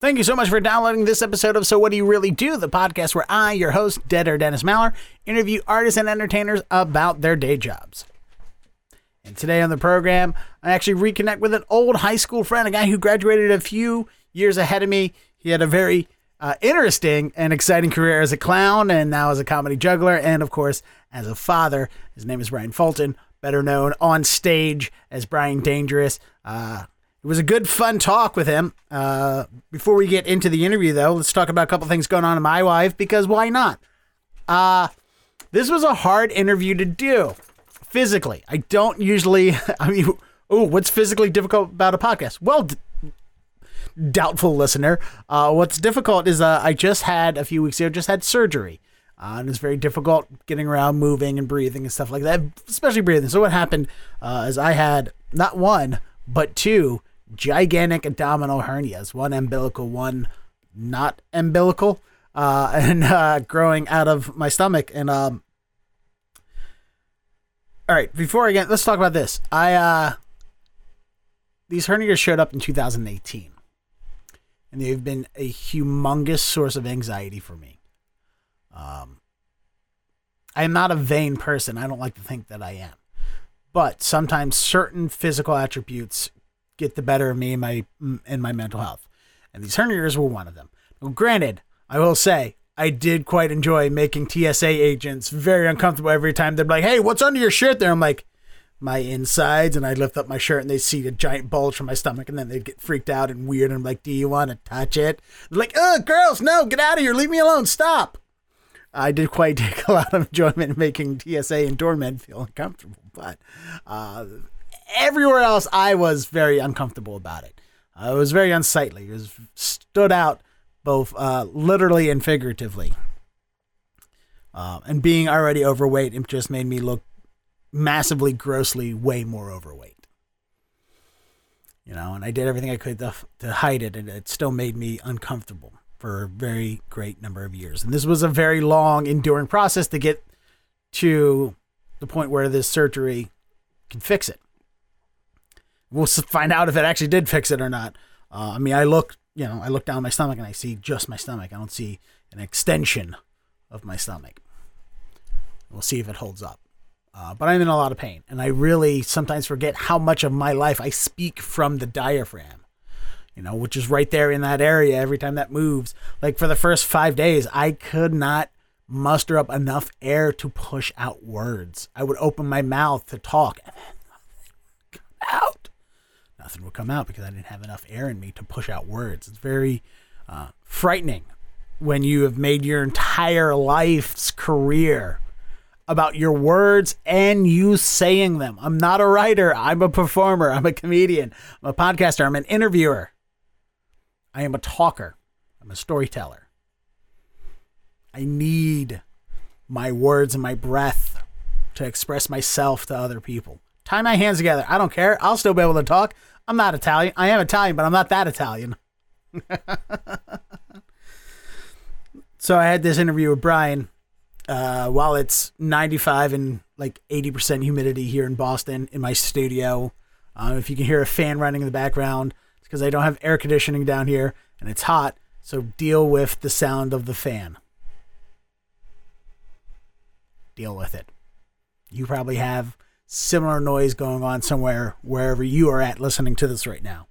Thank you so much for downloading this episode of So What Do You Really Do, the podcast where I, your host, Dead Deader Dennis Maller, interview artists and entertainers about their day jobs. And today on the program, I actually reconnect with an old high school friend, a guy who graduated a few years ahead of me. He had a very uh, interesting and exciting career as a clown and now as a comedy juggler, and of course, as a father. His name is Bryan Fulton, better known on stage as Bryan Dangerous. Uh, it was a good, fun talk with him. Uh, before we get into the interview, though, let's talk about a couple things going on in my life because why not? Uh, this was a hard interview to do physically. I don't usually, I mean, oh, what's physically difficult about a podcast? Well, d- doubtful listener. Uh, what's difficult is uh, I just had a few weeks ago, just had surgery. Uh, and it's very difficult getting around, moving, and breathing and stuff like that, especially breathing. So, what happened uh, is I had not one, but two gigantic abdominal hernias, one umbilical, one not umbilical, uh, and uh, growing out of my stomach. And um, all right, before I get, let's talk about this. I uh, these hernias showed up in 2018, and they've been a humongous source of anxiety for me. Um, I am not a vain person. I don't like to think that I am. But sometimes certain physical attributes get the better of me and my and my mental health. And these hernias were one of them. Now, granted, I will say I did quite enjoy making TSA agents very uncomfortable every time they're like, "Hey, what's under your shirt?" There, I'm like, my insides, and I lift up my shirt, and they see a giant bulge from my stomach, and then they'd get freaked out and weird. And I'm like, "Do you want to touch it?" They're like, "Oh, girls, no, get out of here, leave me alone, stop." I did quite take a lot of enjoyment in making TSA and doormen feel uncomfortable, but uh, everywhere else, I was very uncomfortable about it. Uh, it was very unsightly. It was stood out both uh, literally and figuratively. Uh, and being already overweight, it just made me look massively, grossly, way more overweight. You know, and I did everything I could to, to hide it, and it still made me uncomfortable for a very great number of years. And this was a very long, enduring process to get to the point where this surgery can fix it. We'll find out if it actually did fix it or not. Uh, I mean, I look, you know, I look down my stomach and I see just my stomach. I don't see an extension of my stomach. We'll see if it holds up. Uh, but I'm in a lot of pain, and I really sometimes forget how much of my life I speak from the diaphragm. You know, which is right there in that area every time that moves. Like for the first five days, I could not muster up enough air to push out words. I would open my mouth to talk, and then out. Nothing would come out because I didn't have enough air in me to push out words. It's very uh, frightening when you have made your entire life's career about your words and you saying them. I'm not a writer. I'm a performer. I'm a comedian. I'm a podcaster. I'm an interviewer. I am a talker. I'm a storyteller. I need my words and my breath to express myself to other people. Tie my hands together. I don't care. I'll still be able to talk. I'm not Italian. I am Italian, but I'm not that Italian. so I had this interview with Bryan uh, while it's 95 and like 80% humidity here in Boston in my studio. Uh, if you can hear a fan running in the background, it's because I don't have air conditioning down here and it's hot. So deal with the sound of the fan. Deal with it. You probably have similar noise going on somewhere wherever you are at listening to this right now.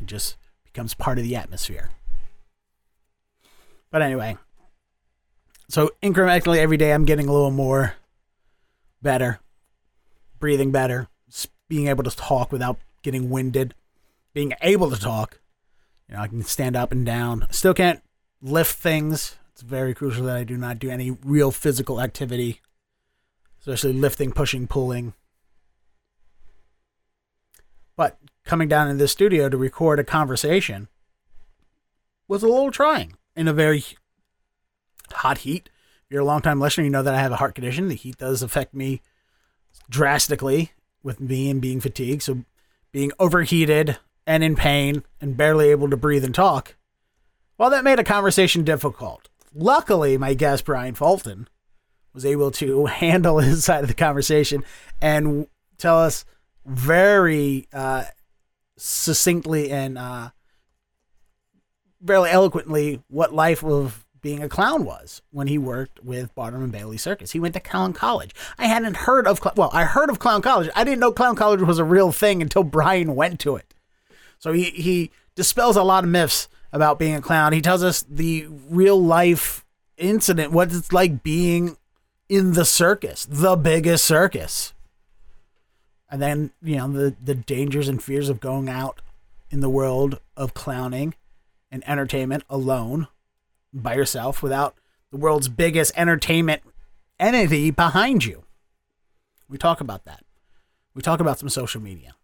It just becomes part of the atmosphere. But anyway, so incrementally every day I'm getting a little more better, breathing better, being able to talk without getting winded, being able to talk. You know, I can stand up and down. Still can't lift things. It's very crucial that I do not do any real physical activity, especially lifting, pushing, pulling. But coming down in this studio to record a conversation was a little trying in a very hot heat. If you're a long time listener, you know that I have a heart condition. The heat does affect me drastically with me and being fatigued. So being overheated and in pain and barely able to breathe and talk, well, that made a conversation difficult. Luckily, my guest, Bryan Fulton, was able to handle his side of the conversation and tell us very uh, succinctly and uh, very eloquently what life of being a clown was when he worked with Barnum and Bailey Circus. He went to Clown College. I hadn't heard of well, I heard of Clown College. I didn't know Clown College was a real thing until Bryan went to it. So he he dispels a lot of myths about being a clown. He tells us the real life incident, what it's like being in the circus, the biggest circus. And then, you know, the, the dangers and fears of going out in the world of clowning and entertainment alone by yourself without the world's biggest entertainment entity behind you. We talk about that. We talk about some social media.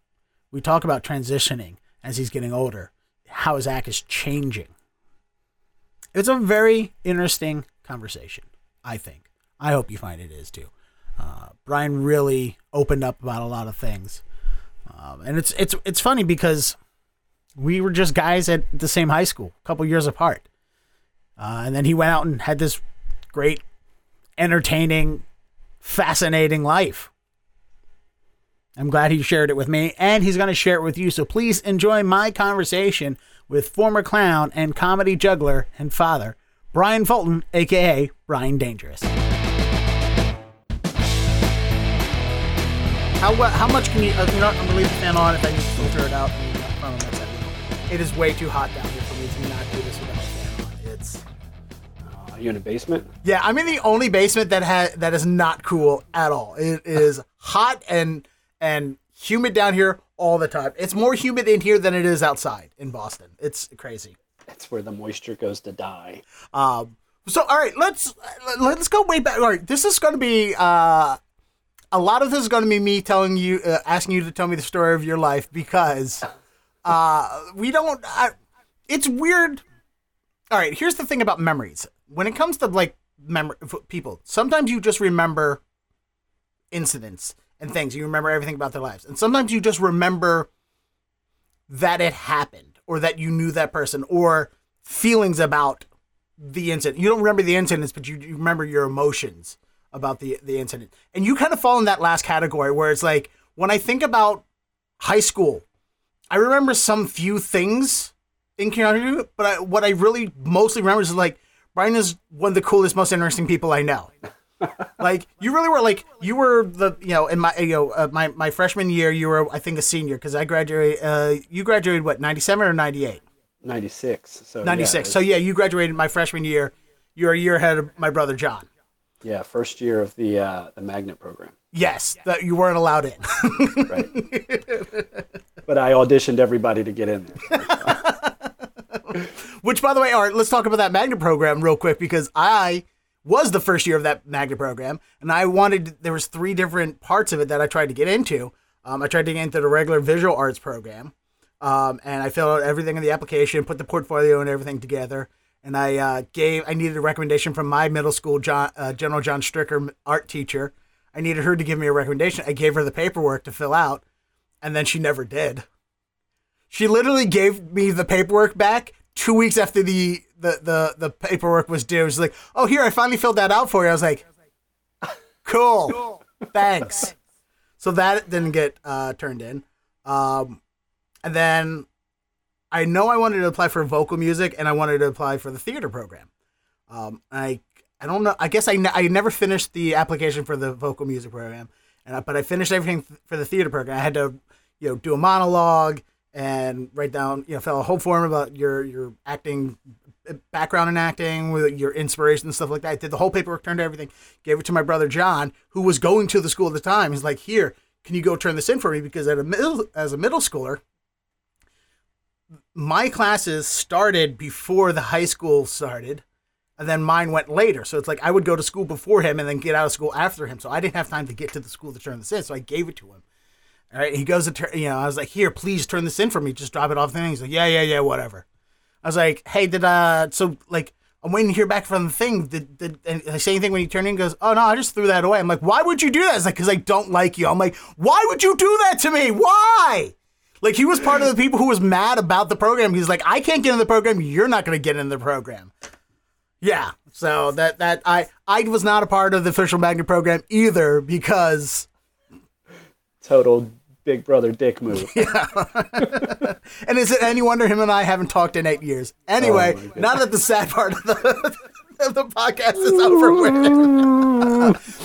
We talk about transitioning as he's getting older, how his act is changing. It's a very interesting conversation, I think. I hope you find it is too. Uh, Bryan really opened up about a lot of things, um, and it's it's it's funny because we were just guys at the same high school, a couple years apart, uh, and then he went out and had this great, entertaining, fascinating life. I'm glad he shared it with me, and he's going to share it with you. So please enjoy my conversation with former clown and comedy juggler and father, Bryan Fulton, aka Bryan Dangerous. How how much can you? Uh, you know, I'm gonna leave the fan on if I need to filter it out. From that's it is way too hot down here for me to not do this without a fan on. It's Are you in a basement? yeah. I'm in the only basement that has that is not cool at all. It is hot and and humid down here all the time. It's more humid in here than it is outside in Boston. It's crazy. That's where the moisture goes to die. Um, so all right, let's let's go way back. All right, this is going to be uh, a lot of this is going to be me telling you, uh, asking you to tell me the story of your life because uh, we don't. I, it's weird. All right, here's the thing about memories. When it comes to like memory people, sometimes you just remember incidents and things. You remember everything about their lives, and sometimes you just remember that it happened or that you knew that person or feelings about the incident. You don't remember the incidents, but you, you remember your emotions about the the incident. And you kind of fall in that last category where it's like when I think about high school, I remember some few things in Keanu, but I, what I really mostly remember is like Bryan is one of the coolest, most interesting people I know. like you really were like you were the you know in my you know uh, my my freshman year you were I think a senior because I graduated uh you graduated what ninety seven or ninety eight 96. So ninety yeah, six so yeah you graduated my freshman year you're a year ahead of my brother John yeah, first year of the uh, the magnet program. yes that you weren't allowed in Right. but I auditioned everybody to get in there. Which, by the way, all right, let's talk about that magnet program real quick because I was the first year of that magnet program, and I wanted there was three different parts of it that I tried to get into. Um, I tried to get into the regular visual arts program, um, and I filled out everything in the application, put the portfolio and everything together, and I uh, gave I needed a recommendation from my middle school John uh, General John Stricker art teacher. I needed her to give me a recommendation. I gave her the paperwork to fill out, and then she never did. She literally gave me the paperwork back two weeks after the the the, the paperwork was due. She's like, "Oh, here, I finally filled that out for you." I was like, "Cool, thanks." So that didn't get uh, turned in, um, and then I know I wanted to apply for vocal music, and I wanted to apply for the theater program. Um, I I don't know. I guess I, ne- I never finished the application for the vocal music program, and I, but I finished everything th- for the theater program. I had to, you know, do a monologue and write down, you know, fill a whole form about your your acting background in acting, with your inspiration and stuff like that. I did the whole paperwork, turned everything, gave it to my brother John, who was going to the school at the time. He's like, "Here, can you go turn this in for me?" Because at a middle as a middle schooler, my classes started before the high school started and then mine went later. So it's like I would go to school before him and then get out of school after him. So I didn't have time to get to the school to turn this in. So I gave it to him. All right. He goes to turn, you know, I was like, here, please turn this in for me. Just drop it off thing. He's like, yeah, yeah, yeah, whatever. I was like, hey, did, uh, so like, I'm waiting to hear back from the thing. Did, did, and I say anything when you turn in? Goes, oh no, I just threw that away. I'm like, why would you do that? It's like, because I don't like you. I'm like, why would you do that to me? Why? Like he was part of the people who was mad about the program. He's like, I can't get in the program. You're not going to get in the program. Yeah. So that that I I was not a part of the official magnet program either because Total big brother dick move. Yeah. And is it any wonder him and I haven't talked in eight years? Anyway, Oh, now that the sad part of the of the podcast is over with.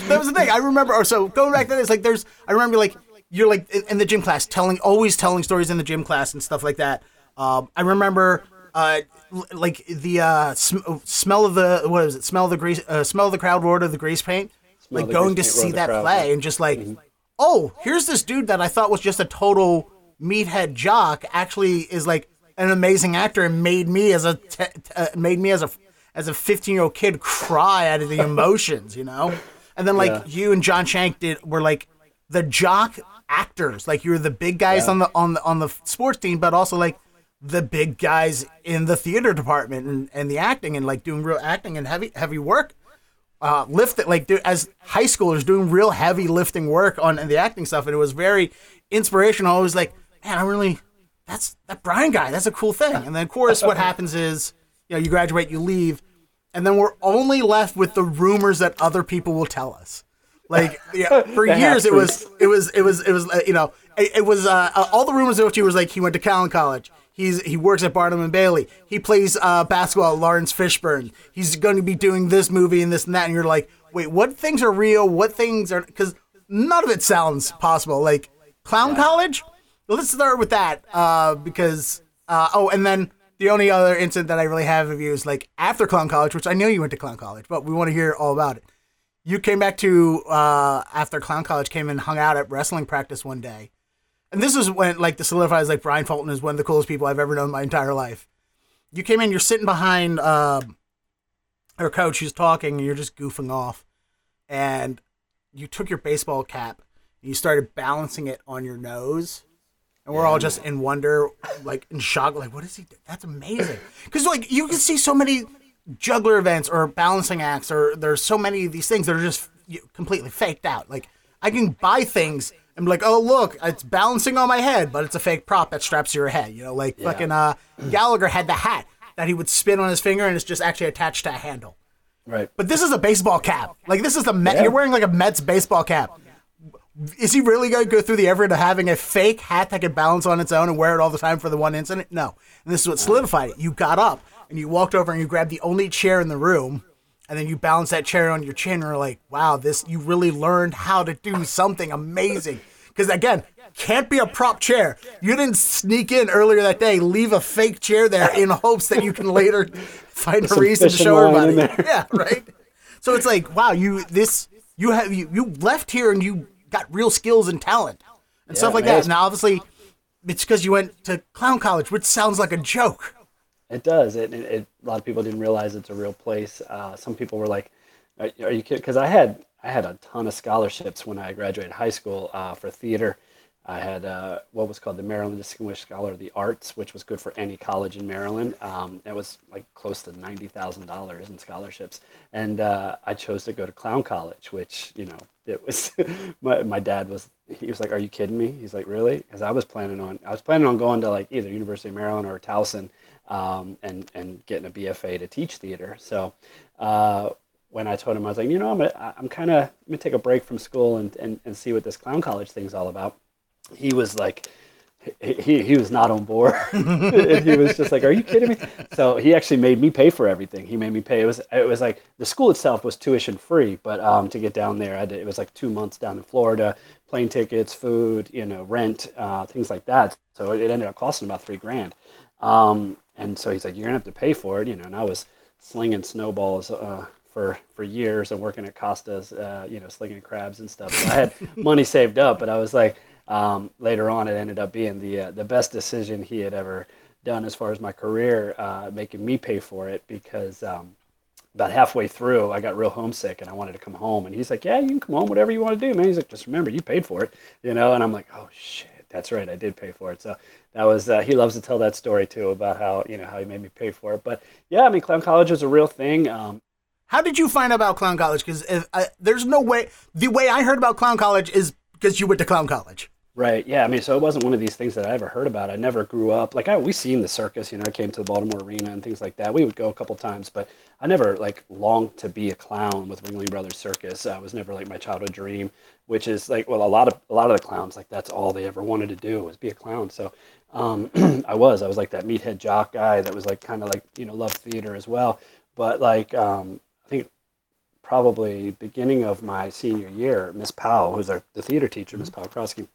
that was the thing. I remember. Or so going back then, this, like, there's. I remember, like, you're like in, the gym class, telling, always telling stories in the gym class and stuff like that. Um, I remember, uh, like the uh, sm- smell of the what is it? Smell of the grease. Uh, smell of the crowd. Roar of the grease paint. Smell like going to grease paint, roar see that crowd, play yeah. Mm-hmm. and just like, oh, here's this dude that I thought was just a total meathead jock. Actually, is like an amazing actor and made me as a te- t- uh, made me as a as a 15 year old kid cry out of the emotions, you know. And then like Yeah. you and John Shank did were like the jock actors, like you're the big guys Yeah. on the on the on the sports team, but also like the big guys in the theater department and, and the acting and like doing real acting and heavy heavy work uh, lift it like do, as high schoolers doing real heavy lifting work on the acting stuff, and it was very inspirational. I was like, man, I really that's that Bryan guy. That's a cool thing. And then of course, what happens is you know you graduate, you leave, and then we're only left with the rumors that other people will tell us. Like yeah, for years, it was it was it was it was uh, you know it, it was uh, uh, all the rumors about you was like he went to Clown College. He's he works at Barnum and Bailey. He plays uh, basketball at Laurence Fishburne. He's going to be doing this movie and this and that. And you're like, wait, what things are real? What things are? Because none of it sounds possible. Like Clown College. Let's start with that uh, because uh, oh, and then the only other incident that I really have of you is like after Clown College, which I know you went to Clown College, but we want to hear all about it you came back to uh, after clown college came and hung out at wrestling practice one day and this is when like the solidifies like bryan fulton is one of the coolest people i've ever known my entire life you came in you're sitting behind uh, our coach who's talking and you're just goofing off and you took your baseball cap and you started balancing it on your nose and we're all just in wonder, like in shock, like what is he? do- That's amazing. Because like you can see so many juggler events or balancing acts, or there's so many of these things that are just completely faked out. Like I can buy things and be like, oh look, it's balancing on my head, but it's a fake prop that straps to your head. You know, like fucking uh, Gallagher had the hat that he would spin on his finger and it's just actually attached to a handle. Right. But this is a baseball cap. Like this is the Met. Yeah. You're wearing like a Mets baseball cap. Is he really going to go through the effort of having a fake hat that can balance on its own and wear it all the time for the one incident? No. And this is what solidified it. You got up and you walked over and you grabbed the only chair in the room, and then you balanced that chair on your chin. And you're like, wow, this you really learned how to do something amazing. Because again, can't be a prop chair. You didn't sneak in earlier that day, leave a fake chair there in hopes that you can later find a Some reason to show everybody. Yeah, right. So it's like, wow, you this you have you you left here and you got real skills and talent and stuff like man, that. Now, obviously, it's because you went to clown college, which sounds like a joke. It does. It, it, it a lot of people didn't realize it's a real place. Uh, some people were like, "Are, are you kidding?" Because I had I had a ton of scholarships when I graduated high school uh, for theater. I had uh, what was called the Maryland Distinguished Scholar of the Arts, which was good for any college in Maryland. Um, it was like close to ninety thousand dollars in scholarships, and uh, I chose to go to clown college, which you know it was. my my dad was he was like, "Are you kidding me?" He's like, "Really?" Because I was planning on I was planning on going to like either University of Maryland or Towson, um, and and getting a BFA to teach theater. So. Uh, when I told him, I was like, you know, I'm, gonna, I'm kind of, gonna take a break from school and, and, and see what this clown college thing's all about. He was like, he, he, was not on board. He was just like, "Are you kidding me?" So he actually made me pay for everything. He made me pay. It was it was like the school itself was tuition free, but um, to get down there, I to, it was like two months down in Florida, plane tickets, food, you know, rent, uh, things like that. So it ended up costing about three grand. Um, and so he's like, "You're gonna have to pay for it," you know. And I was slinging snowballs. Uh, for, for years and working at Costa's, uh, you know, slinging crabs and stuff. So I had money saved up, but I was like, um, later on, it ended up being the uh, the best decision he had ever done as far as my career, uh, making me pay for it because um, about halfway through, I got real homesick and I wanted to come home. And he's like, "Yeah, you can come home, whatever you want to do, man." He's like, "Just remember, you paid for it, you know." And I'm like, "Oh shit, that's right, I did pay for it." So that was uh, he loves to tell that story too about how you know how he made me pay for it. But yeah, I mean, clown college is a real thing. Um, How did you find out about clown college? Because there's no way. The way I heard about clown college is because you went to clown college. Right. Yeah. I mean, so it wasn't one of these things that I ever heard about. I never grew up like I we seen the circus. You know, I came to the Baltimore Arena and things like that. We would go a couple times, but I never like longed to be a clown with Ringling Brothers Circus. Uh, was never like my childhood dream, which is like well, a lot of a lot of the clowns like that's all they ever wanted to do was be a clown. So um, I was I was like that meathead jock guy that was like kind of like you know loved theater as well. But like um, I think probably beginning of my senior year, Miss Powell, who's our the theater teacher, Miss Powell Krosky,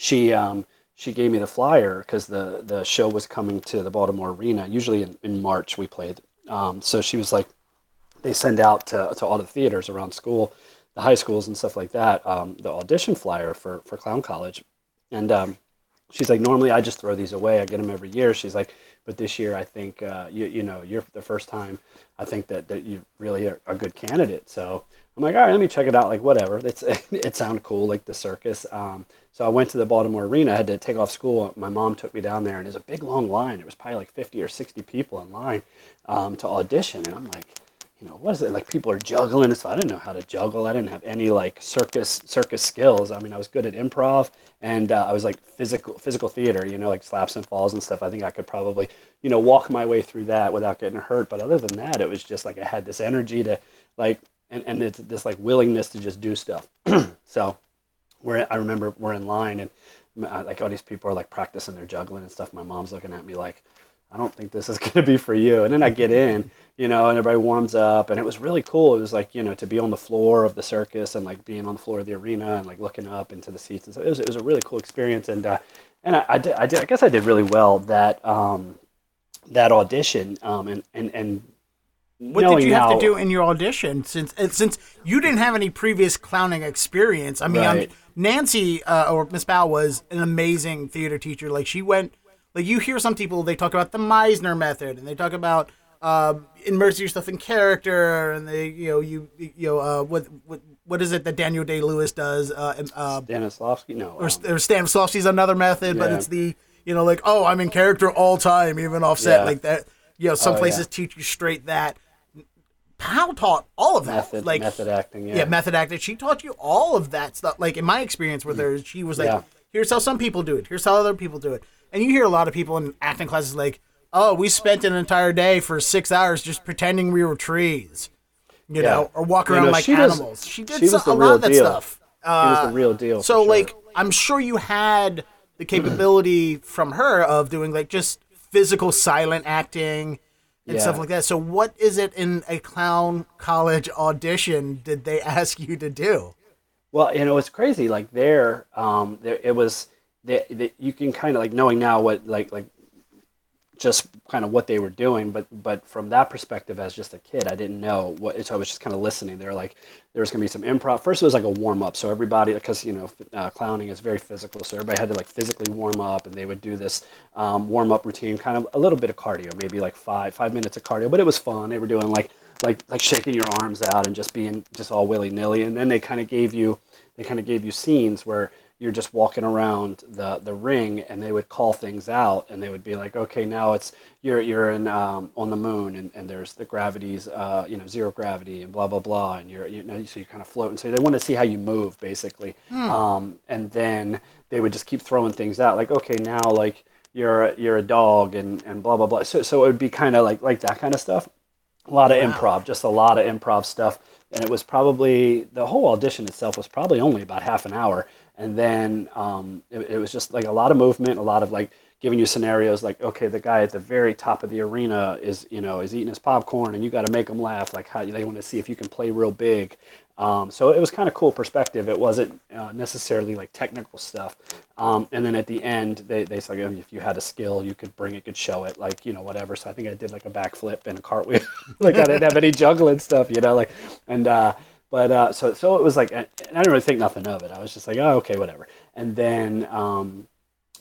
she um, she gave me the flyer because the the show was coming to the Baltimore Arena. Usually in, in March we played. Um, so she was like, they send out to, to all the theaters around school, the high schools and stuff like that, um, the audition flyer for for Clown College, and um, she's like, normally I just throw these away. I get them every year. She's like, but this year I think uh, you you know you're the first time. I think that that you really are a good candidate. So I'm like, all right, let me check it out. Like whatever. It's it sounded cool, like the circus. Um, so I went to the Baltimore Arena. I had to take off school. My mom took me down there, and there's a big long line. It was probably like 50 or 60 people in line um, to audition, and I'm like, you know, what is it? Like people are juggling. So I didn't know how to juggle. I didn't have any like circus circus skills. I mean, I was good at improv, and uh, I was like physical physical theater. You know, like slaps and falls and stuff. I think I could probably you know walk my way through that without getting hurt. But other than that, it was just like I had this energy to like and and this like willingness to just do stuff. so we're I remember we're in line and uh, like all these people are like practicing their juggling and stuff. My mom's looking at me like, I don't think this is going to be for you. And then I get in, you know, and everybody warms up, and it was really cool. It was like you know to be on the floor of the circus and like being on the floor of the arena and like looking up into the seats and so it was it was a really cool experience. And uh, and I, I did I did I guess I did really well that um, that audition um, and and and what did you have to do in your audition since since you didn't have any previous clowning experience? I mean, right. Nancy uh, or Miss Pow was an amazing theater teacher. Like she went, like you hear some people they talk about the Meisner method and they talk about uh, immerse yourself in character and they you know you you know uh, what what what is it that Daniel Day Lewis does? Uh, uh, Stanislavski, no, or, um, or Stanislavski's another method, yeah. but it's the you know like oh I'm in character all time, even offset yeah. like that. You know, some oh, places yeah. teach you straight that. Powell taught all of that. Method, like method acting, yeah. yeah. method acting. She taught you all of that stuff. Like in my experience with her, she was like, yeah. "Here's how some people do it. Here's how other people do it." And you hear a lot of people in acting classes like, "Oh, we spent an entire day for six hours just pretending we were trees." You yeah. know, or walk around know, like she animals. Was, she did she so, a lot of that deal. stuff. Uh, she was the uh, real deal. So, sure. like, I'm sure you had the capability from her of doing like just physical silent acting and yeah. stuff like that. So, what is it in a clown college audition did they ask you to do? Well, you know, it's crazy. Like there, um, there it was that you can kind of like knowing now what like like just kind of what they were doing, but but from that perspective, as just a kid, I didn't know what. So I was just kind of listening. They're like, there was gonna be some improv. First, it was like a warm up. So everybody, because you know, uh, clowning is very physical, so everybody had to like physically warm up, and they would do this um, warm up routine, kind of a little bit of cardio, maybe like five five minutes of cardio, but it was fun. They were doing like like like shaking your arms out and just being just all willy nilly, and then they kind of gave you they kind of gave you scenes where you're just walking around the, the ring and they would call things out and they would be like okay now it's you're you're in um, on the moon and, and there's the gravity's uh, you know zero gravity and blah blah blah and you're you know so you're kind of float and so they want to see how you move basically hmm. um, and then they would just keep throwing things out like okay now like you're you're a dog and, and blah blah blah so, so it would be kind of like like that kind of stuff a lot of wow. improv just a lot of improv stuff and it was probably the whole audition itself was probably only about half an hour and then um, it, it, was just like a lot of movement, a lot of like giving you scenarios like, okay, the guy at the very top of the arena is you know is eating his popcorn, and you got to make him laugh. Like how they want to see if you can play real big. Um, so it was kind of cool perspective. It wasn't uh, necessarily like technical stuff. Um, and then at the end, they, they said if you had a skill, you could bring it, could show it, like, you know, whatever. So I think I did like a backflip and a cartwheel. like I didn't have any juggling stuff, you know, like, and, uh, but uh, so so it was like, and I didn't really think nothing of it. I was just like, oh, okay, whatever. And then um,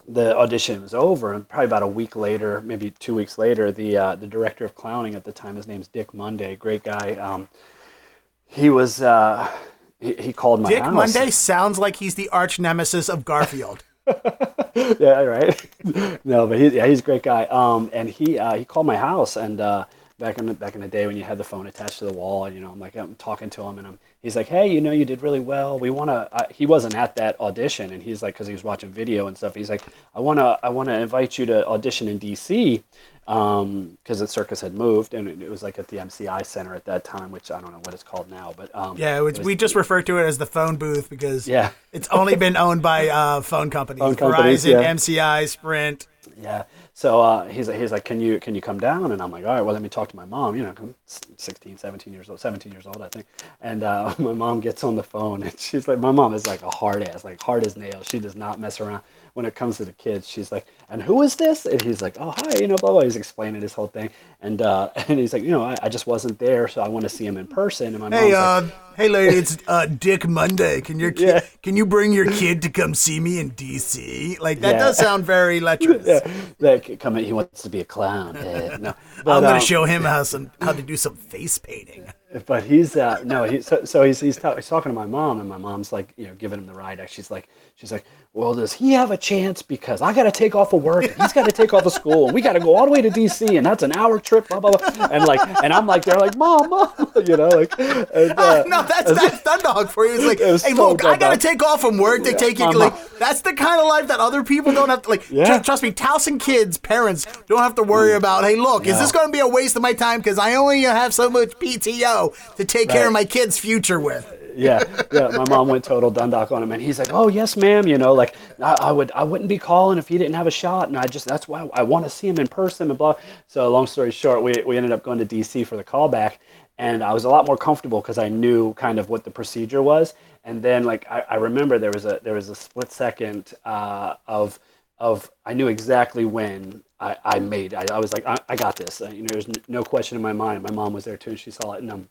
the audition was over, and probably about a week later, maybe two weeks later, the uh, the director of clowning at the time, his name's Dick Monday, great guy. Um, he was uh, he, he, called my Dick house. Monday sounds like he's the arch nemesis of Garfield. yeah, right. no, but he, yeah, he's a great guy. Um, and he uh, he called my house and uh, back in the back in the day when you had the phone attached to the wall, and you know, I'm like I'm talking to him, and I'm he's like, hey, you know, you did really well. We want to. He wasn't at that audition, and he's like, because he was watching video and stuff. He's like, I wanna I wanna invite you to audition in D.C. because um, the circus had moved, and it, it, was like at the MCI Center at that time, which I don't know what it's called now, but um, yeah, was, we just refer to it as the phone booth because yeah, it's only been owned by uh, phone companies, phone companies Verizon, yeah. MCI, Sprint. Yeah. So uh, he's he's like, can you can you come down? And I'm like, all right, well, let me talk to my mom. You know, I'm 16, 17 years old, 17 years old, I think. And uh, my mom gets on the phone, and she's like, my mom is like a hard ass, like hard as nails. She does not mess around when it comes to the kids. She's like, and who is this? And he's like, oh hi, you know, blah blah. He's explaining his whole thing, and uh, and he's like, you know, I, I just wasn't there, so I want to see him in person. And my hey, mom's uh, like, hey, lady, it's uh, Dick Monday. Can your kid, Yeah. can you bring your kid to come see me in DC? Like that Yeah. does sound very lecherous. yeah, like come in, he wants to be a clown. No, but, I'm gonna um, show him how some how to do some face painting. but he's uh no he so, so he's he's, ta- he's talking to my mom and my mom's like you know giving him the ride she's like she's like well does he have a chance because i got to take off of work he's got to take off of school and we got to go all the way to dc and that's an hour trip blah blah blah and like and i'm like they're like mom mom you know like and, uh, no, that's that's Dundalk for you. It's like, It hey, so look, I gotta take off from work. They take you like that's the kind of life that other people don't have to like. Yeah. tr- trust me, Towson kids, parents don't have to worry about. Hey, look, is this going to be a waste of my time because I only have so much PTO to take care of my kid's future with? Yeah, yeah. My mom went total Dundalk on him, and he's like, "Oh yes, ma'am." You know, like I, I would, I wouldn't be calling if he didn't have a shot, and I just that's why I want to see him in person and blah. So long story short, we we ended up going to DC for the callback, and I was a lot more comfortable because I knew kind of what the procedure was. And then like I, I remember there was a there was a split second uh, of of I knew exactly when I, I made. I, I was like, I, I got this. Uh, you know, there's no question in my mind. My mom was there too, and she saw it, and um,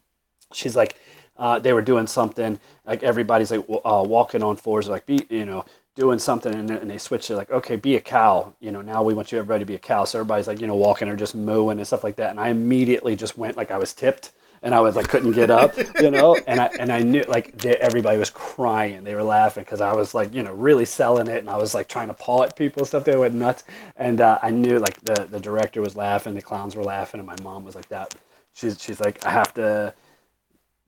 she's like, uh, they were doing something like everybody's like uh, walking on floors, like be you know doing something, and, and they switch to like, okay, be a cow. You know, now we want you everybody to be a cow. So everybody's like, you know, walking or just mooing and stuff like that. And I immediately just went like I was tipped. And I was like, couldn't get up, you know, and I and I knew like they, everybody was crying, they were laughing because I was like, you know, really selling it, and I was like trying to paw at people, stuff. They went nuts, and uh, I knew like the the director was laughing, the clowns were laughing, and my mom was like that. She's she's like, I have to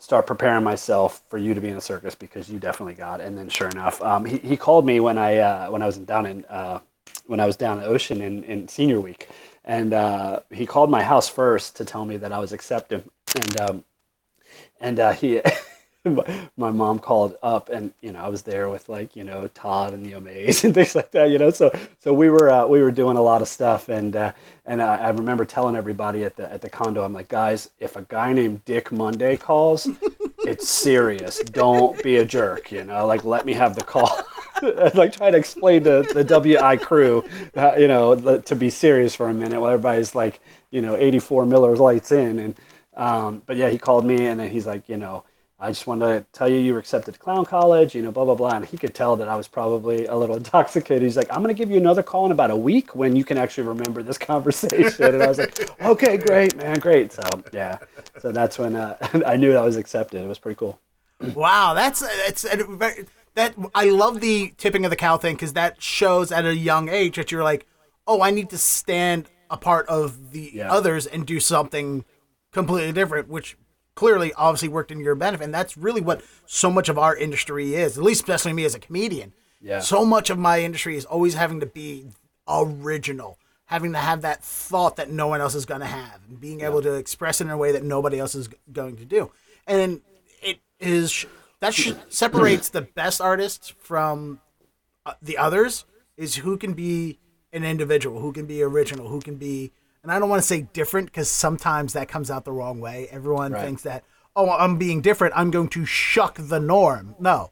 start preparing myself for you to be in the circus because you definitely got it. And then sure enough, um, he, he called me when I uh, when I was down in uh, when I was down in Ocean in, in senior week, and uh, he called my house first to tell me that I was accepted, and um, and uh, he. my mom called up and you know I was there with like you know Todd and the Omaze and things like that you know so so we were uh, we were doing a lot of stuff and uh, and I, I remember telling everybody at the at the condo I'm like guys if a guy named Dick Monday calls it's serious. Don't be a jerk you know like let me have the call. Like trying to explain to the WI crew uh, you know to be serious for a minute while everybody's like you know 84 Miller's lights in and um, but yeah he called me and then he's like you know I just wanted to tell you you were accepted to clown college, you know, blah blah blah. And he could tell that I was probably a little intoxicated. He's like, I'm gonna give you another call in about a week when you can actually remember this conversation. And I was like, Okay, great, man, great. So yeah, so that's when uh, I knew I was accepted. It was pretty cool. Wow, that's it's that I love the tipping of the cow thing because that shows at a young age that you're like, oh, I need to stand a part of the Yeah. others and do something completely different, which clearly obviously worked in your benefit. And that's really what so much of our industry is, at least especially me as a comedian. Yeah. So much of my industry is always having to be original, having to have that thought that no one else is going to have, and being able to express it in a way that nobody else is going to do. And it is that sh- separates the best artists from uh, the others is who can be an individual, who can be original, who can be, and I don't want to say different because sometimes that comes out the wrong way. Everyone Right. thinks that, oh, I'm being different. I'm going to shuck the norm. No,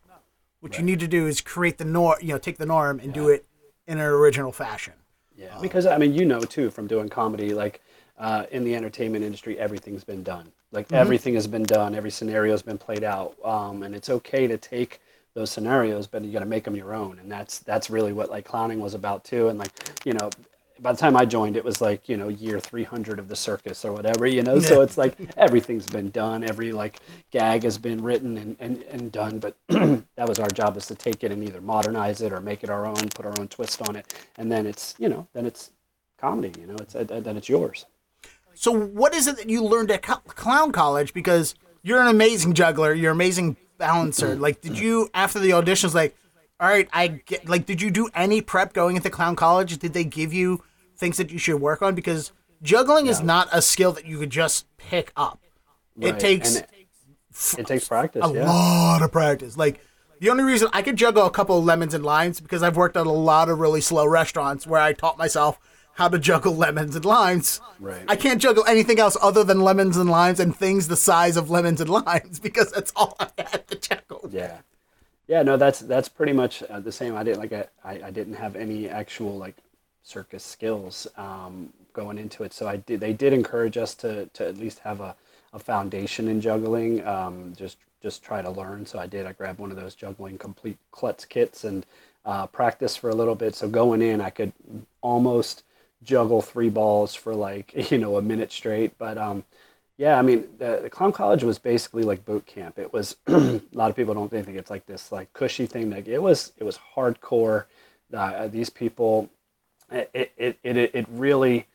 what you need to do is create the norm. You know, take the norm and do it in an original fashion. Yeah, because I mean, you know too from doing comedy, like uh, in the entertainment industry, everything's been done. Like everything has been done. Every scenario has been played out, um, and it's okay to take those scenarios, but you got to make them your own. And that's that's really what like clowning was about too. And like you know, by the time I joined, it was like you know year 300 of the circus or whatever. You know, so it's like everything's been done. Every like gag has been written and and, and done. But that was our job is to take it and either modernize it or make it our own, put our own twist on it, and then it's you know then it's comedy. You know, it's uh, then it's yours. so what is it that you learned at co- clown college? Because you're an amazing juggler, you're an amazing balancer. Like, did you after the auditions, like, all right, I get like, did you do any prep going into clown college? Did they give you things that you should work on? Because juggling is not a skill that you could just pick up. It takes it, it takes practice. a yeah. lot of practice. Like the only reason I could juggle a couple of lemons and limes because I've worked at a lot of really slow restaurants where I taught myself how to juggle lemons and limes. Right. I can't juggle anything else other than lemons and limes and things the size of lemons and limes because that's all I had to juggle. Yeah, yeah. No, that's that's pretty much uh, the same. I didn't like I, I I didn't have any actual like circus skills um, going into it, so I did. They did encourage us to to at least have a, a foundation in juggling. Um, just just try to learn. So I did. I grabbed one of those juggling complete klutz kits and uh, practice for a little bit. So going in, I could almost juggle three balls for like you know a minute straight, but um, yeah, I mean, the, the clown college was basically like boot camp. It was a lot of people don't think it's like this like cushy thing. Like it was, it was hardcore. Uh, these people, it it it it, really,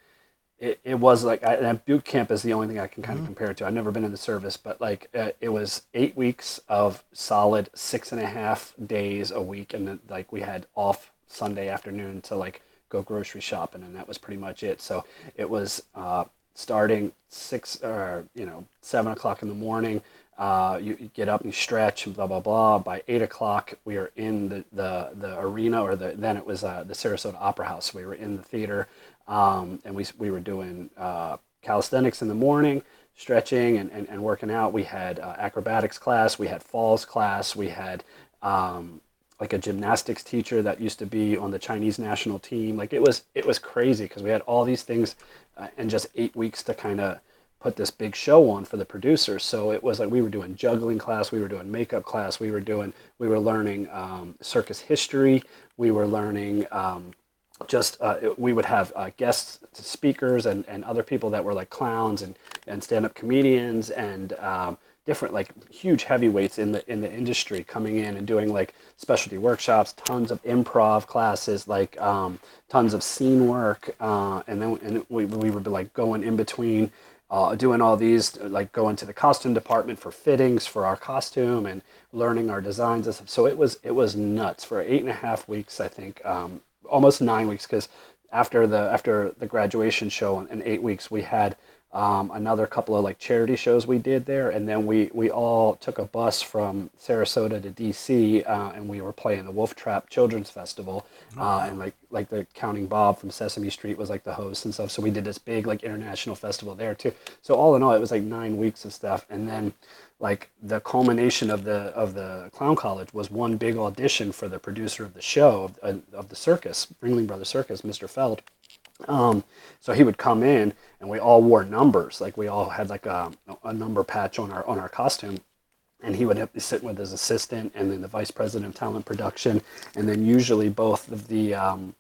it, it was like I, and boot camp is the only thing I can kind of compare it to. I've never been in the service, but like uh, it was eight weeks of solid six and a half days a week, and then like we had off Sunday afternoon to like go grocery shopping, and that was pretty much it. So it was uh, starting six or you know seven o'clock in the morning. Uh, you, you get up and you stretch and blah blah blah. By eight o'clock, we are in the, the, the arena, or the then it was uh, the Sarasota Opera House. We were in the theater, um, and we we were doing uh, calisthenics in the morning, stretching and, and, and working out. We had uh, acrobatics class, we had falls class, we had um, like a gymnastics teacher that used to be on the Chinese national team. Like it was it was crazy because we had all these things uh, in just eight weeks to kind of put this big show on for the producers. So it was like we were doing juggling class, we were doing makeup class, we were doing we were learning um, circus history, we were learning. Um, just uh, we would have uh, guest speakers and, and other people that were like clowns and, and stand-up comedians and um, different like huge heavyweights in the in the industry coming in and doing like specialty workshops tons of improv classes like um, tons of scene work uh, and then and we, we would be like going in between uh, doing all these like going to the costume department for fittings for our costume and learning our designs and stuff. So it was it was nuts for eight and a half weeks i think um, almost nine weeks because after the after the graduation show in, in eight weeks we had um, another couple of like charity shows we did there. And then we we all took a bus from sarasota to dc uh, and we were playing the wolf trap children's festival uh, and like like the counting bob from sesame street was like the host and stuff. So we did this big like international festival there too. So all in all it was like nine weeks of stuff. And then like the culmination of the of the clown college was one big audition for the producer of the show of, of the circus ringling brothers circus mr feld. Um, so he would come in and we all wore numbers. Like we all had like a, a number patch on our on our costume. And he would have to sit with his assistant and then the vice president of talent production and then usually both of the um,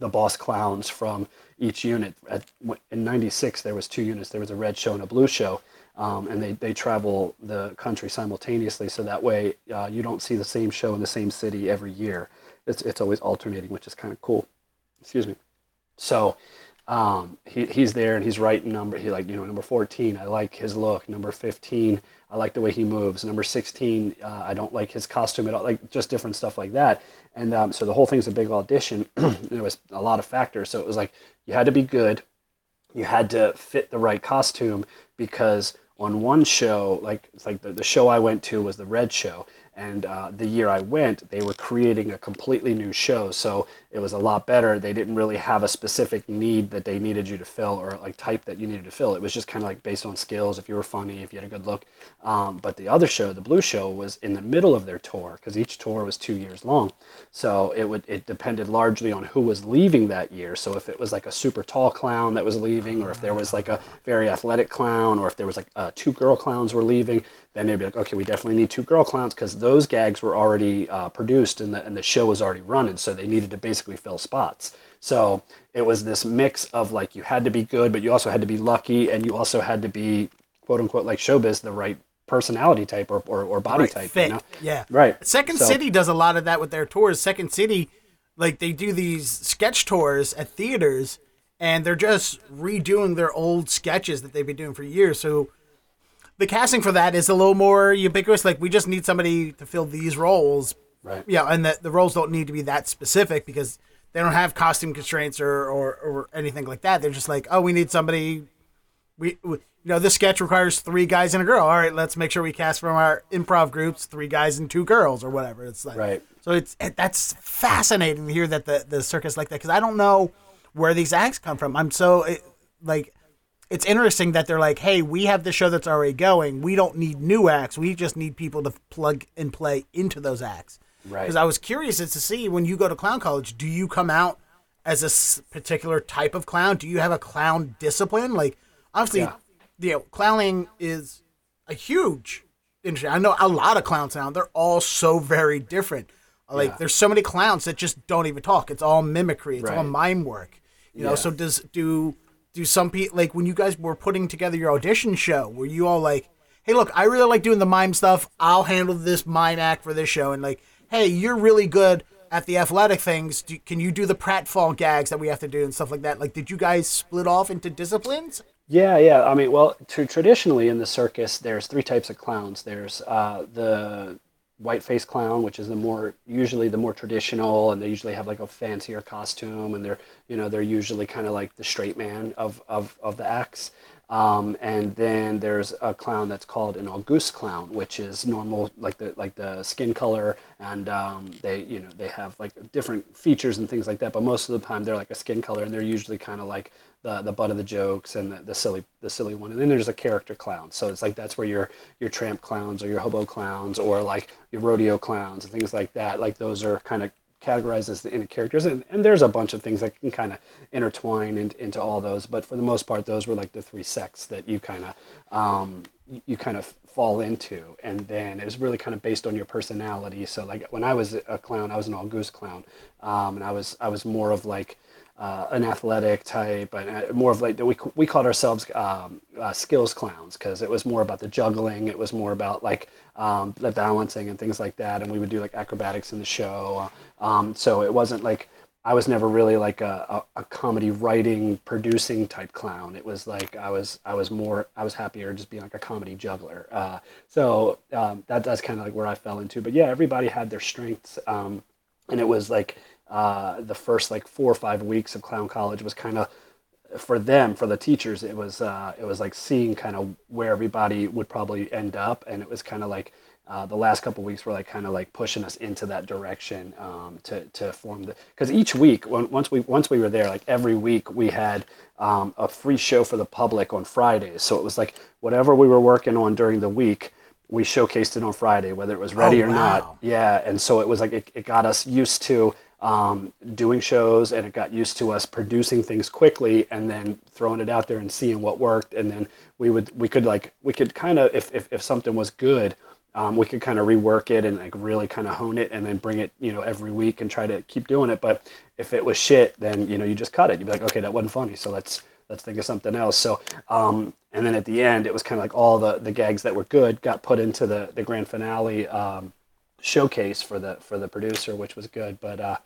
the boss clowns from each unit. At, in 96 there was two units. There was a red show and a blue show um, and they, they travel the country simultaneously. So that way uh, you don't see the same show in the same city every year. It's, it's always alternating which is kind of cool. Excuse me. So um, he, he's there and he's writing number. He like you know number fourteen. I like his look. Number fifteen. I like the way he moves. Number sixteen. Uh, I don't like his costume at all. Like just different stuff like that. And um, so the whole thing's a big audition. there was a lot of factors. So it was like you had to be good. You had to fit the right costume because on one show, like it's like the, the show I went to was the Red Show, and uh, the year I went, they were creating a completely new show, so it was a lot better. They didn't really have a specific need that they needed you to fill or like type that you needed to fill. It was just kind of like based on skills, if you were funny, if you had a good look. Um, but the other show, the Blue Show, was in the middle of their tour because each tour was two years long, so it would it depended largely on who was leaving that year. So if it was like a super tall clown that was leaving, or if there was like a very athletic clown, or if there was like uh, two girl clowns were leaving, then they'd be like, okay, we definitely need two girl clowns because those gags were already uh, produced and the, and the show was already running. So they needed to basically fill spots. So it was this mix of like you had to be good, but you also had to be lucky and you also had to be quote unquote like showbiz, the right personality type or, or, or body Right, type. fit. You know? Yeah. Right. Second So- City does a lot of that with their tours. Second City, like they do these sketch tours at theaters, and they're just redoing their old sketches that they've been doing for years. So the casting for that is a little more ubiquitous. Like we just need somebody to fill these roles. Right. Yeah, and the, the roles don't need to be that specific because they don't have costume constraints or, or, or anything like that. They're just like, oh, we need somebody. We, we you know this sketch requires three guys and a girl. All right, let's make sure we cast from our improv groups three guys and two girls or whatever. It's like Right. So it's it, that's fascinating to hear that the the circus like that because I don't know where these acts come from. I'm so it, like it's interesting that they're like, hey, we have the show that's already going. We don't need new acts. We just need people to plug and play into those acts. Right. Because I was curious as to see when you go to clown college, do you come out as a s- particular type of clown? Do you have a clown discipline? Like, obviously, Yeah. you know, clowning is a huge industry. I know a lot of clowns now. They're all so very different. Like, Yeah. there's so many clowns that just don't even talk. It's all mimicry. It's all mime work. You know, Yeah. so does do do some people like when you guys were putting together your audition show? Were you all like, "Hey, look, I really like doing the mime stuff. I'll handle this mime act for this show," and like, "Hey, you're really good at the athletic things. Do, can you do the pratfall gags that we have to do and stuff like that?" Like, did you guys split off into disciplines? Yeah, yeah. I mean, well, tr traditionally in the circus, there's three types of clowns. There's uh, the white face clown, which is the more usually the more traditional, and they usually have like a fancier costume, and they're you know they're usually kind of like the straight man of of of the acts. Um, and then there's a clown that's called an Auguste clown, which is normal, like the like the skin color, and um, they you know they have like different features and things like that. But most of the time they're like a skin color, and they're usually kind of like the the butt of the jokes and the, the silly the silly one. And then there's a character clown, so it's like that's where your your tramp clowns or your hobo clowns or like your rodeo clowns and things like that. Like those are kind of categorized as the inner characters. And, and there's a bunch of things that can kind of intertwine in, into all those. But for the most part those were like the three sects that you kind of um, you, kind of fall into. And then it was really kind of based on your personality. So like when i was a clown i was an Auguste clown. Um, and i was i was more of like uh, an athletic type, and uh, more of like we we called ourselves um, uh, skills clowns because it was more about the juggling. It was more about like um, the balancing and things like that. And we would do like acrobatics in the show. Um, so it wasn't like I was never really like a, a, a comedy writing producing type clown. It was like I was I was more I was happier just being like a comedy juggler. Uh, so um, that that's kind of like where I fell into. But yeah, everybody had their strengths, um, and it was like uh, the first like four or five weeks of clown college was kind of for them for the teachers it was uh, it was like seeing kind of where everybody would probably end up. And it was kind of like uh, the last couple weeks were like kind of like pushing us into that direction um, to, to form the because each week when, once we once we were there like every week we had um, a free show for the public on Fridays. So it was like whatever we were working on during the week we showcased it on Friday whether it was ready Oh, or wow. not yeah and so it was like it, it got us used to um, doing shows and it got used to us producing things quickly and then throwing it out there and seeing what worked. And then we would we could like we could kind of if, if, if something was good um, we could kind of rework it and like really kind of hone it and then bring it you know every week and try to keep doing it. But if it was shit then you know you just cut it. You'd be like okay that wasn't funny so let's let's think of something else. So um, and then at the end it was kind of like all the the gags that were good got put into the the grand finale um, showcase for the for the producer, which was good. But uh,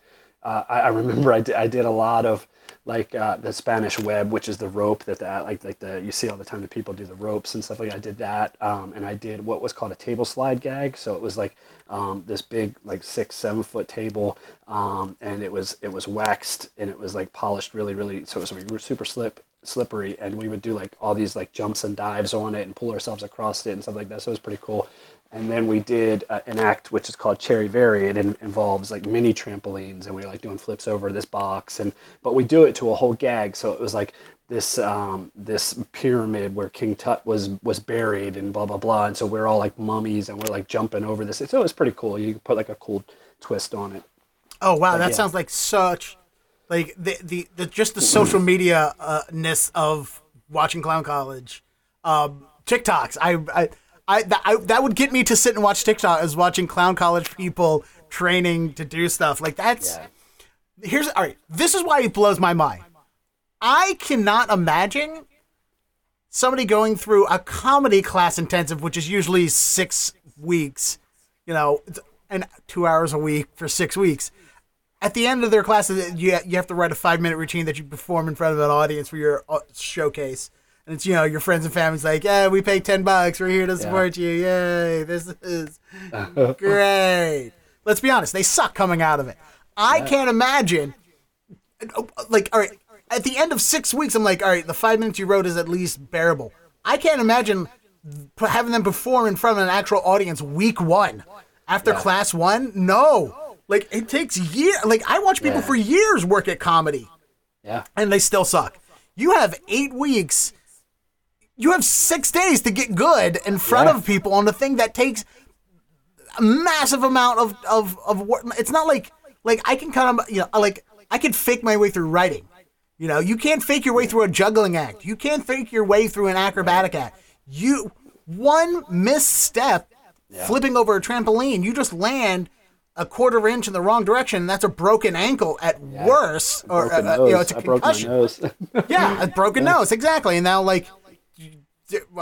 uh, I, I remember I did, I did a lot of like uh, the Spanish web, which is the rope that the, like like the you see all the time that people do the ropes and stuff like. That. I did that, um, and I did what was called a table slide gag. So it was like um, this big like six seven foot table, um, and it was it was waxed and it was like polished really really. So it was super slip slippery, and we would do like all these like jumps and dives on it and pull ourselves across it and stuff like that. So it was pretty cool and then we did uh, an act which is called Cherry Berry. It in, involves like mini trampolines, and we were like doing flips over this box, and but we do it to a whole gag. So it was like this um, this pyramid where King Tut was was buried, and blah blah blah. And so we're all like mummies, and we're like jumping over this. So it was pretty cool. You could put like a cool twist on it. Oh wow, that yeah. sounds like such like the the, the just the social media uh, ness of watching Clown College. Um, TikToks, I I. I that, I that would get me to sit and watch TikTok as watching Clown College people training to do stuff like that's. Yeah. Here's all right. This is why it blows my mind. I cannot imagine somebody going through a comedy class intensive, which is usually six weeks, you know, and two hours a week for six weeks, at the end of their classes, you you have to write a five minute routine that you perform in front of an audience for your uh, showcase. And it's you know your friends and family's like, yeah, we pay ten bucks, we're here to support you, yay! This is great. Let's be honest, they suck coming out of it. I can't imagine. Like, all right, at the end of six weeks, I'm like, all right, the five minutes you wrote is at least bearable. I can't imagine having them perform in front of an actual audience week one after class one. No, like it takes years. Like I watch people Yeah. for years work at comedy Yeah. and they still suck. You have eight weeks. You have six days to get good in front Yeah. of people on the thing that takes a massive amount of of of work. It's not like like I can kind of you know like I can fake my way through writing. You know, you can't fake your way through a juggling act. You can't fake your way through an acrobatic act. You one misstep, flipping over a trampoline, you just land a quarter inch in the wrong direction. And that's a broken ankle at worst, or uh, you know, it's a I concussion. nose. Yeah, a broken nose, exactly. And now, like,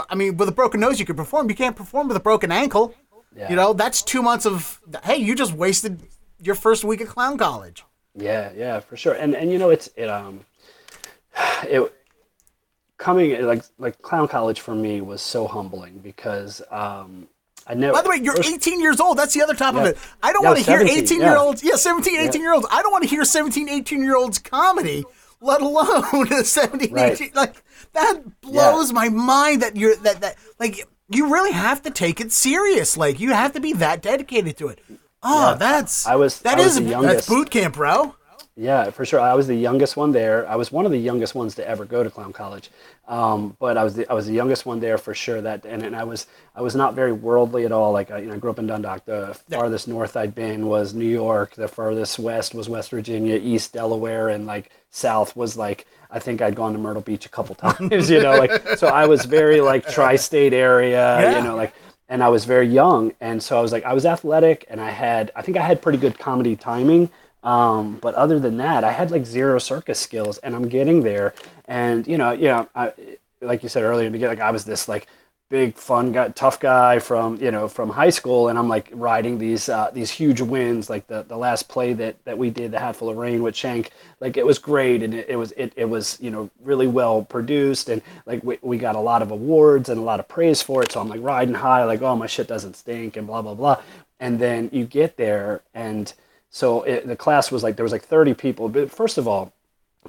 I mean, with a broken nose, you could perform. You can't perform with a broken ankle. Yeah. You know, that's two months of. Hey, you just wasted your first week of clown college. Yeah, yeah, for sure. And and you know it's it um it coming like like clown college for me was so humbling because um I never By the way, you're 18 years old. That's the other top of it. I don't Yeah, want to hear 18 yeah. year olds. Yeah, 17, 18 year olds. I don't want to hear 17, 18 year olds comedy, let alone a 17, Right. 18. Like that blows my mind that you're that that like you really have to take it serious. Like you have to be that dedicated to it. Oh, Yeah, that's I was- that I was is the that's boot camp, bro. Yeah, for sure. I was the youngest one there. I was one of the youngest ones to ever go to clown college, um, but I was the I was the youngest one there for sure. That and, and I was I was not very worldly at all. Like I, you know, I grew up in Dundalk. The farthest north I'd been was New York. The farthest west was West Virginia. East Delaware, and like south was like I think I'd gone to Myrtle Beach a couple times. You know, like so I was very like tri-state area. Yeah. You know, like and I was very young, and so I was like, I was athletic, and I had, I think I had pretty good comedy timing. Um, but other than that, I had like zero circus skills, and I'm getting there. And you know, you know, I, like you said earlier, in the beginning, like I was this like big fun guy, tough guy from you know from high school, and I'm like riding these uh, these huge wins. Like the the last play that that we did, the Hatful of Rain with Shank, like it was great, and it, it was it, it was you know really well produced, and like we, we got a lot of awards and a lot of praise for it. So I'm like riding high, like oh my shit doesn't stink, and blah blah blah. And then you get there, and so it, the class was like there was like 30 people. But first of all,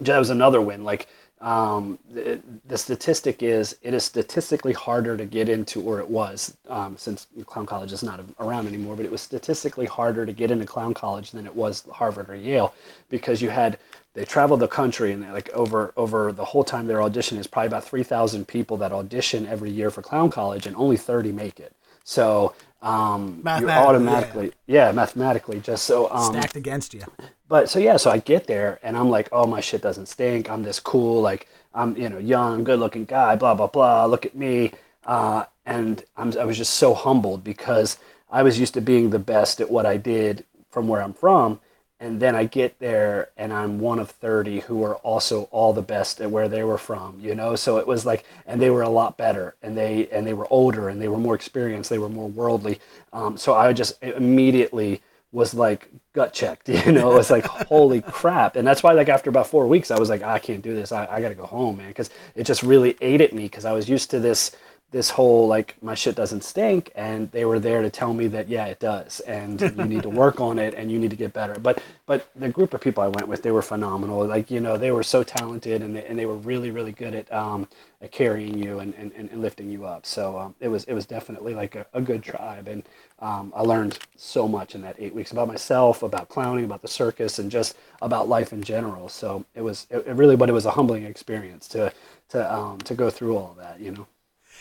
that was another win. Like um, the, the statistic is, it is statistically harder to get into, or it was, um, since clown college is not around anymore. But it was statistically harder to get into clown college than it was Harvard or Yale, because you had they traveled the country and like over over the whole time they're auditioning, it's probably about 3,000 people that audition every year for clown college, and only 30 make it. So um, you're Mathematically, yeah. automatically, yeah. mathematically, just so um, Stacked against you. but so yeah, so I get there and I'm like, oh my shit doesn't stink. I'm this cool, like I'm you know young, good looking guy. Blah blah blah. Look at me. Uh, and I'm, I was just so humbled because I was used to being the best at what I did from where I'm from. And then I get there and I'm one of 30 who are also all the best at where they were from, you know? So it was like, and they were a lot better and they, and they were older and they were more experienced. They were more worldly. Um, so I just immediately was like gut checked, you know, it was like, holy crap. And that's why like after about four weeks, I was like, I can't do this. I, I got to go home, man. Cause it just really ate at me. Cause I was used to this, this whole like my shit doesn't stink and they were there to tell me that yeah it does and you need to work on it and you need to get better. But but the group of people i went with they were phenomenal. Like you know they were so talented and they, and they were really really good at um at carrying you and, and, and lifting you up. So um, it was it was definitely like a, a good tribe and um, i learned so much in that eight weeks about myself about clowning about the circus and just about life in general. So it was it, it really but it was a humbling experience to to um to go through all that you know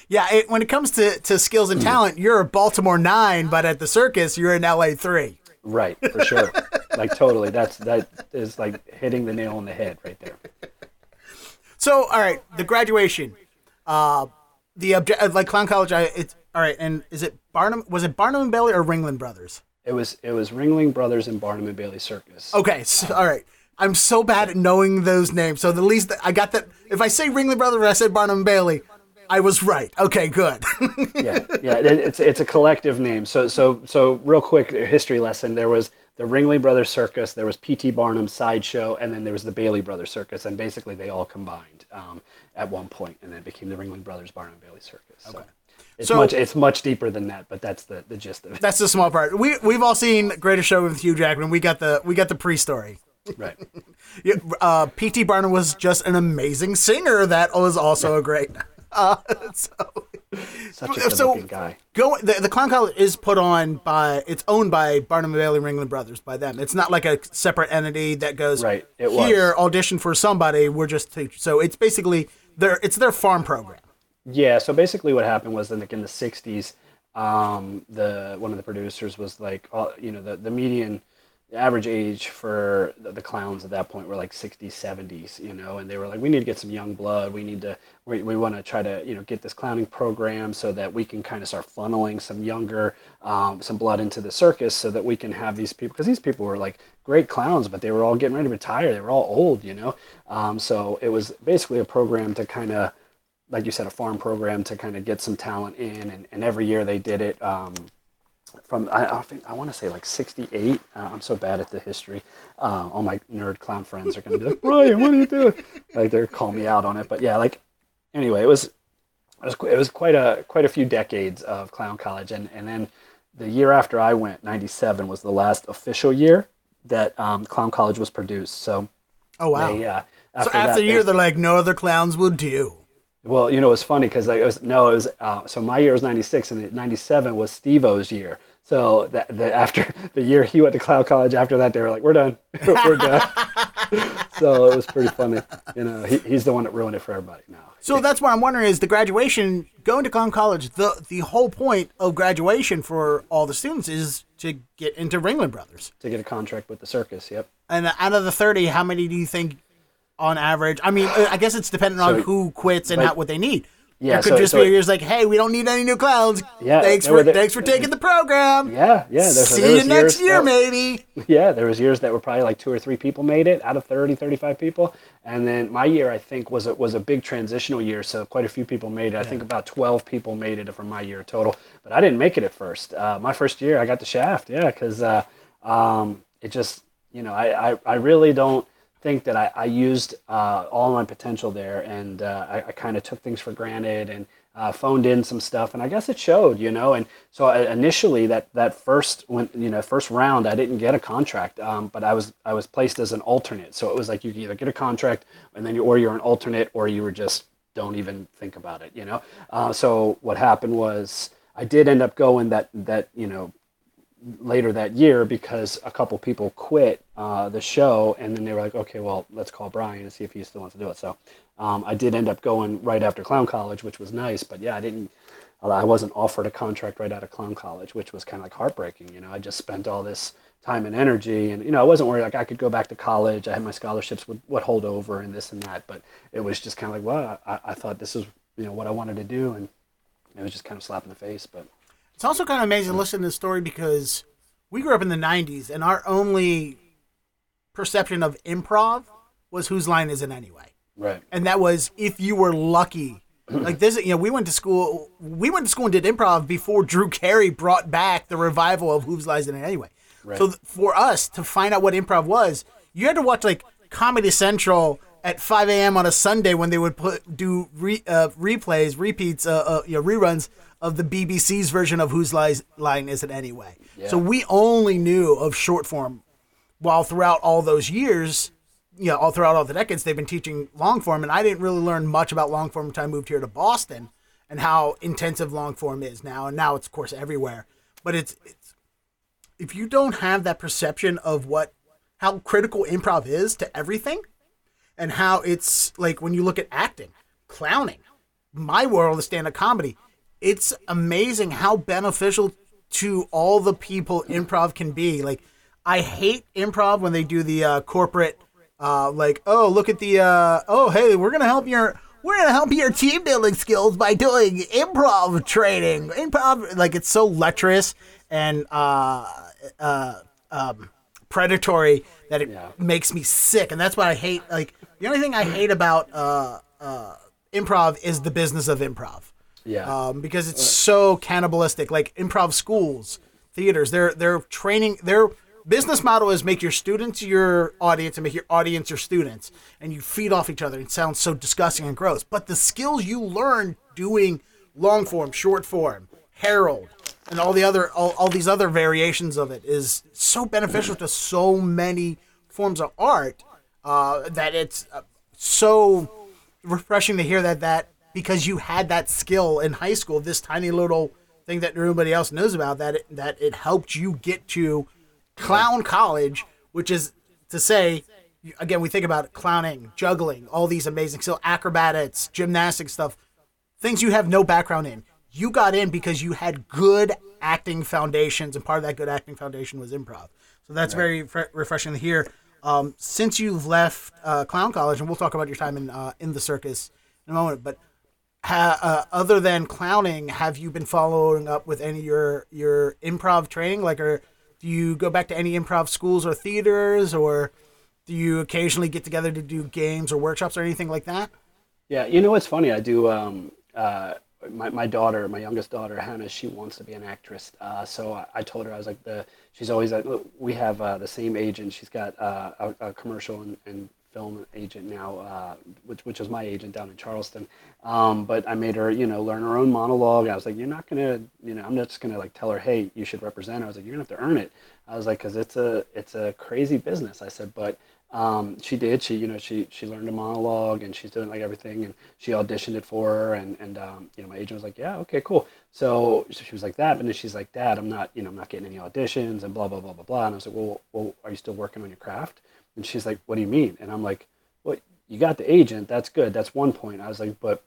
Yeah, it, when it comes to, to skills and talent, you're a Baltimore nine, but at the circus, you're an LA three. Right, for sure. like totally. That's that is like hitting the nail on the head right there. So, all right, the graduation, uh, the object, uh, like clown college. I it's all right. And is it Barnum? Was it Barnum and Bailey or Ringling Brothers? It was it was Ringling Brothers and Barnum and Bailey Circus. Okay, so, all right. I'm so bad at knowing those names. So the least I got that. If I say Ringling Brothers, I said Barnum and Bailey, I was right. Okay, good. yeah, yeah. It's it's a collective name. So so so real quick history lesson. There was the Ringling Brothers Circus, there was P.T. Barnum's sideshow, and then there was the Bailey Brothers Circus, and basically they all combined um, at one point, and then it became the Ringling Brothers Barnum Bailey Circus. So it's So- much it's much deeper than that, but that's the, the gist of it. That's the small part. We we've all seen Greatest Show with Hugh Jackman. We got the we got the pre-story. right. Yeah, uh, P.T. Barnum was just an amazing singer. That was also a great. Uh, so Such a good So- guy. go the, the clown college is put on by it's owned by Barnum and Bailey Ringling Brothers by them. It's not like a separate entity that goes Right, it was. here audition for somebody. We're just teach-" so it's basically their it's their farm program. Yeah, so basically what happened was in the, in the 60s, um, the one of the producers was like, uh, you know, the, the median, the average age for the, the clowns at that point were like 60s, 70s, you know, and they were like, we need to get some young blood. We need to, we, we want to try to, you know, get this clowning program so that we can kind of start funneling some younger, um, some blood into the circus so that we can have these people, because these people were like great clowns, but they were all getting ready to retire. They were all old, you know. Um, so it was basically a program to kind of, like you said, a farm program to kind of get some talent in, and, and every year they did it. Um, from I, I think I want to say like '68. Uh, I'm so bad at the history. Uh, all my nerd clown friends are to be like, Bryan, what are you doing? Like they're calling me out on it. But yeah, like anyway, it was it was qu- it was quite a quite a few decades of clown college, and and then the year after I went, '97 was the last official year that um, clown college was produced. So Oh wow! they, uh, so after a year, they're like, no other clowns would do. well, you know, it was funny because like, it was no, it was uh, so my year was '96 and '97 was Steve-O's year. So that the, after the year he went to Clown College, after that they were like, "We're done, we're done." so it was pretty funny. You know, he, he's the one that ruined it for everybody now. So that's what I'm wondering is the graduation going to clown college. The the whole point of graduation for all the students is to get into Ringling Brothers. To get a contract with the circus, yep. And out of the 30, how many do you think, on average? I mean, uh, I guess it's dependent on So- who quits and how, what they need. Yeah, it could so- just so be it- years like, hey, we don't need any new clowns. Yeah, thanks for thanks for taking the program. Yeah, yeah. There's, See there you next year, that- maybe. Yeah, there was years that were probably like two or three people made it out of 30, 35 people. And then my year, I think, was a, was a big transitional year. So quite a few people made it. I think about 12 people made it from my year total. But I didn't make it at first. Uh, my first year, I got the shaft. Yeah, because uh, um, it just, you know, I, I, I really don't think that I, I used uh, all my potential there. And uh, I, I kind of took things for granted and uh, phoned in some stuff, and I guess it showed, you know. And so I, initially, that that first when you know first round, I didn't get a contract, um, but I was I was placed as an alternate. So it was like you either get a contract, and then you or you're an alternate, or you were just don't even think about it, you know. Uh, so what happened was I did end up going that that you know later that year because a couple people quit uh, the show and then they were like okay well let's call bryan and see if he still wants to do it. So um, i did end up going right after clown college which was nice but yeah i didn't i wasn't offered a contract right out of clown college which was kind of like heartbreaking you know? I just spent all this time and energy and you know i wasn't worried like i could go back to college i had my scholarships would, would hold over and this and that but it was just kind of like well I, I thought this is you know what i wanted to do and it was just kind of slap in the face but It's also kind of amazing to listen to this story because we grew up in the 90s and our only perception of improv was whose line is it anyway? right And that was if you were lucky. Like this, you know, we went to school. We went to school and did improv before Drew Carey brought back the revival of Who's Lines in It Anyway. Right. So th- for us to find out what improv was, you had to watch like Comedy Central at 5 a.m. on a Sunday when they would put do re, uh, replays, repeats, uh, uh, you know, reruns of the BBC's version of Whose Lies, Line Is It Anyway. So we only knew of short form while throughout all those years, you know, all throughout all the decades, they've been teaching long form, and I didn't really learn much about long form until I moved here to Boston and how intensive long form is now. And now it's of course everywhere. But it's it's if you don't have that perception of what how critical improv is to everything, and how it's like when you look at acting, clowning, my world of stand up comedy, it's amazing how beneficial to all the people improv can be. Like, I hate improv when they do the uh, corporate, uh, like, oh, look at the, uh, oh, hey, we're gonna help your. We're gonna help your team building skills by doing improv training. Improv, like it's so lecherous and uh, uh, um, predatory that it Yeah. makes me sick, and that's what I hate. Like the only thing I hate about uh, uh, improv is the business of improv, yeah um, because it's so cannibalistic. Like improv schools, theaters, they're they're training, they're business model is make your students your audience and make your audience your students, and you feed off each other. It sounds so disgusting and gross, but the skills you learn doing long form, short form, Herald, and all the other all, all these other variations of it is so beneficial to so many forms of art uh, that it's uh, so refreshing to hear that that because you had that skill in high school, this tiny little thing that nobody else knows about, that it, that it helped you get to clown college, which is to say, again, we think about clowning, juggling, all these amazing skill, acrobatics, gymnastics stuff, things you have no background in. You got in because you had good acting foundations, and part of that good acting foundation was improv. So that's very fre- refreshing to hear. Um, since you've left uh, clown college, and we'll talk about your time in uh, in the circus in a moment, but ha, uh, other than clowning, have you been following up with any of your your improv training? Like, do you go back to any improv schools or theaters, or do you occasionally get together to do games or workshops or anything like that? Yeah, you know what's funny? I do. Um, uh, my, my daughter, my youngest daughter, Hannah, she wants to be an actress. Uh, so I, I, told her I was like the. She's always like we have uh, the same agent. She's got uh, a, a, commercial and, and film agent now, uh, which which was my agent down in Charleston. Um, but I made her, you know, learn her own monologue. I was like, you're not gonna, you know, I'm not just gonna like tell her, hey, you should represent. I was like, you're gonna have to earn it. I was like, because it's a it's a crazy business. I said, but um, she did. She, you know, she she learned a monologue and she's doing like everything, and she auditioned it for her, and and um, you know, my agent was like, yeah, okay, cool. So, she was like that, but then she's like, Dad, I'm not, you know, I'm not getting any auditions, and blah blah blah blah blah. And I was like, well, well, are you still working on your craft? And she's like, what do you mean? And I'm like, well, you got the agent. That's good. That's one point. I was like, but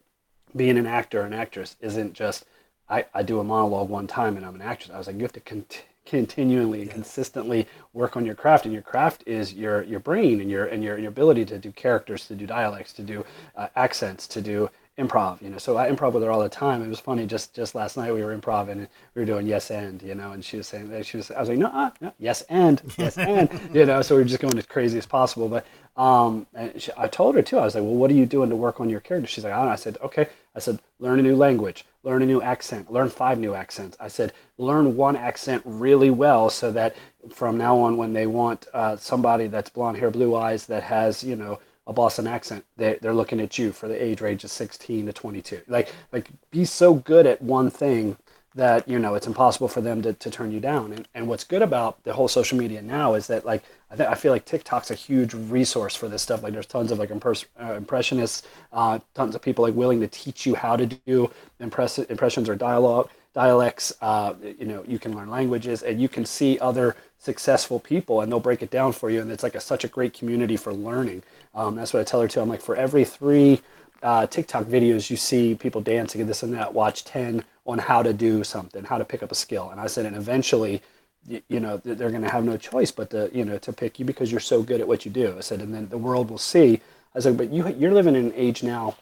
being an actor or an actress isn't just I, I do a monologue one time and I'm an actress. I was like, you have to cont- continually and consistently work on your craft, and your craft is your your brain and your and your, your ability to do characters, to do dialects, to do uh, accents, to do improv, you know. So I improv with her all the time. It was funny. Just just last night we were improv and we were doing yes and, you know, and she was saying she was. I was like, no, uh, no yes and, yes and, you know. So we were just going as crazy as possible. But um, and she, I told her too. I was like, well, what are you doing to work on your character? She's like, I don't know. I said, okay. I said, learn a new language, learn a new accent, learn five new accents. I said, learn one accent really well so that from now on, when they want uh, somebody that's blonde hair, blue eyes, that has you know a Boston accent, they, they're looking at you for the age range of 16 to 22. Like, like be so good at one thing that, you know, it's impossible for them to, to turn you down. And, and what's good about the whole social media now is that, like, I, th- I feel like TikTok's a huge resource for this stuff. Like, there's tons of, like, impers- uh, impressionists, uh, tons of people, like, willing to teach you how to do impress- impressions or dialogue dialects uh, you know you can learn languages and you can see other successful people and they'll break it down for you and it's like a, such a great community for learning um, that's what i tell her too. I'm like for every three uh, tiktok videos you see people dancing and this and that watch 10 on how to do something how to pick up a skill. And i said and eventually you, you know they're going to have no choice but to you know to pick you because you're so good at what you do. I said and then the world will see. I said but you, you're living in an age now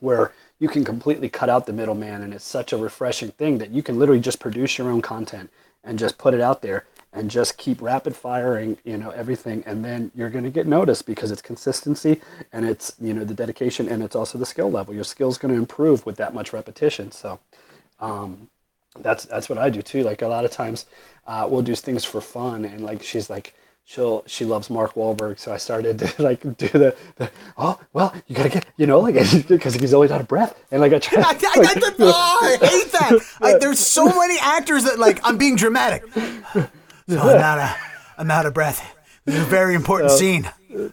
where you can completely cut out the middleman and it's such a refreshing thing that you can literally just produce your own content and just put it out there and just keep rapid firing you know everything and then you're going to get noticed because it's consistency and it's you know the dedication and it's also the skill level your skill's going to improve with that much repetition so um, that's that's what i do too like a lot of times uh, we'll do things for fun and like she's like she'll she loves Mark Wahlberg, so I started to like do the, the oh well you gotta get you know like because he's always out of breath and like I try. I, I, I, oh, I hate that. I, there's so many actors that like I'm being dramatic. So I'm out of I'm out of breath. This is a very important scene.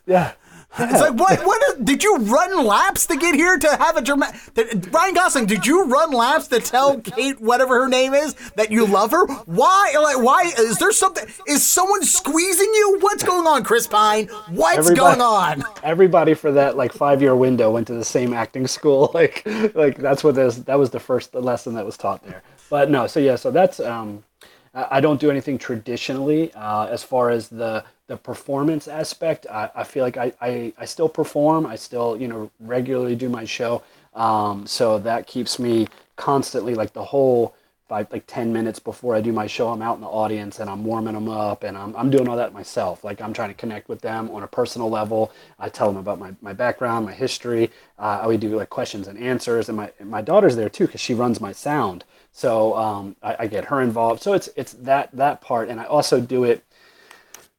Yeah. It's like what? What did you run laps to get here to have a dramatic? Ryan Gosling, did you run laps to tell Kate whatever her name is that you love her? Why? Like why? Is there something? Is someone squeezing you? What's going on, Chris Pine? What's everybody, going on? Everybody for that like five year window went to the same acting school. Like like that's what this that was the first lesson that was taught there. But no, so yeah, so that's um I don't do anything traditionally uh, as far as the the performance aspect. I, I feel like I, I, I still perform. I still you know regularly do my show. Um, so that keeps me constantly like the whole five like 10 minutes before I do my show, I'm out in the audience and I'm warming them up and I'm, I'm doing all that myself. Like I'm trying to connect with them on a personal level. I tell them about my, my background, my history. Uh, I would do like questions and answers. And my, my daughter's there too because she runs my sound. So um, I, I, get her involved. So it's it's that that part, and I also do it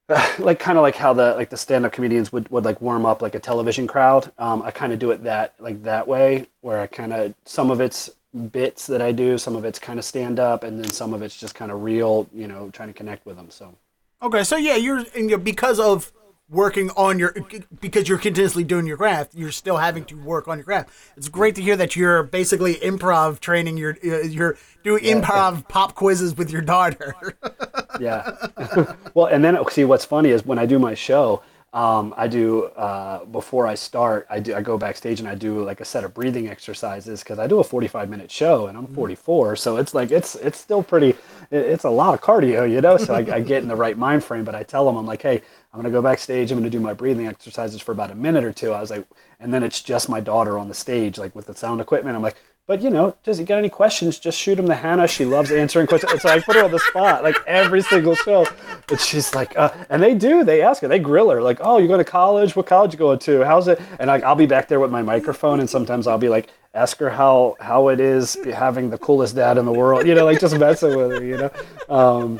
like kind of like how the like the stand-up comedians would, would like warm up like a television crowd. Um, i kind of do it that like that way where i kind of some of it's bits that i do some of it's kind of stand up and then some of it's just kind of real you know trying to connect with them so. Okay, so yeah, you're and you're because of working on your because you're continuously doing your craft, you're still having to work on your craft. It's great to hear that you're basically improv training. You're you're doing improv pop quizzes with your daughter. yeah well and then see what's funny is when i do my show um, i do uh, before i start I, do, I go backstage and i do like a set of breathing exercises because i do a 45 minute show and i'm 44 so it's like it's it's still pretty it's a lot of cardio you know so I, I get in the right mind frame but i tell them i'm like hey i'm going to go backstage i'm going to do my breathing exercises for about a minute or two i was like and then it's just my daughter on the stage like with the sound equipment i'm like but you know, does he got any questions? Just shoot him to Hannah. She loves answering questions. So I put her on the spot like every single show. But she's like, uh, and they do. They ask her. They grill her. Like, oh, you going to college? What college you going to? How's it? And like, I'll be back there with my microphone, and sometimes I'll be like, ask her how how it is having the coolest dad in the world. You know, like just messing with her. You know. Um,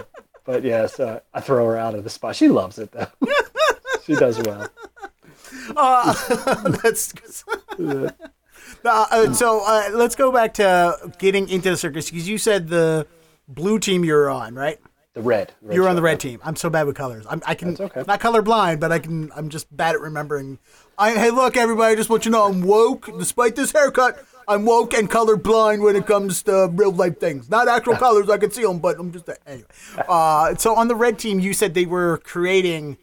but yes, uh, I throw her out of the spot. She loves it though. she does well. That's uh, uh, so. Uh, let's go back to getting into the circus because you said the blue team you're on, right? The red. red You're on the red team. I'm so bad with colors. I'm, I can okay. not colorblind, but I can. I'm just bad at remembering. I, hey, look, everybody! I just want you to know I'm woke. Despite this haircut, I'm woke and colorblind when it comes to real life things. Not actual colors. I can see them, but I'm just anyway. Uh, so on the red team, you said they were creating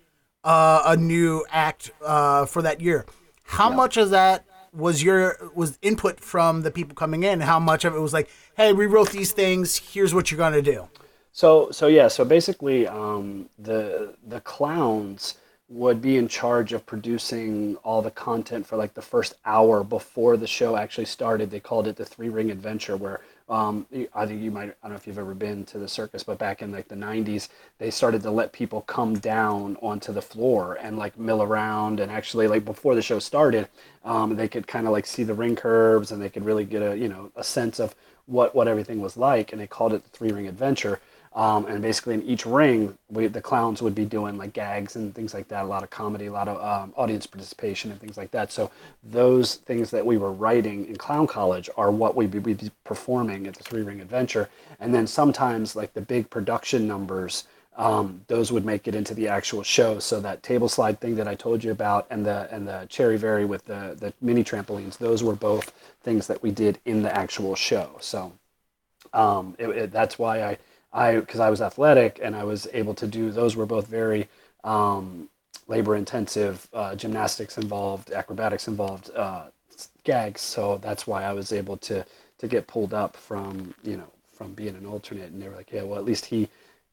uh, a new act uh, for that year. How much of that was your was input from the people coming in? How much of it was like, hey, we wrote these things. Here's what you're gonna do. So so yeah, so basically um, the the clowns would be in charge of producing all the content for like the first hour before the show actually started. They called it the Three Ring Adventure, where um, I think you might I don't know if you've ever been to the circus, but back in like the '90s, they started to let people come down onto the floor and like mill around, and actually like before the show started, um, they could kind of like see the ring curves and they could really get a you know a sense of what what everything was like, and they called it the Three Ring Adventure. Um, and basically, in each ring, we, the clowns would be doing like gags and things like that, a lot of comedy, a lot of um, audience participation, and things like that. So, those things that we were writing in Clown College are what we'd be, we'd be performing at the Three Ring Adventure. And then sometimes, like the big production numbers, um, those would make it into the actual show. So that table slide thing that I told you about, and the and the cherry berry with the the mini trampolines, those were both things that we did in the actual show. So um, it, it, that's why I, I, because I was athletic and I was able to do those were both very um, labor intensive, uh, gymnastics involved, acrobatics involved, uh, gags. So that's why I was able to to get pulled up from you know from being an alternate. And they were like, yeah, well at least he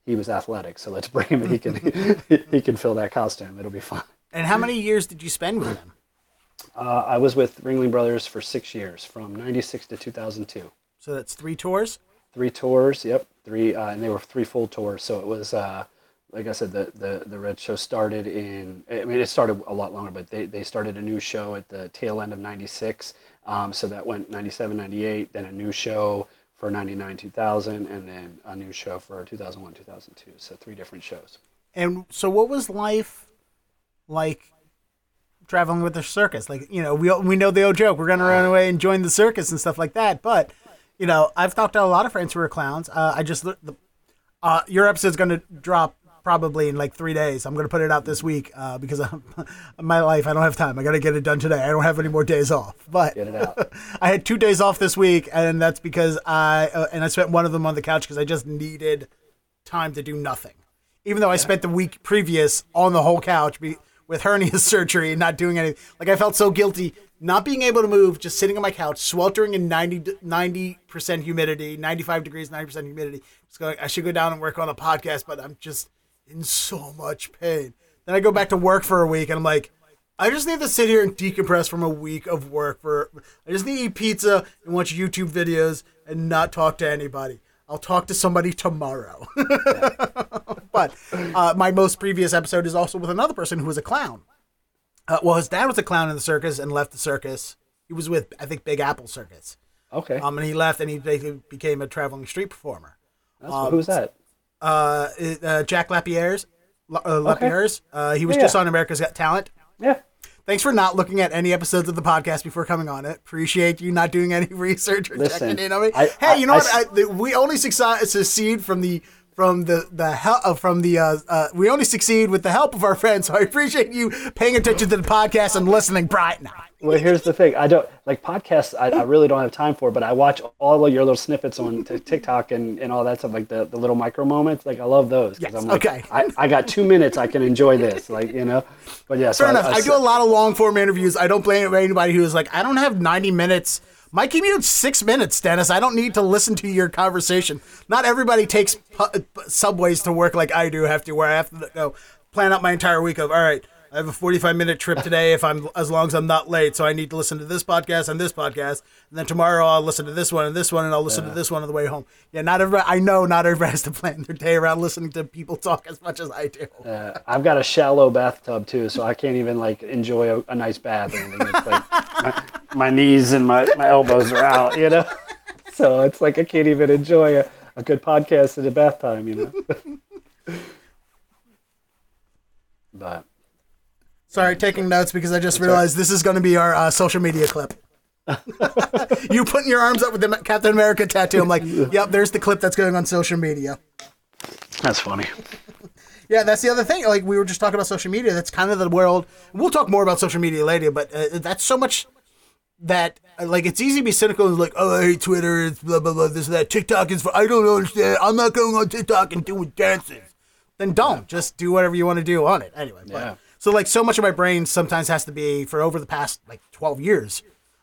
he was athletic, so let's bring him. He can he can fill that costume. It'll be fine. And how many years did you spend with them? Uh, I was with Ringling Brothers for six years, from '96 to 2002. So that's three tours. three tours. Yep, three, uh, and they were three full tours. So it was, uh, like I said, the, the the Red Show started in. I mean, it started a lot longer, but they, they started a new show at the tail end of '96. Um, so that went '97, '98, then a new show for '99, 2000, and then a new show for 2001, 2002. So three different shows. And so, what was life like traveling with the circus? Like, you know, we we know the old joke: we're gonna run away and join the circus and stuff like that. But you know, I've talked to a lot of friends who are clowns. Uh, I just the uh, your episode's gonna drop probably in like three days. I'm gonna put it out this week uh, because of my life. I don't have time. I gotta get it done today. I don't have any more days off. But Get it out. I had two days off this week, and that's because I uh, and I spent one of them on the couch because I just needed time to do nothing. Even though I spent the week previous on the whole couch be, with hernia surgery and not doing anything, like I felt so guilty not being able to move, just sitting on my couch, sweltering in 90 percent humidity, ninety five degrees, ninety percent humidity. Just going, I should go down and work on a podcast, but I'm just in so much pain. Then I go back to work for a week, and I'm like. I just need to sit here and decompress from a week of work. For I just need to eat pizza and watch YouTube videos and not talk to anybody. I'll talk to somebody tomorrow. but uh, my most previous episode is also with another person who was a clown. Uh, well, his dad was a clown in the circus and left the circus. He was with I think Big Apple Circus. Okay. Um, and he left and he became a traveling street performer. That's, who's that? Uh, uh, Jack Lepiarz's uh, Lepiarz. Uh, he was Yeah. just on America's Got Talent. Yeah. Thanks for not looking at any episodes of the podcast before coming on it. Appreciate you not doing any research or Listen, checking in on me. I- hey, I- you know I what? s- I, the, we only succeed from the from the the help uh, from the uh, uh, we only succeed with the help of our friends. So I appreciate you paying attention to the podcast and listening. Bright now. Well, here's the thing. I don't like podcasts. I, I really don't have time for, but I watch all of your little snippets on t- TikTok and, and all that stuff, like the, the little micro moments. Like I love those because Yes, I'm like, okay. I, I got two minutes. I can enjoy this, like you know. But yeah, so Fair enough. I do a lot of long form interviews. I don't blame anybody who's like, I don't have 90 minutes. My commute's six minutes, Dennis. I don't need to listen to your conversation. Not everybody takes pu- subways to work like I do have to, where I have to go plan out my entire week of, all right, I have a 45 minute trip today if I'm as long as I'm not late. So I need to listen to this podcast and this podcast. And then tomorrow I'll listen to this one and this one and I'll listen to this one on the way home. Yeah, not everybody, I know not everybody has to plan their day around listening to people talk as much as I do. Uh, I've got a shallow bathtub too, so I can't even like enjoy a, a nice bath or anything. It's like my, my knees and my, my elbows are out, you know. So it's like I can't even enjoy a, a good podcast at a bath time, you know. but Sorry, taking notes because I just realized this is going to be our uh, social media clip. you putting your arms up with the Captain America tattoo. I'm like, yep, there's the clip that's going on social media. that's funny. Yeah, that's the other thing. Like we were just talking about social media. That's kind of the world. We'll talk more about social media later, but uh, that's so much that like it's easy to be cynical and like, oh, I hate Twitter. It's blah blah blah. This and that. TikTok is. For, I don't understand. I'm not going on TikTok and doing dances. Then don't. Just do whatever you want to do on it. Anyway. but- Yeah. so like so much of my brain sometimes has to be for over the past like 12 years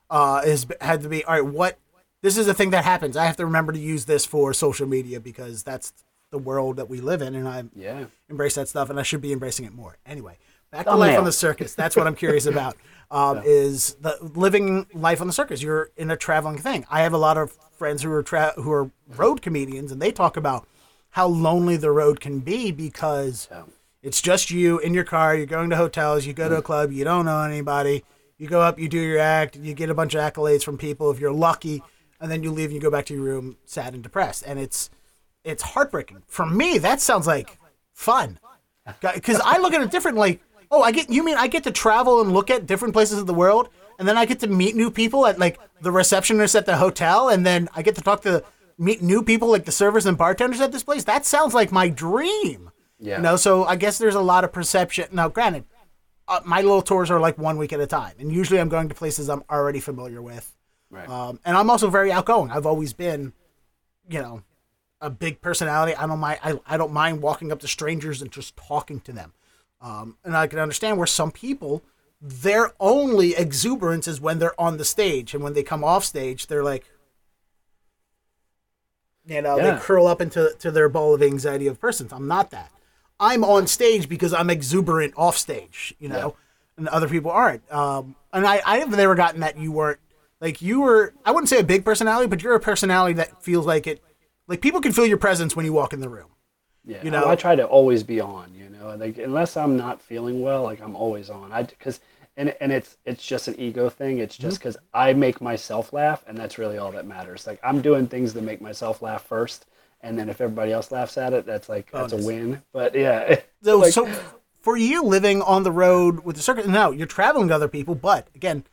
uh has had to be all right what this is a thing that happens i have to remember to use this for social media because that's the world that we live in and i Yeah. embrace that stuff and i should be embracing it more anyway back to life on the circus that's what i'm curious about um, is the living life on the circus you're in a traveling thing i have a lot of friends who are tra- who are road comedians and they talk about how lonely the road can be because it's just you in your car. You're going to hotels. You go to a club. You don't know anybody. You go up. You do your act. You get a bunch of accolades from people if you're lucky, and then you leave and you go back to your room sad and depressed. And it's it's heartbreaking. For me, that sounds like fun because I look at it differently. Like, oh, I get you mean I get to travel and look at different places of the world, and then I get to meet new people at like the receptionist at the hotel, and then I get to talk to meet new people like the servers and bartenders at this place. That sounds like my dream. Yeah. You know, so I guess there's a lot of perception. Now, granted, uh, my little tours are like one week at a time, and usually I'm going to places I'm already familiar with. Right. Um, and I'm also very outgoing. I've always been, you know, a big personality. I don't mind. I, I don't mind walking up to strangers and just talking to them. Um, and I can understand where some people, their only exuberance is when they're on the stage, and when they come off stage, they're like, you know, Yeah. they curl up into to their ball of anxiety of persons. I'm not that. I'm on stage because I'm exuberant off stage, you know, and other people aren't. Um, and I, I have never gotten that you weren't like you were. I wouldn't say a big personality, but you're a personality that feels like it. Like people can feel your presence when you walk in the room. Yeah, You I- know? I try to always be on. Know, like unless I'm not feeling well, like I'm always on. I because and and it's it's just an ego thing. It's Mm-hmm. just because I make myself laugh, and that's really all that matters. Like I'm doing things to make myself laugh first, and then if everybody else laughs at it, that's like that's a win. But yeah, So, like, so for you living on the road with the circus, no, you're traveling to other people, but again,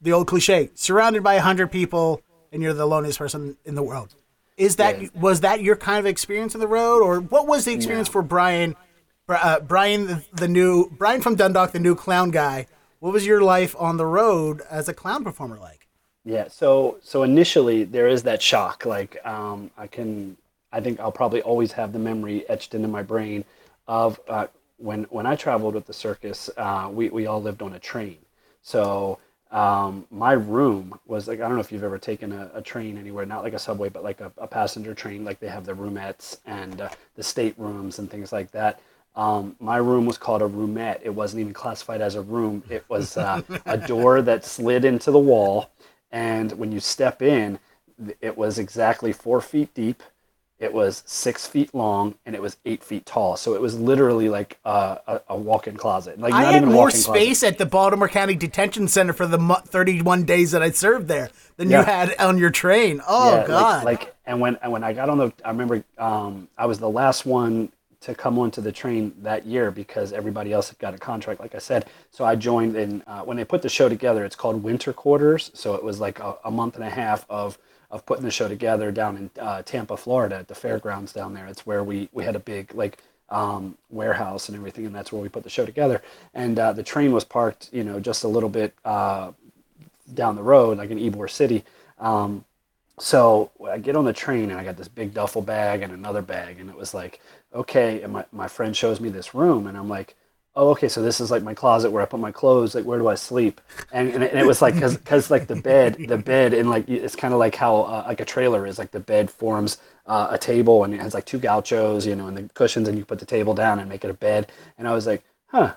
the old cliche, surrounded by a hundred people, and you're the loneliest person in the world. Is that Yeah. was that your kind of experience on the road, or what was the experience No. for Bryan? Uh, Bryan, the, the new Bryan from Dundalk, the new clown guy. What was your life on the road as a clown performer like? Yeah. So so initially there is that shock. Like um, I can I think I'll probably always have the memory etched into my brain of uh, when when I traveled with the circus. Uh, we we all lived on a train. So um, my room was like I don't know if you've ever taken a, a train anywhere, not like a subway, but like a, a passenger train. Like they have the roomettes and uh, the state rooms and things like that. Um, my room was called a roomette. It wasn't even classified as a room. It was uh, a door that slid into the wall, and when you step in, it was exactly four feet deep. It was six feet long, and it was eight feet tall. So it was literally like a, a, a walk-in closet. Like I not had even more walk-in closet. space at the Baltimore County Detention Center for the mo- 31 days that I served there than you had on your train. Oh Yeah, like- God! Like, and when and when I got on the, I remember um, I was the last one to come onto the train that year because everybody else had got a contract, like I said. So I joined in uh, when they put the show together. It's called Winter Quarters. So it was like a, a month and a half of of putting the show together down in uh, Tampa, Florida, at the fairgrounds down there. It's where we we had a big like um, warehouse and everything, and that's where we put the show together. And uh, the train was parked, you know, just a little bit uh, down the road, like in Ybor City. Um, so I get on the train and I got this big duffel bag and another bag, and it was like, okay. And my, my friend shows me this room, and I'm like, oh, okay, so this is like my closet where I put my clothes. Like, where do I sleep? And, and, it, and it was like, cause, cause like the bed, the bed, and like it's kind of like how uh, like a trailer is. Like the bed forms uh, a table, and it has like two gauchos, you know, and the cushions, and you put the table down and make it a bed. And I was like, huh,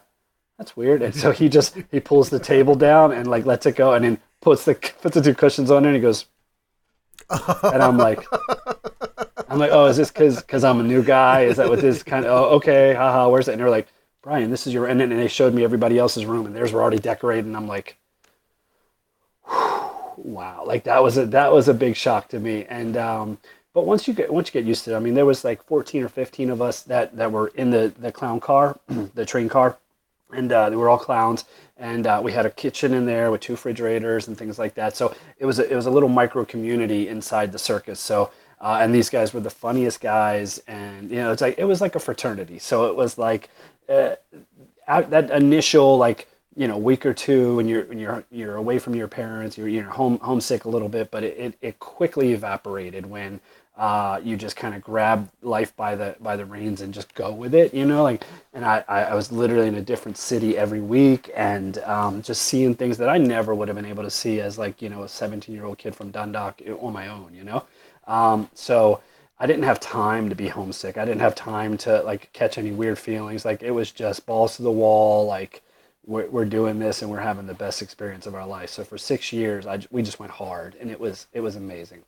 that's weird. And so he just he pulls the table down and like lets it go, and then puts the puts the two cushions on it, and he goes. and I'm like, I'm like, oh, is this because because I'm a new guy? Is that what this kind of? Oh, okay, haha. Where's it? And they're like, Bryan, this is your. And then they showed me everybody else's room, and theirs were already decorated, and I'm like, wow, like that was a that was a big shock to me. And um, but once you get once you get used to it, I mean, there was like 14 or 15 of us that that were in the the clown car, the train car, and uh, they were all clowns and uh, we had a kitchen in there with two refrigerators and things like that. So it was a, it was a little micro community inside the circus. So uh, and these guys were the funniest guys, and you know it's like it was like a fraternity. So it was like uh, that initial like you know week or two when you're when you're you're away from your parents, you're you're home homesick a little bit, but it, it, it quickly evaporated when uh, you just kind of grab life by the by the reins and just go with it, you know. Like, and I, I was literally in a different city every week, and um, just seeing things that I never would have been able to see as like you know a 17 year old kid from Dundalk on my own, you know. Um, so I didn't have time to be homesick. I didn't have time to like catch any weird feelings. Like it was just balls to the wall. Like we're, we're doing this and we're having the best experience of our life. So for six years, I we just went hard, and it was it was amazing.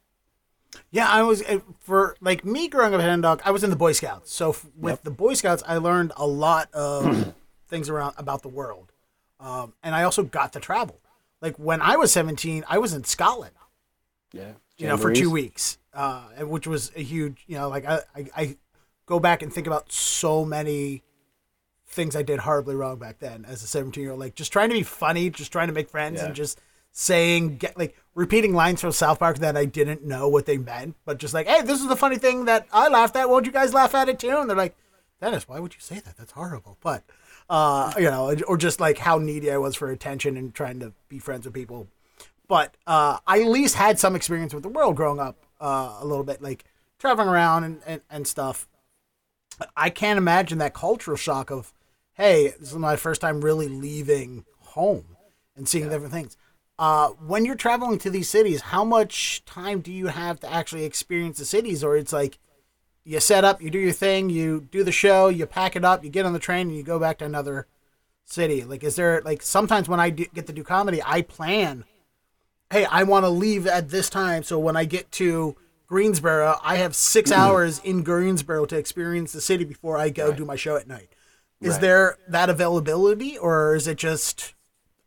Yeah, I was uh, for like me growing up in Dundalk. I was in the Boy Scouts, so f- with Yep. the Boy Scouts, I learned a lot of things around about the world, um, and I also got to travel. Like when I was seventeen, I was in Scotland, Yeah, you know, for two weeks, uh, which was a huge, you know, like I, I, I go back and think about so many things I did horribly wrong back then as a 17 year old. Like just trying to be funny, just trying to make friends, Yeah. and just saying, get like repeating lines from South Park that I didn't know what they meant, but just like, hey, this is the funny thing that I laughed at. Won't you guys laugh at it too? And they're like, Dennis, why would you say that? That's horrible. But, uh, you know, or just like how needy I was for attention and trying to be friends with people. But uh, I at least had some experience with the world growing up uh, a little bit, like traveling around and, and, and stuff. I can't imagine that cultural shock of, hey, this is my first time really leaving home and seeing different things. Uh, when you're traveling to these cities, how much time do you have to actually experience the cities? Or it's like you set up, you do your thing, you do the show, you pack it up, you get on the train, and you go back to another city. Like, is there like sometimes when I do, get to do comedy, I plan, hey, I want to leave at this time, so when I get to Greensboro, I have six hours in Greensboro to experience the city before I go do my show at night. Is Right. there that availability, or is it just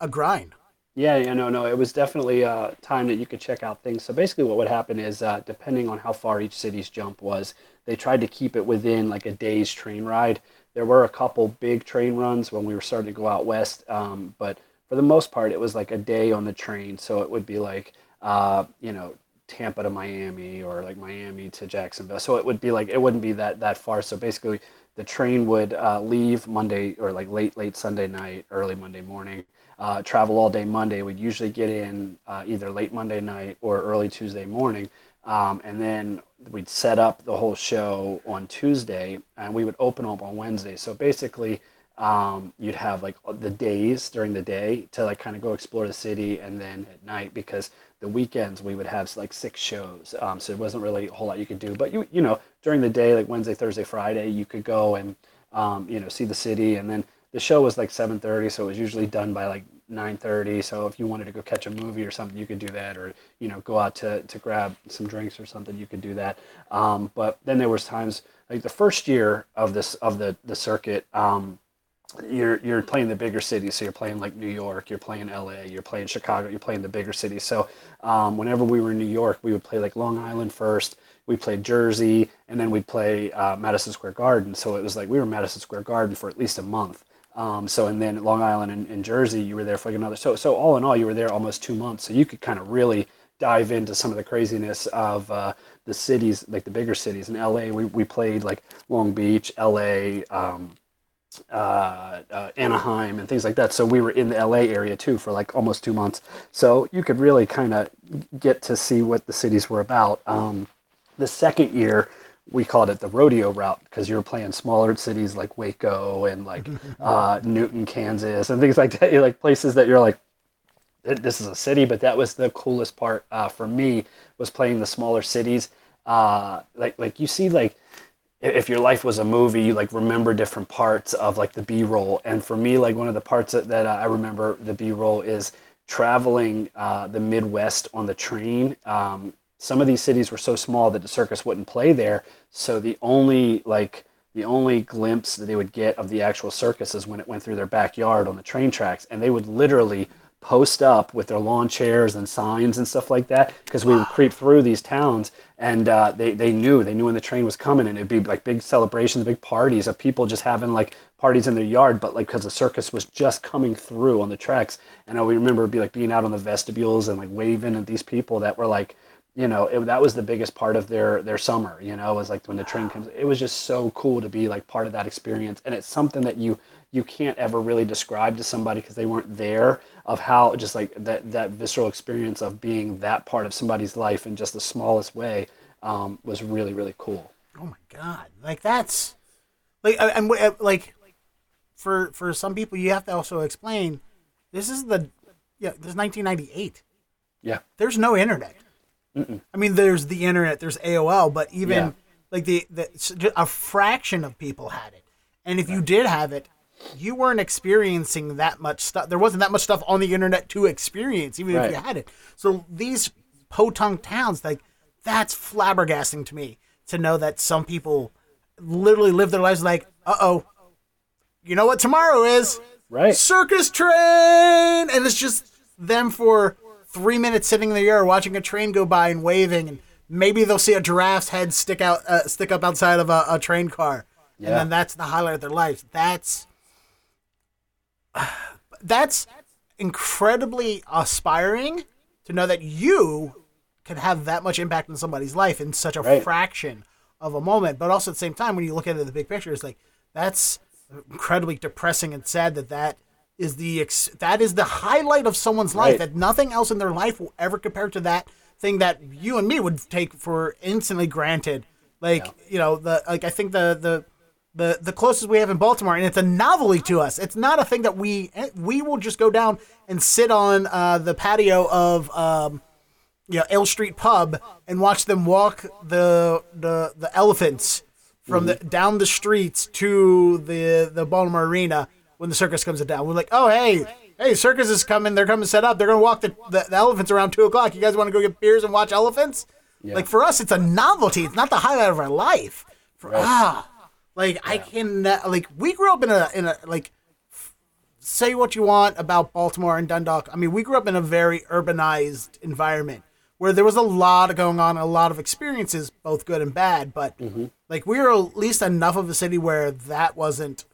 a grind? Yeah, yeah, no, no. It was definitely uh, time that you could check out things. So basically, what would happen is, uh, depending on how far each city's jump was, they tried to keep it within like a day's train ride. There were a couple big train runs when we were starting to go out west, um, but for the most part, it was like a day on the train. So it would be like, uh, you know, Tampa to Miami or like Miami to Jacksonville. So it would be like it wouldn't be that that far. So basically, the train would uh, leave Monday or like late late Sunday night, early Monday morning. Uh, travel all day Monday. We'd usually get in uh, either late Monday night or early Tuesday morning, um, and then we'd set up the whole show on Tuesday, and we would open up on Wednesday. So basically, um, you'd have like the days during the day to like kind of go explore the city, and then at night because the weekends we would have like six shows, um, so it wasn't really a whole lot you could do. But you you know during the day like Wednesday, Thursday, Friday, you could go and um, you know see the city, and then the show was like 7:30, so it was usually done by like 9:30. So if you wanted to go catch a movie or something, you could do that, or you know go out to to grab some drinks or something, you could do that. Um, but then there was times like the first year of this of the the circuit. Um, you're you're playing the bigger cities. So you're playing like New York, you're playing LA, you're playing Chicago, you're playing the bigger cities. So um, whenever we were in New York, we would play like Long Island first, we played Jersey, and then we'd play uh, Madison Square Garden. So it was like we were Madison Square Garden for at least a month. Um, so and then Long Island and, and Jersey, you were there for like another. So so all in all, you were there almost two months. So you could kind of really dive into some of the craziness of uh, the cities, like the bigger cities. In LA, we, we played like Long Beach, LA, um, uh, uh, Anaheim, and things like that. So we were in the LA area too for like almost two months. So you could really kind of get to see what the cities were about. Um, the second year, we called it the rodeo route because you were playing smaller cities like Waco and like uh, Newton, Kansas, and things like that. You're like places that you're like, this is a city, but that was the coolest part uh, for me was playing the smaller cities. Uh, like like you see like if your life was a movie, you like remember different parts of like the B roll. And for me, like one of the parts that, that I remember the B roll is traveling uh, the Midwest on the train. Um, some of these cities were so small that the circus wouldn't play there. So the only like the only glimpse that they would get of the actual circus is when it went through their backyard on the train tracks, and they would literally post up with their lawn chairs and signs and stuff like that because we would creep through these towns and uh, they, they knew they knew when the train was coming and it'd be like big celebrations big parties of people just having like parties in their yard but like because the circus was just coming through on the tracks. And i remember be like being out on the vestibules and like waving at these people that were like you know it, that was the biggest part of their their summer you know was like when the train comes. It was just so cool to be like part of that experience. And it's something that you you can't ever really describe to somebody because they weren't there of how just like that that visceral experience of being that part of somebody's life in just the smallest way um, was really really cool. Oh my god! Like that's like and like for for some people you have to also explain this is the yeah this is 1998. Yeah. There's no internet. Mm-mm. I mean, there's the internet, there's AOL, but even yeah. like the, the a fraction of people had it. And if you did have it, you weren't experiencing that much stuff. There wasn't that much stuff on the internet to experience, even right. if you had it. So these podunk towns, like that's flabbergasting to me to know that some people literally live their lives like, uh oh, you know what tomorrow is? Right. Circus train, and it's just them for three minutes sitting in the air watching a train go by and waving, and maybe they'll see a giraffe's head stick out, uh, stick up outside of a, a train car, yeah. and then that's the highlight of their lives. That's that's incredibly aspiring to know that you can have that much impact on somebody's life in such a right. fraction of a moment. But also at the same time, when you look at it, the big picture, it's like that's incredibly depressing and sad that that is the ex- that is the highlight of someone's life. Right. That nothing else in their life will ever compare to that thing that you and me would take for instantly granted. Like yeah. you know the like I think the the the the closest we have in Baltimore, and it's a novelty to us. It's not a thing that we we will just go down and sit on uh, the patio of um, you know Ale Street Pub and watch them walk the the the elephants from mm-hmm. the down the streets to the the Baltimore Arena when the circus comes down. We're like, oh hey. Hey, circus is coming. They're coming set up. They're gonna walk the, the, the elephants around two o'clock. You guys want to go get beers and watch elephants? Yeah. Like for us, it's a novelty. It's not the highlight of our life. For, right. Ah, like yeah. I can like we grew up in a in a like say what you want about Baltimore and Dundalk. I mean, we grew up in a very urbanized environment where there was a lot going on, a lot of experiences, both good and bad. But mm-hmm. like we were at least enough of a city where that wasn't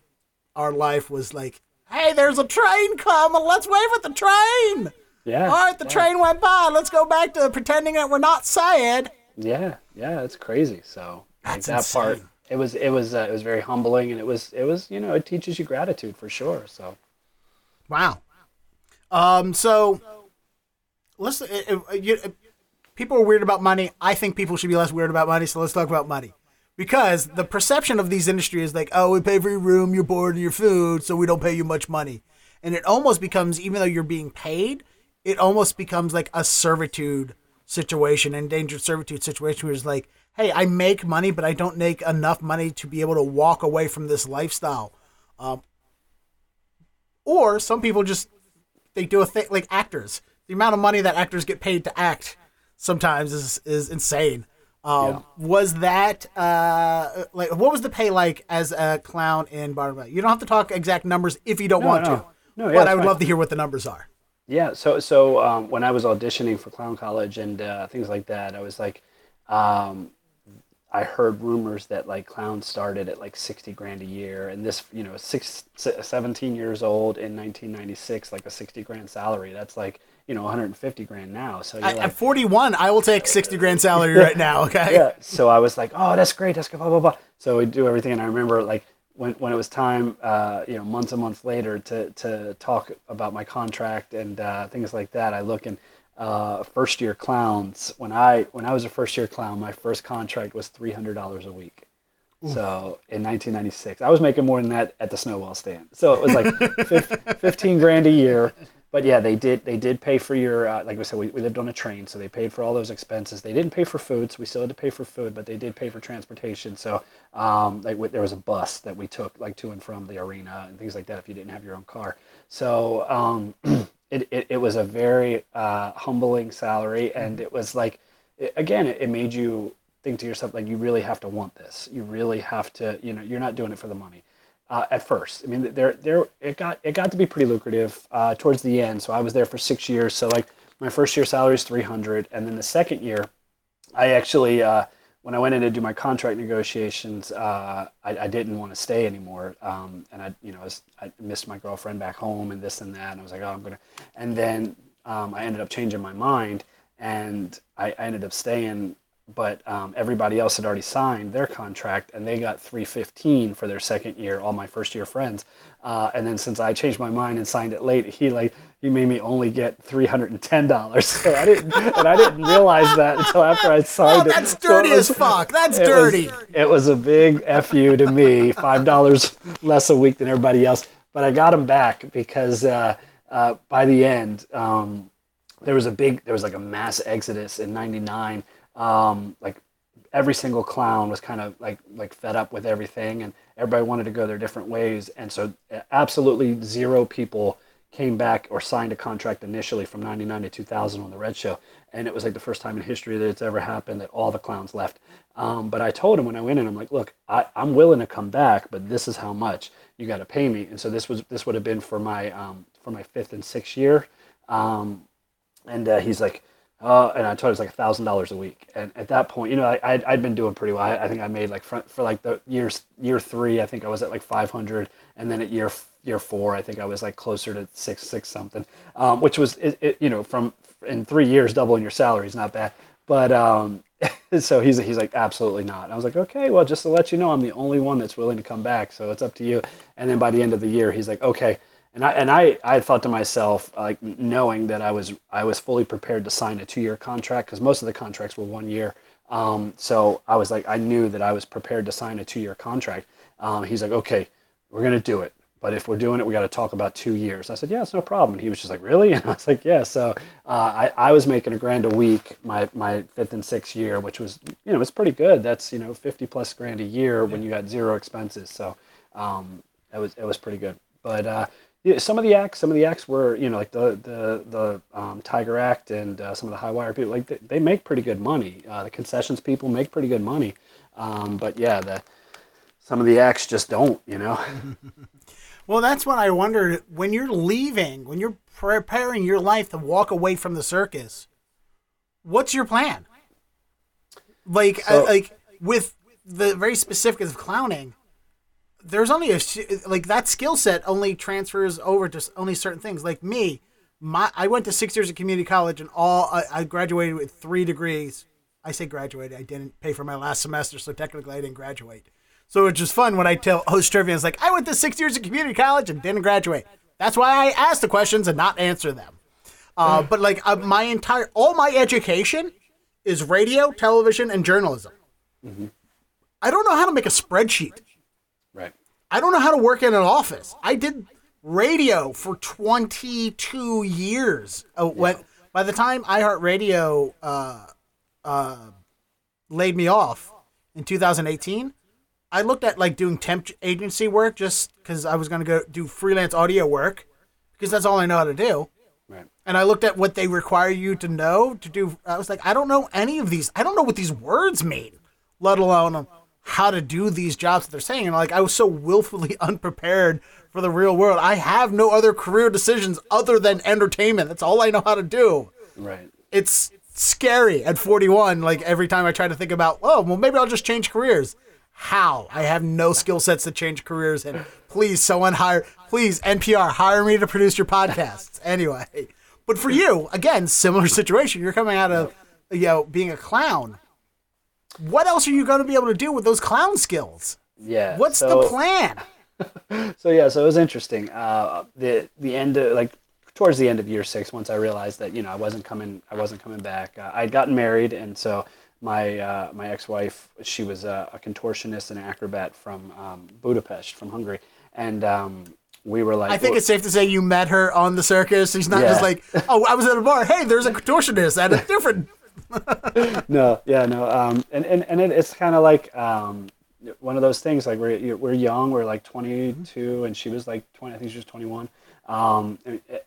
our life. Was like, hey, there's a train coming. Let's wave at the train. Yeah. All right, the yeah. train went by. Let's go back to pretending that we're not sad. Yeah, yeah, it's crazy. So That's like that insane. part it was it was uh, it was very humbling, and it was it was you know it teaches you gratitude for sure. So, wow. Um. So, let's. Uh, uh, you, people are weird about money. I think people should be less weird about money. So let's talk about money. Because the perception of these industries is like, oh, we pay for your room, your board, and your food, so we don't pay you much money. And it almost becomes, even though you're being paid, it almost becomes like a servitude situation, endangered servitude situation, where it's like, hey, I make money, but I don't make enough money to be able to walk away from this lifestyle. Um, or some people just they do a thing like actors. The amount of money that actors get paid to act sometimes is is insane. Um, yeah. Was that uh, like what was the pay like as a clown in Barnum's? You don't have to talk exact numbers if you don't no, want no. to. No, yeah, but I would fine. love to hear what the numbers are. Yeah, so so um, when I was auditioning for clown college and uh, things like that, I was like, um, I heard rumors that like clowns started at like 60 grand a year and this, you know, six, 17 years old in 1996, like a 60 grand salary. That's like, you know, 150 grand now. So At, like, at 41, I will take 60 grand salary right now. Okay. yeah. So I was like, oh, that's great. That's good. Blah, blah, blah. So we do everything. And I remember like when, when it was time, uh, you know, months and months later to, to talk about my contract and uh, things like that, I look and uh, first year clowns. When I when I was a first year clown, my first contract was three hundred dollars a week. So in 1996, I was making more than that at the snowball stand. So it was like fif- 15 grand a year. But yeah, they did they did pay for your uh, like we said we, we lived on a train, so they paid for all those expenses. They didn't pay for food, so we still had to pay for food, but they did pay for transportation. So um, like w- there was a bus that we took like to and from the arena and things like that if you didn't have your own car. So um, it, it, it was a very uh, humbling salary. And it was like it, again it, it made you think to yourself like you really have to want this. You really have to you know you're not doing it for the money. Uh, at first i mean there there it got it got to be pretty lucrative uh, towards the end. So i was there for six years. So like my first year salary is 300 and then the second year i actually uh, when I went in to do my contract negotiations, uh, I, I, didn't want to stay anymore, um, and I, you know, I, was, I, missed my girlfriend back home and this and that, and I was like, oh, I'm gonna. And then um, I ended up changing my mind, and I, I ended up staying. But um, everybody else had already signed their contract, and they got 315 for their second year. All my first year friends, uh, and then since I changed my mind and signed it late, he like he made me only get three hundred and ten dollars. So I didn't, and I didn't realize that until after I signed oh, it. That's dirty so was, as fuck. That's it dirty. Was, it was a big fu to me. Five dollars less a week than everybody else, but I got him back because uh, uh, by the end, um, there was a big, there was like a mass exodus in '99. Um, like every single clown was kind of like like fed up with everything, and everybody wanted to go their different ways, and so absolutely zero people came back or signed a contract initially from 99 to 2000 on the Red Show. And it was like the first time in history that it's ever happened that all the clowns left. Um, but I told him when I went in, I'm like, look, I, am willing to come back, but this is how much you got to pay me. And so this was this would have been for my um, for my fifth and sixth year. Um, and uh, he's like, uh, and I told him it was like a thousand dollars a week. And at that point, you know, I, I'd, I'd been doing pretty well. I, I think I made like for, for like the years year three, I think I was at like 500, and then at year year four, I think I was like closer to six, six something, um, which was, it, it, you know, from in three years, doubling your salary is not bad. But um, so he's, he's like, absolutely not. And I was like, okay, well, just to let you know, I'm the only one that's willing to come back. So it's up to you. And then by the end of the year, he's like, okay. And I, and I, I thought to myself, like knowing that I was, I was fully prepared to sign a two year contract because most of the contracts were one year. Um, so I was like, I knew that I was prepared to sign a two year contract. Um, he's like, okay, we're going to do it but if we're doing it, we got to talk about two years. I said, yeah, it's no problem. And he was just like, really? And I was like, yeah. So uh, I, I was making a grand a week my, my fifth and sixth year, which was, you know, it's pretty good. That's, you know, 50 plus grand a year when you got zero expenses. So um, it was, it was pretty good. But uh, yeah, some of the acts, some of the acts were, you know, like the, the, the um, Tiger Act and uh, some of the high wire people, like they, they make pretty good money. Uh, the concessions people make pretty good money. Um, but yeah, the, some of the acts just don't, you know. Well, that's what I wondered. When you're leaving, when you're preparing your life to walk away from the circus, what's your plan? Like, so, uh, like with the very specific of clowning, there's only a like that skill set only transfers over to only certain things. Like me, my I went to six years of community college and all I, I graduated with three degrees. I say graduated. I didn't pay for my last semester, so technically I didn't graduate. So it's just fun when I tell host trivia. It's like I went to six years of community college and didn't graduate. That's why I ask the questions and not answer them. Uh, but like uh, my entire, all my education is radio, television, and journalism. Mm-hmm. I don't know how to make a spreadsheet. Right. I don't know how to work in an office. I did radio for 22 years. Uh, yeah. When by the time iHeartRadio uh, uh, laid me off in 2018, I looked at like doing temp agency work just because I was going to go do freelance audio work because that's all I know how to do. Right. And I looked at what they require you to know to do. I was like, I don't know any of these. I don't know what these words mean, let alone how to do these jobs that they're saying. And like, I was so willfully unprepared for the real world. I have no other career decisions other than entertainment. That's all I know how to do. Right. It's scary at 41. Like every time I try to think about, oh, well, maybe I'll just change careers. How? I have no skill sets to change careers. And please, someone hire, please, NPR, hire me to produce your podcasts. Anyway, but for you, again, similar situation. You're coming out of, you know, being a clown. What else are you going to be able to do with those clown skills? Yeah. What's so- the plan? so yeah, so it was interesting. Uh, the the end of like towards the end of year six, once I realized that you know I wasn't coming, I wasn't coming back. Uh, I'd gotten married, and so my uh, my ex-wife, she was a, a contortionist and an acrobat from um, Budapest, from Hungary, and um, we were like, I think it's safe to say you met her on the circus. She's not just like, oh, I was at a bar. Hey, there's a contortionist at a different. no, yeah, no, um, and and and it, it's kind of like um, one of those things. Like we're we're young, we're like 22, and she was like 20. I think she was 21. Um,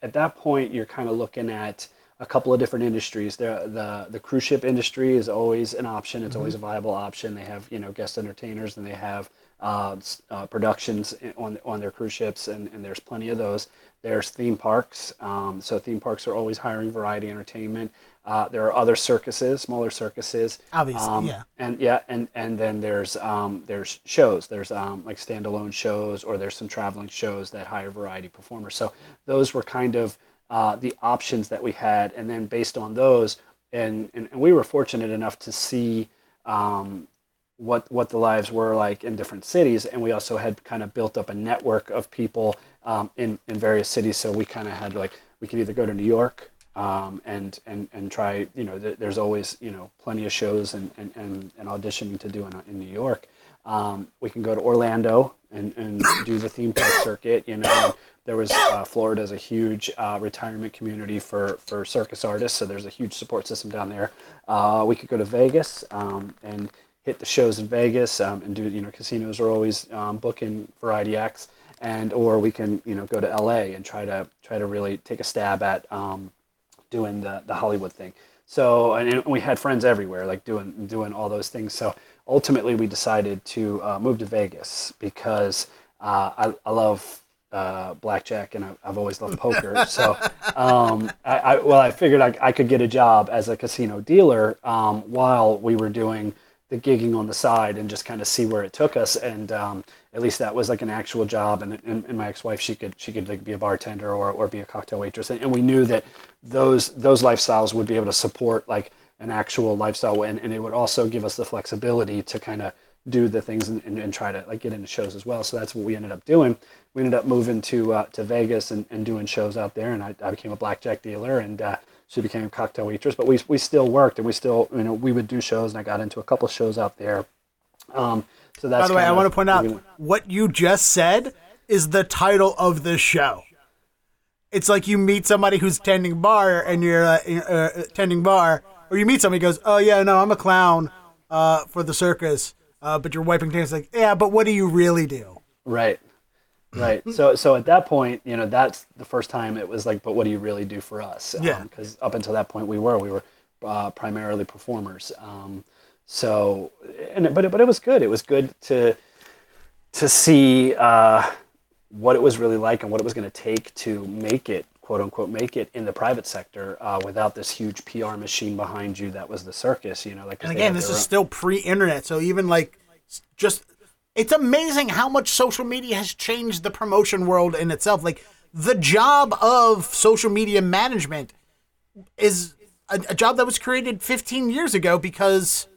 at that point, you're kind of looking at a couple of different industries. The the the cruise ship industry is always an option. It's always a viable option. They have you know guest entertainers, and they have uh, uh, productions on on their cruise ships, and, and there's plenty of those. There's theme parks, um, so theme parks are always hiring variety entertainment. Uh, there are other circuses, smaller circuses. Obviously, Um, yeah. And yeah, and and then there's um, there's shows. There's um, like standalone shows, or there's some traveling shows that hire variety performers. So those were kind of uh, the options that we had, and then based on those, and and, and we were fortunate enough to see. Um, what what the lives were like in different cities, and we also had kind of built up a network of people um, in in various cities. So we kind of had like we could either go to New York um, and and and try. You know, th- there's always you know plenty of shows and and, and, and auditioning to do in, in New York. Um, we can go to Orlando and, and do the theme park circuit. You know, there was uh, Florida's a huge uh, retirement community for for circus artists, so there's a huge support system down there. Uh, we could go to Vegas um, and hit the shows in Vegas um, and do you know casinos are always um, booking variety acts and or we can you know go to LA and try to try to really take a stab at um, doing the, the Hollywood thing. So and we had friends everywhere like doing doing all those things. So ultimately we decided to uh, move to Vegas because uh, I, I love uh, blackjack and I, I've always loved poker. so um, I, I well I figured I, I could get a job as a casino dealer um, while we were doing the gigging on the side and just kind of see where it took us. And um, at least that was like an actual job. And, and, and my ex-wife, she could she could like be a bartender or, or be a cocktail waitress. And, and we knew that those those lifestyles would be able to support like an actual lifestyle, and, and it would also give us the flexibility to kind of do the things and, and, and try to like get into shows as well. So that's what we ended up doing. We ended up moving to uh, to Vegas and, and doing shows out there, and I, I became a blackjack dealer and. Uh, she became a cocktail waitress, but we, we still worked and we still, you know, we would do shows and I got into a couple shows out there. Um, so that's By the way, I want to point out what you just said is the title of the show. It's like you meet somebody who's tending bar and you're uh, uh, tending bar, or you meet somebody who goes, "Oh yeah, no, I'm a clown uh, for the circus," uh, but you're wiping tails. Like, yeah, but what do you really do? Right. Right. So so at that point, you know, that's the first time it was like, but what do you really do for us? Yeah. Because up until that point, we were we were uh, primarily performers. Um, so and it- but it, but it was good. It was good to to see uh, what it was really like and what it was going to take to make it quote unquote make it in the private sector uh, without this huge PR machine behind you that was the circus. You know, like And again, this is own- still pre-internet, so even like just it's amazing how much social media has changed the promotion world in itself. Like the job of social media management is a, a job that was created 15 years ago because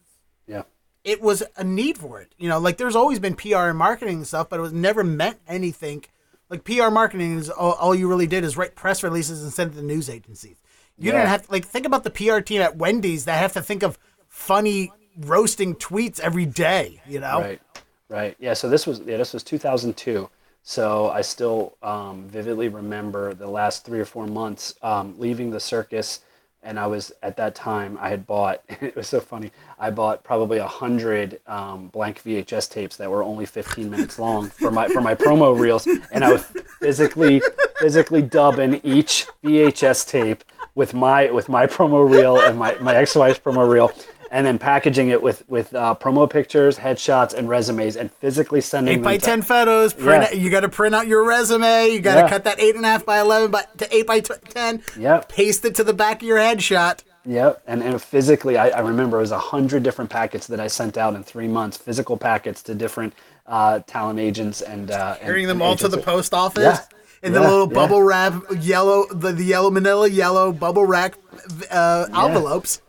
yeah. it was a need for it. You know, like there's always been PR and marketing and stuff, but it was never meant anything. Like PR marketing is all, all you really did is write press releases and send it to news agencies. You Yeah. didn't have to like think about the PR team at Wendy's that have to think of funny roasting tweets every day. You know, Right, right. Yeah. So this was yeah, this was 2002. So I still um, vividly remember the last three or four months um, leaving the circus, and I was at that time I had bought. It was so funny. I bought probably a hundred um, blank VHS tapes that were only 15 minutes long for my for my promo reels, and I was physically physically dubbing each VHS tape with my with my promo reel and my, my ex-wife's promo reel and then packaging it with with uh, promo pictures, headshots, and resumes, and physically sending eight them by to- ten photos. Print Yeah. it, you got to print out your resume. You got to Yeah. cut that eight and a half by eleven by to eight by t- ten. Yep. Paste it to the back of your headshot. Yep, and, and physically, I, I remember it was a hundred different packets that I sent out in three months, physical packets to different uh, talent agents and uh, Carrying and, them and all to the post office. Yeah. In the Yeah, little yeah. bubble wrap, yellow, the, the yellow manila yellow bubble wrap uh, envelopes.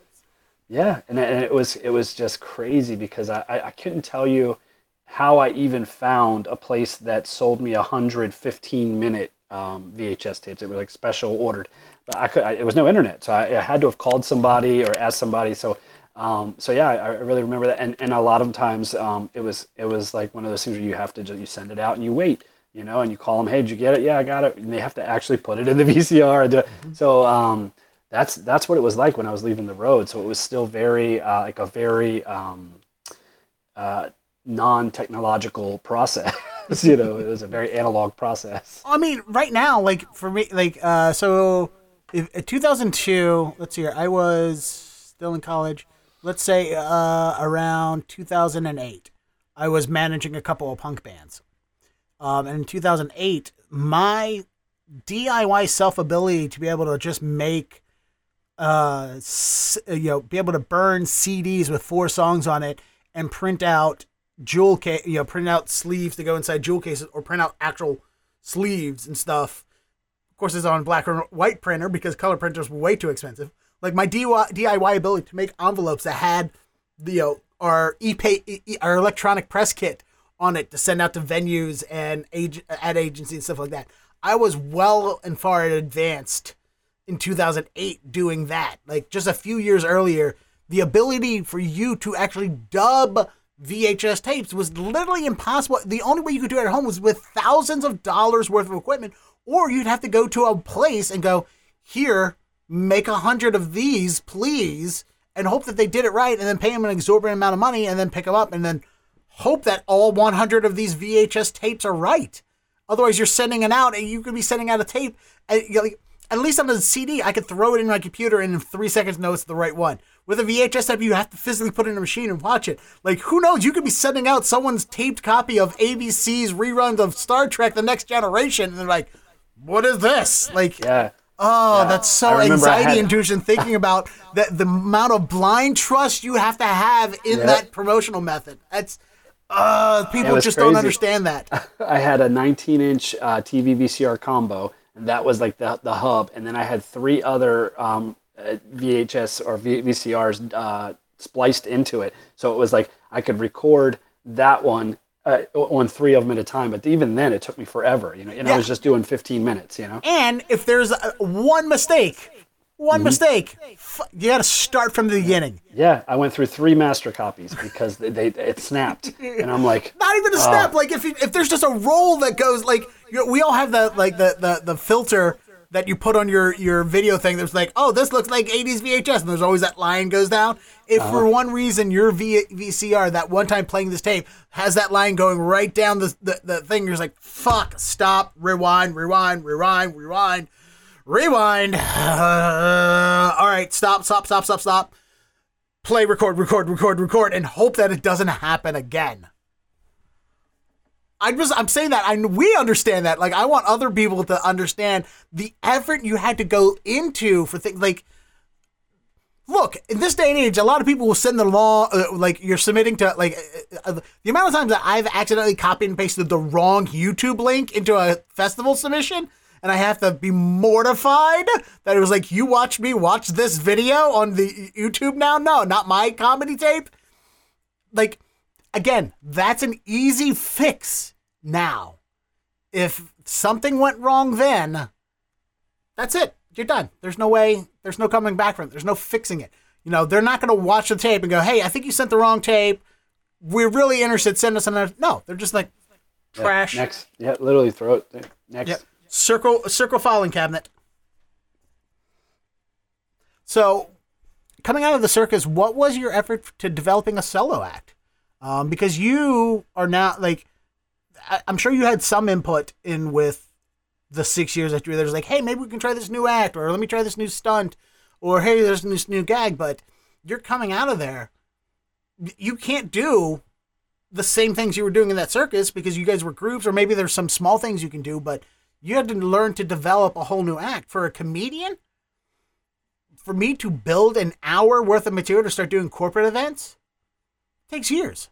Yeah, and, and it was it was just crazy because I, I I couldn't tell you how I even found a place that sold me a hundred fifteen minute um, VHS tapes. It was like special ordered, but I could I, it was no internet, so I, I had to have called somebody or asked somebody. So um, so yeah, I, I really remember that, and and a lot of times um, it was it was like one of those things where you have to just you send it out and you wait. You know, and you call them, hey, did you get it? Yeah, I got it. And they have to actually put it in the VCR. And do. So, um, that's that's what it was like when I was leaving the road. So it was still very uh, like a very um, uh, non-technological process. you know, it was a very analog process. I mean, right now, like for me, like uh, so, if, in 2002, let's see here, I was still in college. Let's say uh, around 2008, I was managing a couple of punk bands. Um, and in 2008, my DIY self ability to be able to just make, uh, you know, be able to burn CDs with four songs on it and print out jewel case, you know, print out sleeves to go inside jewel cases or print out actual sleeves and stuff. Of course, it's on black or white printer because color printers were way too expensive. Like my DIY, ability to make envelopes that had, you know, our EPK, our electronic press kit on it to send out to venues and ad agencies and stuff like that. I was well and far advanced in 2008 doing that. Like just a few years earlier, the ability for you to actually dub VHS tapes was literally impossible. The only way you could do it at home was with thousands of dollars worth of equipment, or you'd have to go to a place and go, here, make a hundred of these, please, and hope that they did it right, and then pay them an exorbitant amount of money, and then pick them up, and then hope that all 100 of these VHS tapes are right. Otherwise, you're sending it out, and you could be sending out a tape. And, you know, like, at least on the CD, I could throw it in my computer and in three seconds know it's the right one. With a VHS tape, you have to physically put it in a machine and watch it. Like, who knows? You could be sending out someone's taped copy of ABC's reruns of Star Trek: The Next Generation, and they're like, "What is this?" Like, Yeah. Oh, that's so I remember I anxiety inducing thinking about that the amount of blind trust you have to have in Yeah. that promotional method. That's uh people just don't understand that. I had a 19 inch uh, TV VCR combo, that was like the, the hub. And then I had three other um, uh, VHS or v- VCRs uh, spliced into it. So it was like I could record that one uh, on three of them at a time. But even then, it took me forever, you know. And I was just doing 15 minutes, you know. And if there's uh one mistake, one mistake, you got to start from the beginning. Yeah, I went through three master copies because they, they it snapped, and I'm like, Not even a snap. Like if you, if there's just a roll that goes like we all have the like the, the the filter that you put on your your video thing. That's like oh this looks like 80s VHS, and there's always that line goes down. If for uh-huh. one reason your v- VCR that one time playing this tape has that line going right down the the, the thing, you're just like fuck, stop, rewind, rewind, rewind, rewind. Rewind. all right, stop, stop, stop, stop, stop. Play, record, record, record, record, and hope that it doesn't happen again. I just I'm saying that I we understand that. Like I want other people to understand the effort you had to go into for things like look in this day and age a lot of people will send the law uh, like you're submitting to like uh, uh, the amount of times that i've accidentally copied and pasted the wrong youtube link into a festival submission and i have to be mortified that it was like you watch me watch this video on the youtube now no not my comedy tape like again that's an easy fix now if something went wrong then that's it. You're done. There's no way. There's no coming back from it. There's no fixing it. You know, they're not going to watch the tape and go, "Hey, I think you sent the wrong tape. We're really interested. Send us another." No, they're just like trash. next, yeah, literally throw it next. Yep. Circle circle filing cabinet. So, coming out of the circus, what was your effort to developing a solo act? Um, because you are now like, I, I'm sure you had some input in with the six years that you were there. Like, hey, maybe we can try this new act, or let me try this new stunt, or hey, there's this new gag. But you're coming out of there, you can't do the same things you were doing in that circus because you guys were groups, or maybe there's some small things you can do, but you had to learn to develop a whole new act for a comedian. for me to build an hour worth of material to start doing corporate events takes years.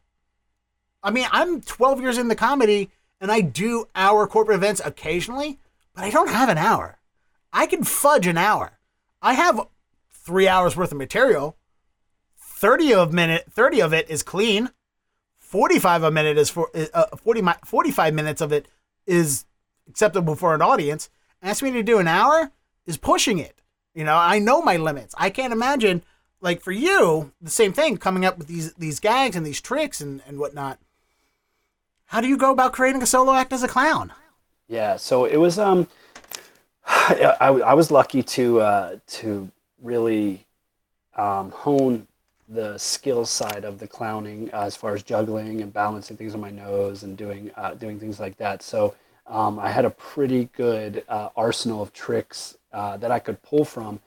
I mean, I'm 12 years in the comedy and I do hour corporate events occasionally, but I don't have an hour. I can fudge an hour. I have three hours worth of material. 30 of minute 30 of it is clean 45 a minute is for uh, 40 45 minutes of it is acceptable for an audience ask me to do an hour is pushing it you know i know my limits i can't imagine like for you the same thing coming up with these these gags and these tricks and, and whatnot how do you go about creating a solo act as a clown yeah so it was um I, I was lucky to uh, to really um, hone the skill side of the clowning uh, as far as juggling and balancing things on my nose and doing uh, doing things like that. So um, I had a pretty good uh, arsenal of tricks uh, that I could pull from,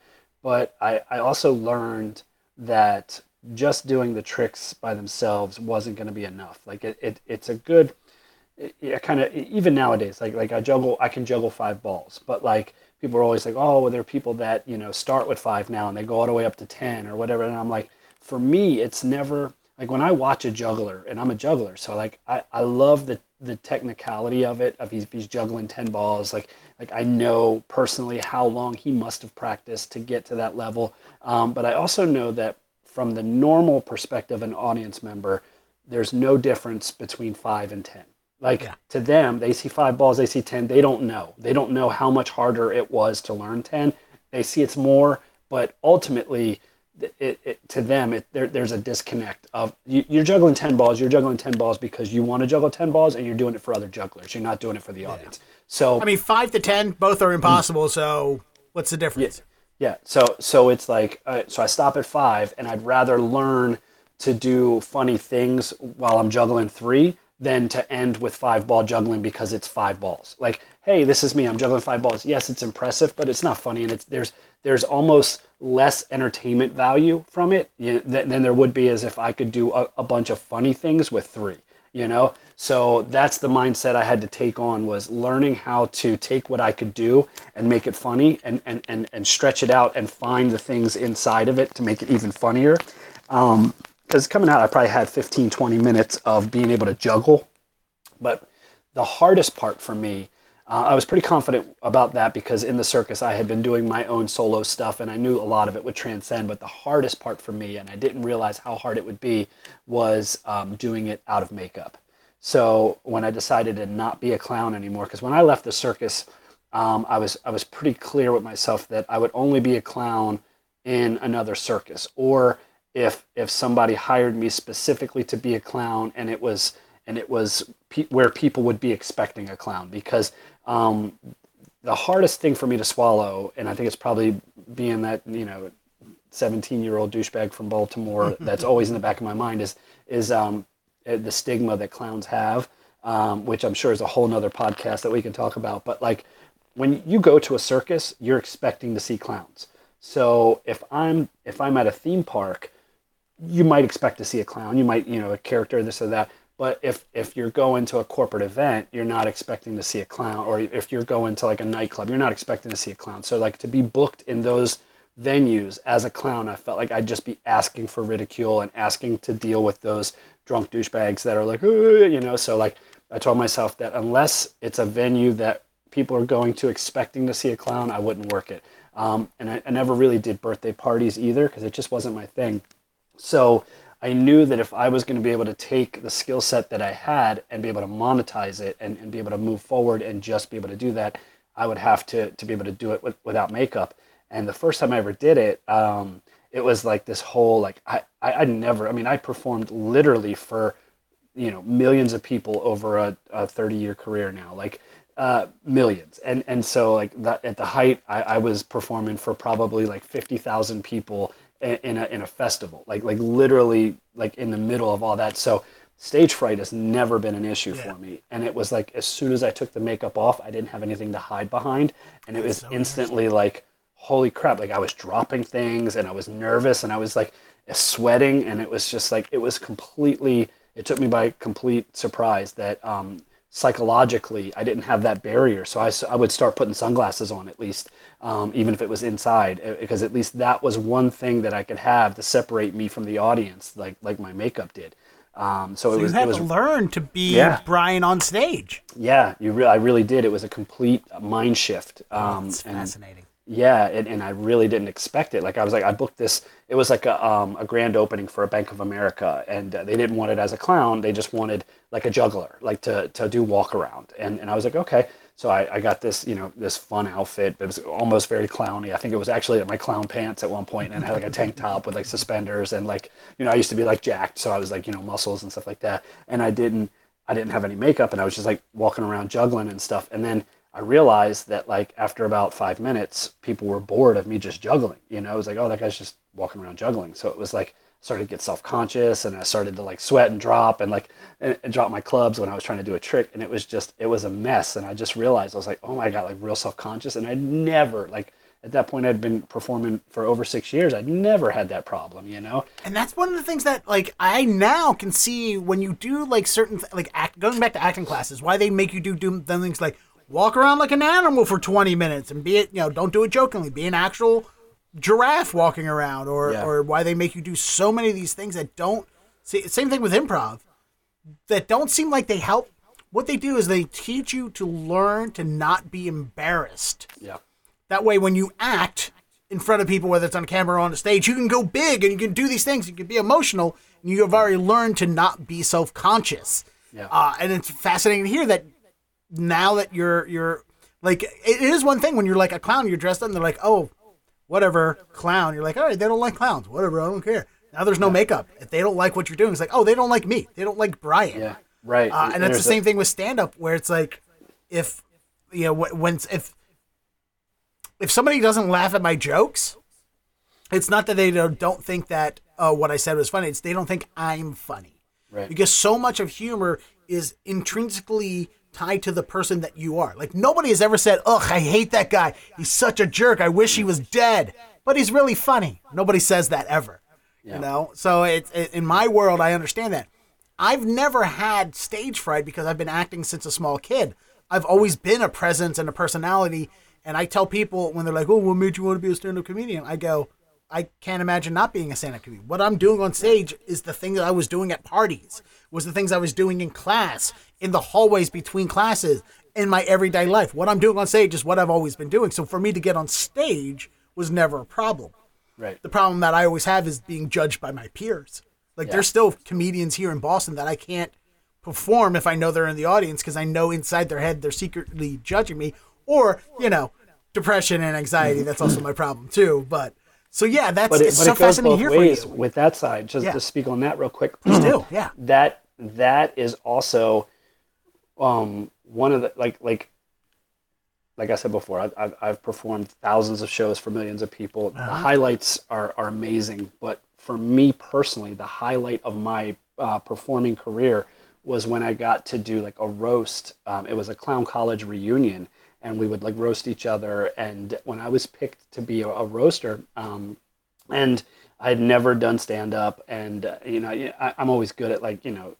but I, I also learned that just doing the tricks by themselves wasn't going to be enough. Like it, it it's a good it, kind of even nowadays like like I juggle I can juggle five balls, but like people are always like, oh, well, there are people that you know start with five now and they go all the way up to ten or whatever, and I'm like for me, it's never like when I watch a juggler, and I'm a juggler, so like I, I love the the technicality of it. Of he's, he's juggling ten balls, like like I know personally how long he must have practiced to get to that level. Um, but I also know that from the normal perspective, an audience member, there's no difference between five and ten. Like yeah. to them, they see five balls, they see ten. They don't know. They don't know how much harder it was to learn ten. They see it's more, but ultimately it, it, to them, it, there, there's a disconnect of you, are juggling 10 balls, you're juggling 10 balls because you want to juggle 10 balls and you're doing it for other jugglers. You're not doing it for the audience. Yeah. So, I mean, five to 10, both are impossible. Mm. So, what's the difference? Yeah. Yeah. So, so it's like, uh, so I stop at five and I'd rather learn to do funny things while I'm juggling three than to end with five ball juggling because it's five balls. Like, hey, this is me. I'm juggling five balls. Yes, it's impressive, but it's not funny, and it's there's there's almost less entertainment value from it than, than, there would be as if I could do a, a bunch of funny things with three. You know, so that's the mindset I had to take on was learning how to take what I could do and make it funny and and and, and stretch it out and find the things inside of it to make it even funnier. Um, because coming out, I probably had 15, 20 minutes of being able to juggle. But the hardest part for me uh, I was pretty confident about that because in the circus I had been doing my own solo stuff and I knew a lot of it would transcend. But the hardest part for me, and I didn't realize how hard it would be, was um, doing it out of makeup. So when I decided to not be a clown anymore, because when I left the circus, um, I was I was pretty clear with myself that I would only be a clown in another circus, or if if somebody hired me specifically to be a clown and it was and it was pe- where people would be expecting a clown. Because um, the hardest thing for me to swallow, and I think it's probably being that you know, seventeen-year-old douchebag from Baltimore that's always in the back of my mind is is um, the stigma that clowns have, um, which I'm sure is a whole nother podcast that we can talk about. But like when you go to a circus, you're expecting to see clowns. So if I'm if I'm at a theme park, you might expect to see a clown. You might you know a character this or that. But if if you're going to a corporate event, you're not expecting to see a clown, or if you're going to like a nightclub, you're not expecting to see a clown. So like to be booked in those venues as a clown, I felt like I'd just be asking for ridicule and asking to deal with those drunk douchebags that are like, you know. So like I told myself that unless it's a venue that people are going to expecting to see a clown, I wouldn't work it. Um, and I, I never really did birthday parties either because it just wasn't my thing. So I knew that if I was going to be able to take the skill set that I had and be able to monetize it and, and be able to move forward and just be able to do that, I would have to, to be able to do it with, without makeup. And the first time I ever did it, um, it was like this whole, like, I, I, I never, I mean, I performed literally for, you know, millions of people over a, a 30 year career now, like, uh, millions. And, and so like that at the height, I, I was performing for probably like 50,000 people in a in a festival, like like literally like in the middle of all that. So stage fright has never been an issue yeah. for me, and it was like as soon as I took the makeup off, I didn't have anything to hide behind, and it was so instantly like, holy crap! Like I was dropping things, and I was nervous, and I was like sweating, and it was just like it was completely. It took me by complete surprise that um, psychologically I didn't have that barrier. So I, I would start putting sunglasses on at least, um, even if it was inside, uh, because at least that was one thing that I could have to separate me from the audience, like like my makeup did. Um, so, it You was had it was to learn to be Yeah. Bryan on stage. yeah, you re- I really did. It was a complete mind shift. Um, It's and fascinating. Yeah, and, and I really didn't expect it. Like I was like, I booked this. It was like a um, a grand opening for a Bank of America, and uh, they didn't want it as a clown. They just wanted like a juggler, like to to do walk around. And and I was like, okay. So I, I got this, you know, this fun outfit. It was almost very clowny. I think it was actually my clown pants at one point, and I had like a tank top with like suspenders, and like, you know, I used to be like jacked, so I was like, you know, muscles and stuff like that. And I didn't, I didn't have any makeup, and I was just like walking around juggling and stuff. And then I realized that like after about five minutes, people were bored of me just juggling. You know, it was like, oh, that guy's just walking around juggling. So it was like started to get self conscious, and I started to like sweat and drop and like and, and drop my clubs when I was trying to do a trick, and it was just it was a mess. And I just realized I was like, oh my god, like real self conscious, and I never like at that point I'd been performing for over six years. I'd never had that problem. You know? And that's one of the things that like I now can see when you do like certain like act going back to acting classes, why they make you do do things like walk around like an animal for 20 minutes and be it, you know, don't do it jokingly, be an actual giraffe walking around or Yeah. or why they make you do so many of these things that don't see same thing with improv that don't seem like they help. What they do is they teach you to learn to not be embarrassed. Yeah. That way, when you act in front of people, whether it's on camera or on the stage, you can go big and you can do these things. You can be emotional, and you have already learned to not be self conscious. Yeah. Uh, and it's fascinating to hear that now that you're you're like it is one thing when you're like a clown, you're dressed up, and they're like, oh, whatever, clown. You're like, all right, they don't like clowns, whatever, I don't care. Now there's no makeup. If they don't like what you're doing, it's like, oh, they don't like me. They don't like Bryan. Yeah. Right. Uh, and that's the there's a- same thing with stand up, where it's like, if you know, when if if somebody doesn't laugh at my jokes, it's not that they don't don't think that uh, what I said was funny. It's they don't think I'm funny Right. because so much of humor is intrinsically tied to the person that you are. Like nobody has ever said, "Ugh, I hate that guy. He's such a jerk. I wish he was dead." But he's really funny. Nobody says that ever. You know. So it's it, in my world, I understand that. I've never had stage fright because I've been acting since a small kid. I've always been a presence and a personality. And I tell people when they're like, "Oh, what made you want to be a stand-up comedian?" I go, I can't imagine not being a stand-up comedian. What I'm doing on stage is the thing that I was doing at parties, was the things I was doing in class, in the hallways between classes, in my everyday life. What I'm doing on stage is what I've always been doing. So for me to get on stage was never a problem. Right. The problem that I always have is being judged by my peers. Like there's still comedians here in Boston that I can't perform if I know they're in the audience because I know inside their head they're secretly judging me. Or, you know, depression and anxiety. That's also my problem too. But so yeah, that's but it, it's but so it goes fascinating both to hear ways with that side. Just Yeah. to speak on that real quick. Please do, yeah. That that is also um, one of the like like like I said before. I've, I've, I've performed thousands of shows for millions of people. The highlights are are amazing, but for me personally, the highlight of my uh, performing career was when I got to do like a roast. Um, it was a clown college reunion, and we would like roast each other. And when I was picked to be a, a roaster, um, and I had never done stand up, and uh, you know, I, I'm always good at like you know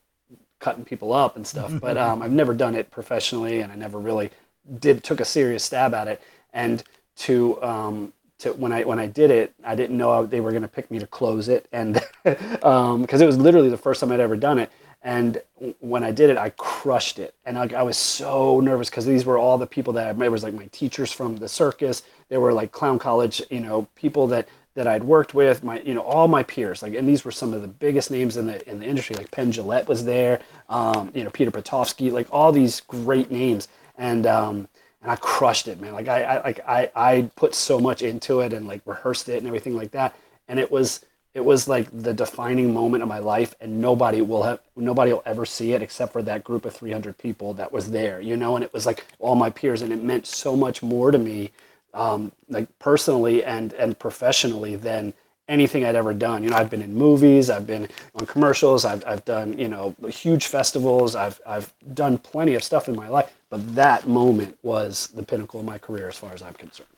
cutting people up and stuff, but um, I've never done it professionally, and I never really did took a serious stab at it. And to um, to when I when I did it, I didn't know they were going to pick me to close it, and because it was literally the first time I'd ever done it. And when I did it, I crushed it, and I, I was so nervous because these were all the people that I met. It was like my teachers from the circus. They were like clown college, you know, people that that I'd worked with, my you know all my peers, like, and these were some of the biggest names in the in the industry. Like Penn Jillette was there, um, you know, Peter Pitofsky, like all these great names, and um, and I crushed it, man. Like I, I like I I put so much into it and like rehearsed it and everything like that, and it was it was like the defining moment of my life, and nobody will have nobody will ever see it except for that group of 300 people that was there, you know. And it was like all my peers, and it meant so much more to me um, like personally and and professionally than anything I'd ever done. You know, I've been in movies, I've been on commercials, I've, I've done you know huge festivals, I've I've done plenty of stuff in my life, but that moment was the pinnacle of my career as far as I'm concerned.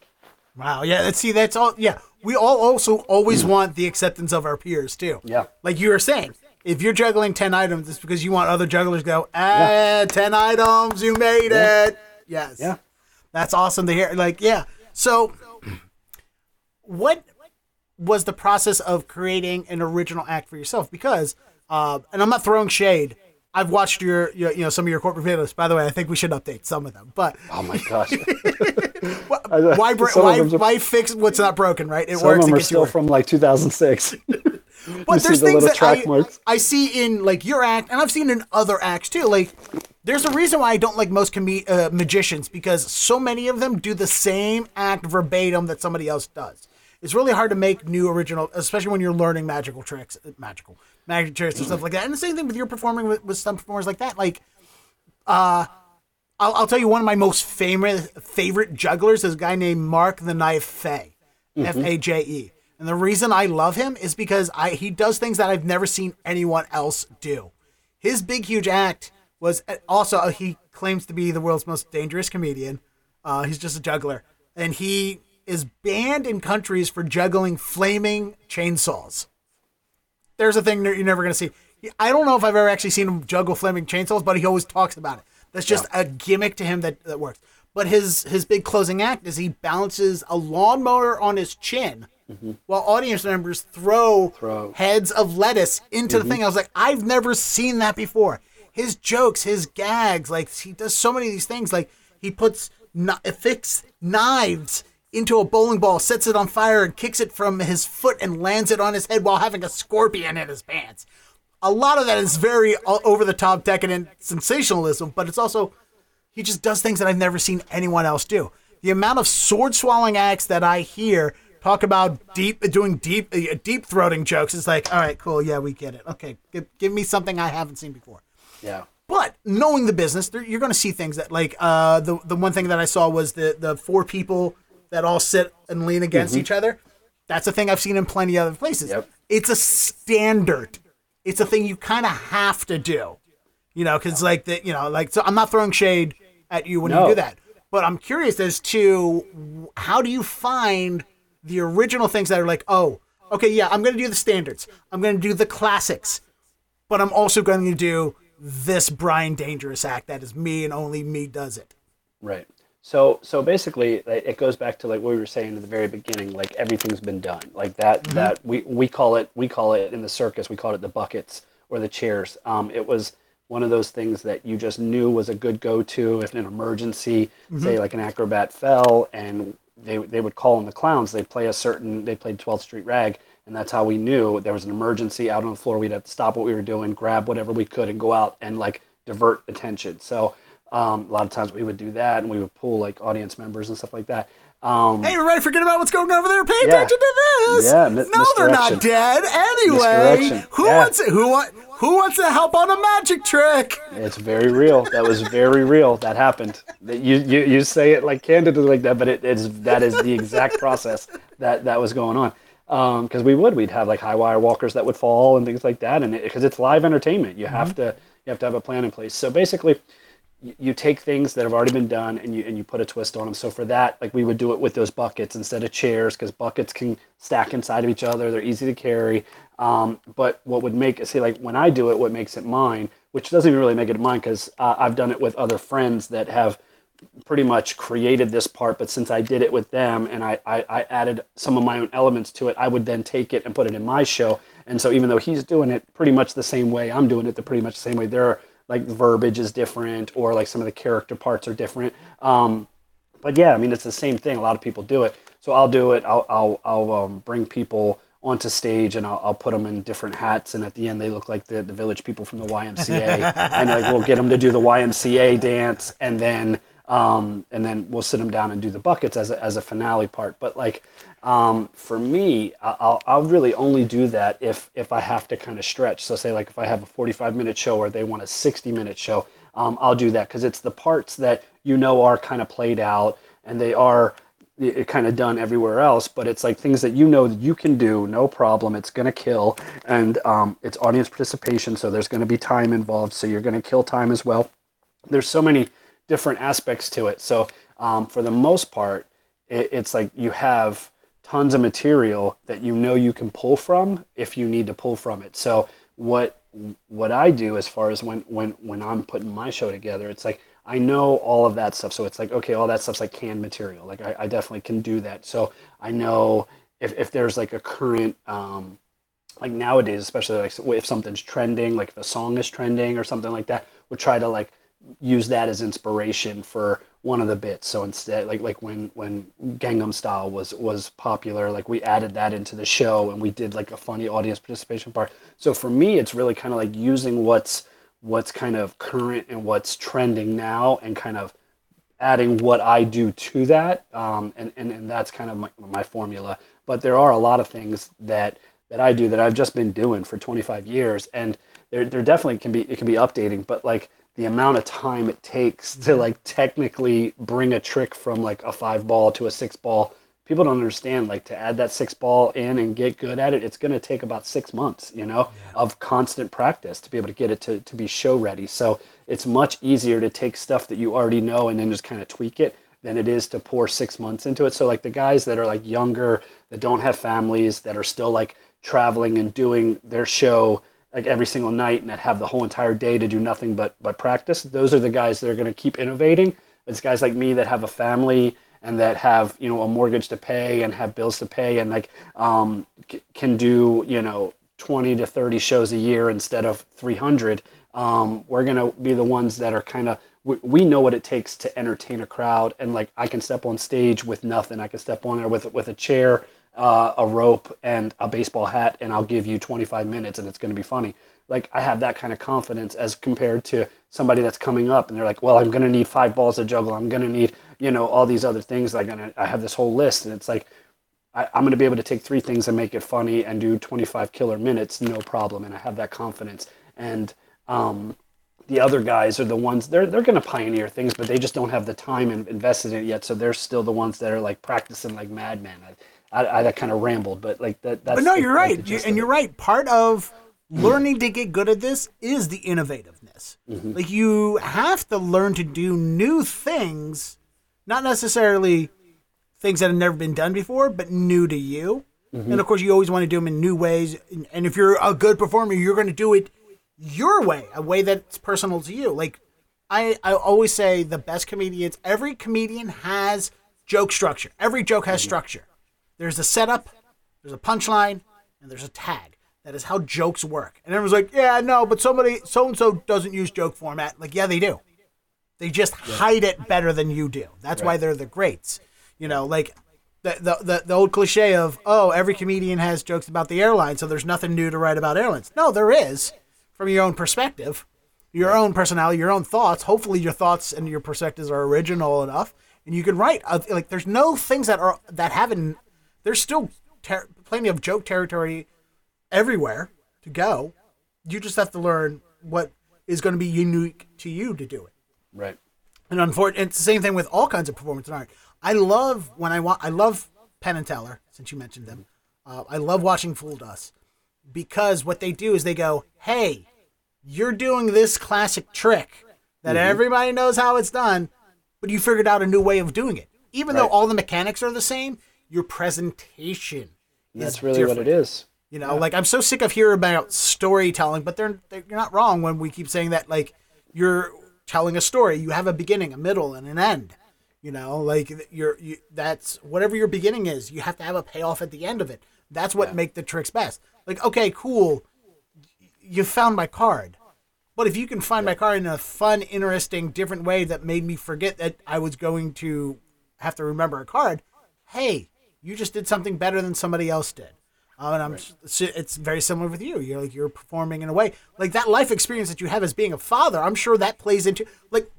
Wow. Yeah. Let's see. That's all. Yeah. We all also always want the acceptance of our peers too. Yeah. Like you were saying, if you're juggling 10 items, it's because you want other jugglers to go, ah, 10 items, you made Yeah. it. Yes. Yeah. That's awesome to hear. Like, yeah. So, what was the process of creating an original act for yourself? Because, uh, and I'm not throwing shade. I've watched your, your, you know, some of your corporate videos. By the way, I think we should update some of them. But Oh my gosh. why, br- why, why fix what's not broken? Right? It Some works. of them are still from like 2006. But there's things that I, marks. I see in like your act, and I've seen in other acts too. Like, there's a reason why I don't like most com- uh, magicians because so many of them do the same act verbatim that somebody else does. It's really hard to make new original, especially when you're learning magical tricks, uh, magical magic tricks and stuff like that. And the same thing with your performing with, with some performers like that. Like, uh, I'll, I'll tell you one of my most favorite favorite jugglers is a guy named Mark the Knife Faje, F A J E. And the reason I love him is because I he does things that I've never seen anyone else do. His big huge act was uh, also uh, he claims to be the world's most dangerous comedian. Uh, he's just a juggler, and he is banned in countries for juggling flaming chainsaws. There's a thing that you're never going to see. I don't know if I've ever actually seen him juggle flaming chainsaws, but he always talks about it. That's just a gimmick to him that, that works. But his his big closing act is he balances a lawnmower on his chin while audience members throw, Throw. heads of lettuce into the thing. I was like, I've never seen that before. His jokes, his gags, like he does so many of these things. Like he puts kn- fix knives into a bowling ball, sets it on fire, and kicks it from his foot and lands it on his head while having a scorpion in his pants. A lot of that is very over the top, decadent sensationalism, but it's also he just does things that I've never seen anyone else do. The amount of sword swallowing acts that I hear talk about deep doing deep uh, deep throating jokes is like, all right, cool, yeah, we get it. Okay, give, give me something I haven't seen before. Yeah. But knowing the business, you're going to see things that like uh, the the one thing that I saw was the the four people that all sit and lean against each other. That's a thing I've seen in plenty of other places. Yep. It's a standard. It's a thing you kind of have to do. You know, because like the you know like so I'm not throwing shade at you when you do that, but I'm curious as to how do you find the original things that are like, oh, okay, yeah, I'm going to do the standards. I'm going to do the classics but I'm also going to do this Bryan Dangerous act that is me and only me does it. Right. So so basically, it goes back to like what we were saying at the very beginning. Like everything's been done. Like that that we we call it we call it in the circus we call it the buckets or the chairs. Um, it was one of those things that you just knew was a good go to if an emergency, say like an acrobat fell and they they would call in the clowns. They'd play a certain they played 12th Street Rag. And that's how we knew there was an emergency out on the floor. We'd have to stop what we were doing, grab whatever we could, and go out and like divert attention. So um, a lot of times we would do that, and we would pull like audience members and stuff like that. Um, Hey, everybody, forget about what's going on over there. Pay Yeah. attention to this. Yeah, mi- no, they're not dead anyway. Who Yeah. wants? Who want? Who wants to help on a magic trick? it's very real. That was very real. That happened. You, you you say it like candidly like that, but it is that is the exact process that that was going on. Because we would we'd have like high wire walkers that would fall and things like that, and because it's live entertainment, you have to you have to have a plan in place. So basically, you, you take things that have already been done and you and you put a twist on them. So for that, like we would do it with those buckets instead of chairs because buckets can stack inside of each other. They're easy to carry. Um, but what would make it see like when I do it, what makes it mine, which doesn't even really make it mine because uh, I've done it with other friends that have pretty much created this part, but since I did it with them and I, I, I added some of my own elements to it, I would then take it and put it in my show. And so even though he's doing it pretty much the same way, I'm doing it the pretty much the same way. There are like verbiage is different or like some of the character parts are different. Um, but yeah, I mean, it's the same thing. A lot of people do it. So I'll do it. I'll, I'll, I'll um, bring people onto stage and I'll, I'll put them in different hats. And at the end, they look like the, the village people from the YMCA. and like, we'll get them to do the YMCA dance. And then, um, and then we'll sit them down and do the buckets as a, as a finale part. But like, um, for me, I'll, I'll really only do that if, if I have to kind of stretch. So say like if I have a 45 minute show or they want a 60 minute show, um, I'll do that because it's the parts that you know are kind of played out and they are kind of done everywhere else, but it's like things that you know that you can do, no problem. It's to kill, and um, it's audience participation, so there's to be time involved, so you're to kill time as well. There's so many different aspects to it. So um, for the most part, it, it's like you have tons of material that you know you can pull from if you need to pull from it. So what what I do as far as when when when I'm putting my show together, it's like I know all of that stuff. So it's like okay, all that stuff's like canned material. Like I, I definitely can do that. So I know if if there's like a current um, like nowadays, especially like if something's trending, like if a song is trending or something like that, we'll try to like use that as inspiration for one of the bits. So instead, like like when when Gangnam Style was was popular, like we added that into the show and we did like a funny audience participation part. So for me, it's really kind of like using what's what's kind of current and what's trending now, and kind of adding what I do to that, um, and, and and that's kind of my, my formula. But there are a lot of things that that I do that I've just been doing for 25 years, and there there definitely can be it can be updating, but like the amount of time it takes to like technically bring a trick from like a five ball to a six ball people don't understand like to add that six ball in and get good at it it's going to take about six months you know yeah. of constant practice to be able to get it to, to be show ready. So it's much easier to take stuff that you already know and then just kind of tweak it than it is to pour six months into it. So like the guys that are like younger that don't have families that are still like traveling and doing their show like every single night and that have the whole entire day to do nothing but but practice. Those are the guys that are going to keep innovating. It's guys like me that have a family and that have you know a mortgage to pay and have bills to pay and like um, c- can do you know 20 to 30 shows a year instead of 300 um, we're going to be the ones that are kind of we, we know what it takes to entertain a crowd and like i can step on stage with nothing i can step on there with with a chair uh, a rope and a baseball hat and I'll give you 25 minutes and it's going to be funny. Like I have that kind of confidence as compared to somebody that's coming up and they're like, well, I'm going to need five balls to juggle. I'm going to need, you know, all these other things. Like, I have this whole list and it's like, I, am going to be able to take three things and make it funny and do 25 killer minutes, no problem. And I have that confidence. And um, the other guys are the ones they're they're going to pioneer things, but they just don't have the time and invested in it yet. So they're still the ones that are like practicing like madmen. I, I kind of rambled, but like that. That's but no, you're right, you, and you're right. Part of learning to get good at this is the innovativeness. Mm-hmm. Like you have to learn to do new things, not necessarily things that have never been done before, but new to you. Mm-hmm. And of course, you always want to do them in new ways. And if you're a good performer, you're going to do it your way, a way that's personal to you. Like I, I always say, the best comedians. Every comedian has joke structure. Every joke has mm-hmm. structure. There's a setup, there's a punchline, and there's a tag. That is how jokes work. And everyone's like, yeah, no, but somebody, so and so doesn't use joke format. Like, yeah, they do. They just yeah. hide it better than you do. That's right. why they're the greats. You know, like the, the, the, the old cliche of, oh, every comedian has jokes about the airline, so there's nothing new to write about airlines. No, there is from your own perspective, your own personality, your own thoughts. Hopefully, your thoughts and your perspectives are original enough, and you can write. Uh, like, there's no things that are that haven't there's still ter- plenty of joke territory everywhere to go. You just have to learn what is going to be unique to you to do it. Right. And unfortunately, it's the same thing with all kinds of performance art. I love when I want. I love Penn and Teller since you mentioned them. Uh, I love watching Fooled Us because what they do is they go, "Hey, you're doing this classic trick that mm-hmm. everybody knows how it's done, but you figured out a new way of doing it. Even right. though all the mechanics are the same, your presentation. That's really different. what it is. You know, yeah. like I'm so sick of hearing about storytelling, but they're, they're you're not wrong when we keep saying that like you're telling a story. You have a beginning, a middle, and an end. You know, like you're you, that's whatever your beginning is. You have to have a payoff at the end of it. That's what yeah. make the tricks best. Like, okay, cool, you found my card, but if you can find yeah. my card in a fun, interesting, different way that made me forget that I was going to have to remember a card, hey, you just did something better than somebody else did. Um, and I'm, right. it's very similar with you. You're like you're performing in a way like that life experience that you have as being a father. I'm sure that plays into like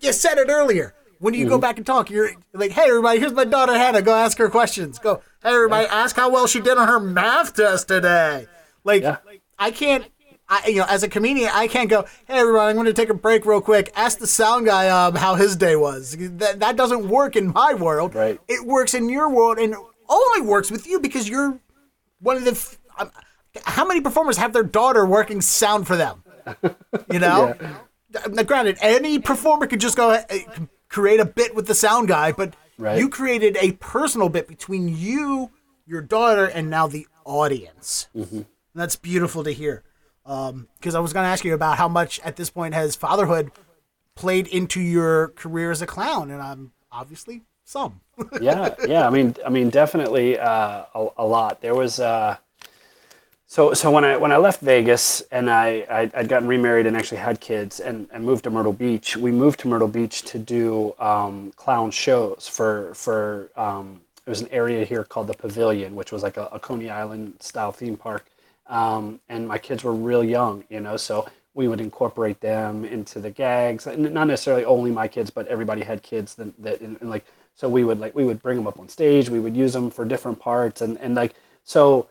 you said it earlier. When you mm-hmm. go back and talk, you're like, "Hey, everybody, here's my daughter Hannah. Go ask her questions. Go, hey, everybody, yeah. ask how well she did on her math test today." Like, yeah. I can't I, you know, as a comedian, I can't go, hey, everyone, I'm going to take a break real quick. Ask the sound guy um, how his day was. That, that doesn't work in my world. Right. It works in your world and only works with you because you're one of the. F- um, how many performers have their daughter working sound for them? You know? yeah. Now, granted, any performer could just go uh, create a bit with the sound guy, but right. you created a personal bit between you, your daughter, and now the audience. Mm-hmm. That's beautiful to hear. Because I was going to ask you about how much at this point has fatherhood played into your career as a clown, and I'm obviously some. Yeah, yeah. I mean, I mean, definitely uh, a, a lot. There was uh, so so when I when I left Vegas and I, I would gotten remarried and actually had kids and, and moved to Myrtle Beach. We moved to Myrtle Beach to do um, clown shows for for um, it was an area here called the Pavilion, which was like a, a Coney Island style theme park. Um, and my kids were real young, you know, so we would incorporate them into the gags. Not necessarily only my kids, but everybody had kids that, that and, and like so we would like we would bring them up on stage. We would use them for different parts, and and like so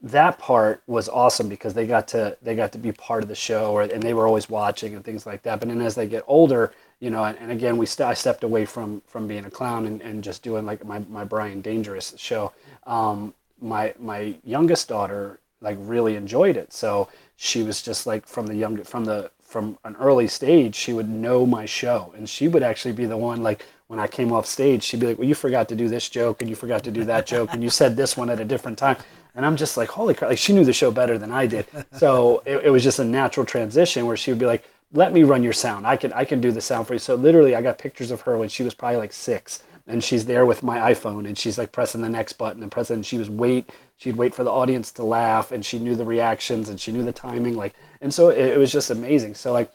that part was awesome because they got to they got to be part of the show or, and they were always watching and things like that but then as they get older you know and, and again we st- i stepped away from from being a clown and, and just doing like my, my bryan dangerous show um, my my youngest daughter like really enjoyed it so she was just like from the young from the from an early stage she would know my show and she would actually be the one like when i came off stage she'd be like well you forgot to do this joke and you forgot to do that joke and you said this one at a different time and I'm just like, holy crap! Like she knew the show better than I did. So it, it was just a natural transition where she would be like, let me run your sound. I can I can do the sound for you. So literally, I got pictures of her when she was probably like six, and she's there with my iPhone, and she's like pressing the next button and pressing. And she was wait. She'd wait for the audience to laugh, and she knew the reactions, and she knew the timing. Like, and so it, it was just amazing. So like,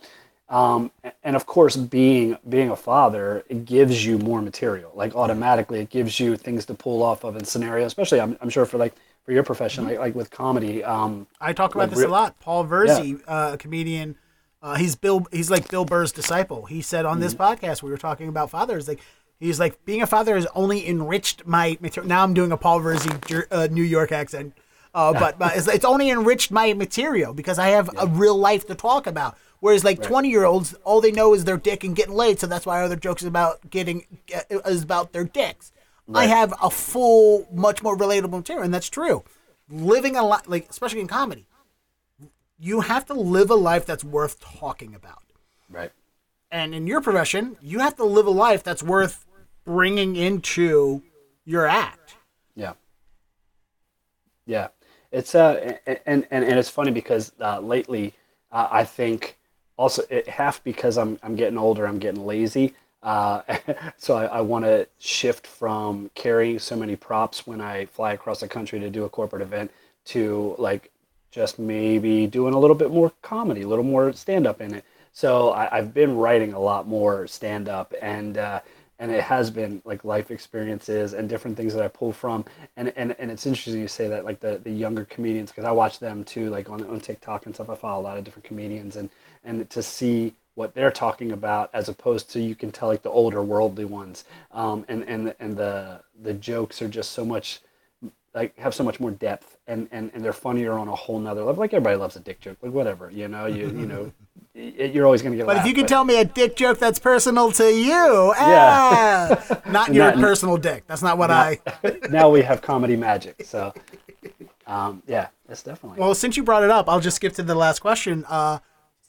um, and of course, being being a father, it gives you more material. Like automatically, it gives you things to pull off of in scenario. Especially, I'm, I'm sure for like for your profession, like, like with comedy. Um, I talk about like this a lot. Paul Verzi, yeah. uh, a comedian, uh, he's Bill. He's like Bill Burr's disciple. He said on this mm-hmm. podcast we were talking about fathers. Like he's like being a father has only enriched my material. Now I'm doing a Paul Verzi uh, New York accent. Uh, but, but it's, it's, only enriched my material because I have yeah. a real life to talk about. Whereas like 20 year olds, all they know is their dick and getting laid, so that's why other jokes about getting is about their dicks. Right. I have a full, much more relatable material, and that's true. Living a life, like especially in comedy, you have to live a life that's worth talking about. Right. And in your profession, you have to live a life that's worth bringing into your act. Yeah. Yeah. It's uh and and, and it's funny because uh, lately uh, I think also it, half because I'm I'm getting older, I'm getting lazy. Uh, so I, I want to shift from carrying so many props when I fly across the country to do a corporate event to like just maybe doing a little bit more comedy, a little more stand up in it. So I, have been writing a lot more stand up and uh, and it has been like life experiences and different things that I pull from. And and, and it's interesting you say that like the, the younger comedians because I watch them too like on on TikTok and stuff. I follow a lot of different comedians and and to see what they're talking about as opposed to you can tell like the older worldly ones. Um, and and and the the jokes are just so much like have so much more depth and and, and they're funnier on a whole nother level. Like everybody loves a dick joke like whatever you know you you know you're always going to get but laugh, if you can but... tell me a dick joke that's personal to you yeah. ah, not your not, personal dick. That's not what i now we have comedy magic so um, yeah that's definitely well since you brought it up i'll just skip to the last question. Uh,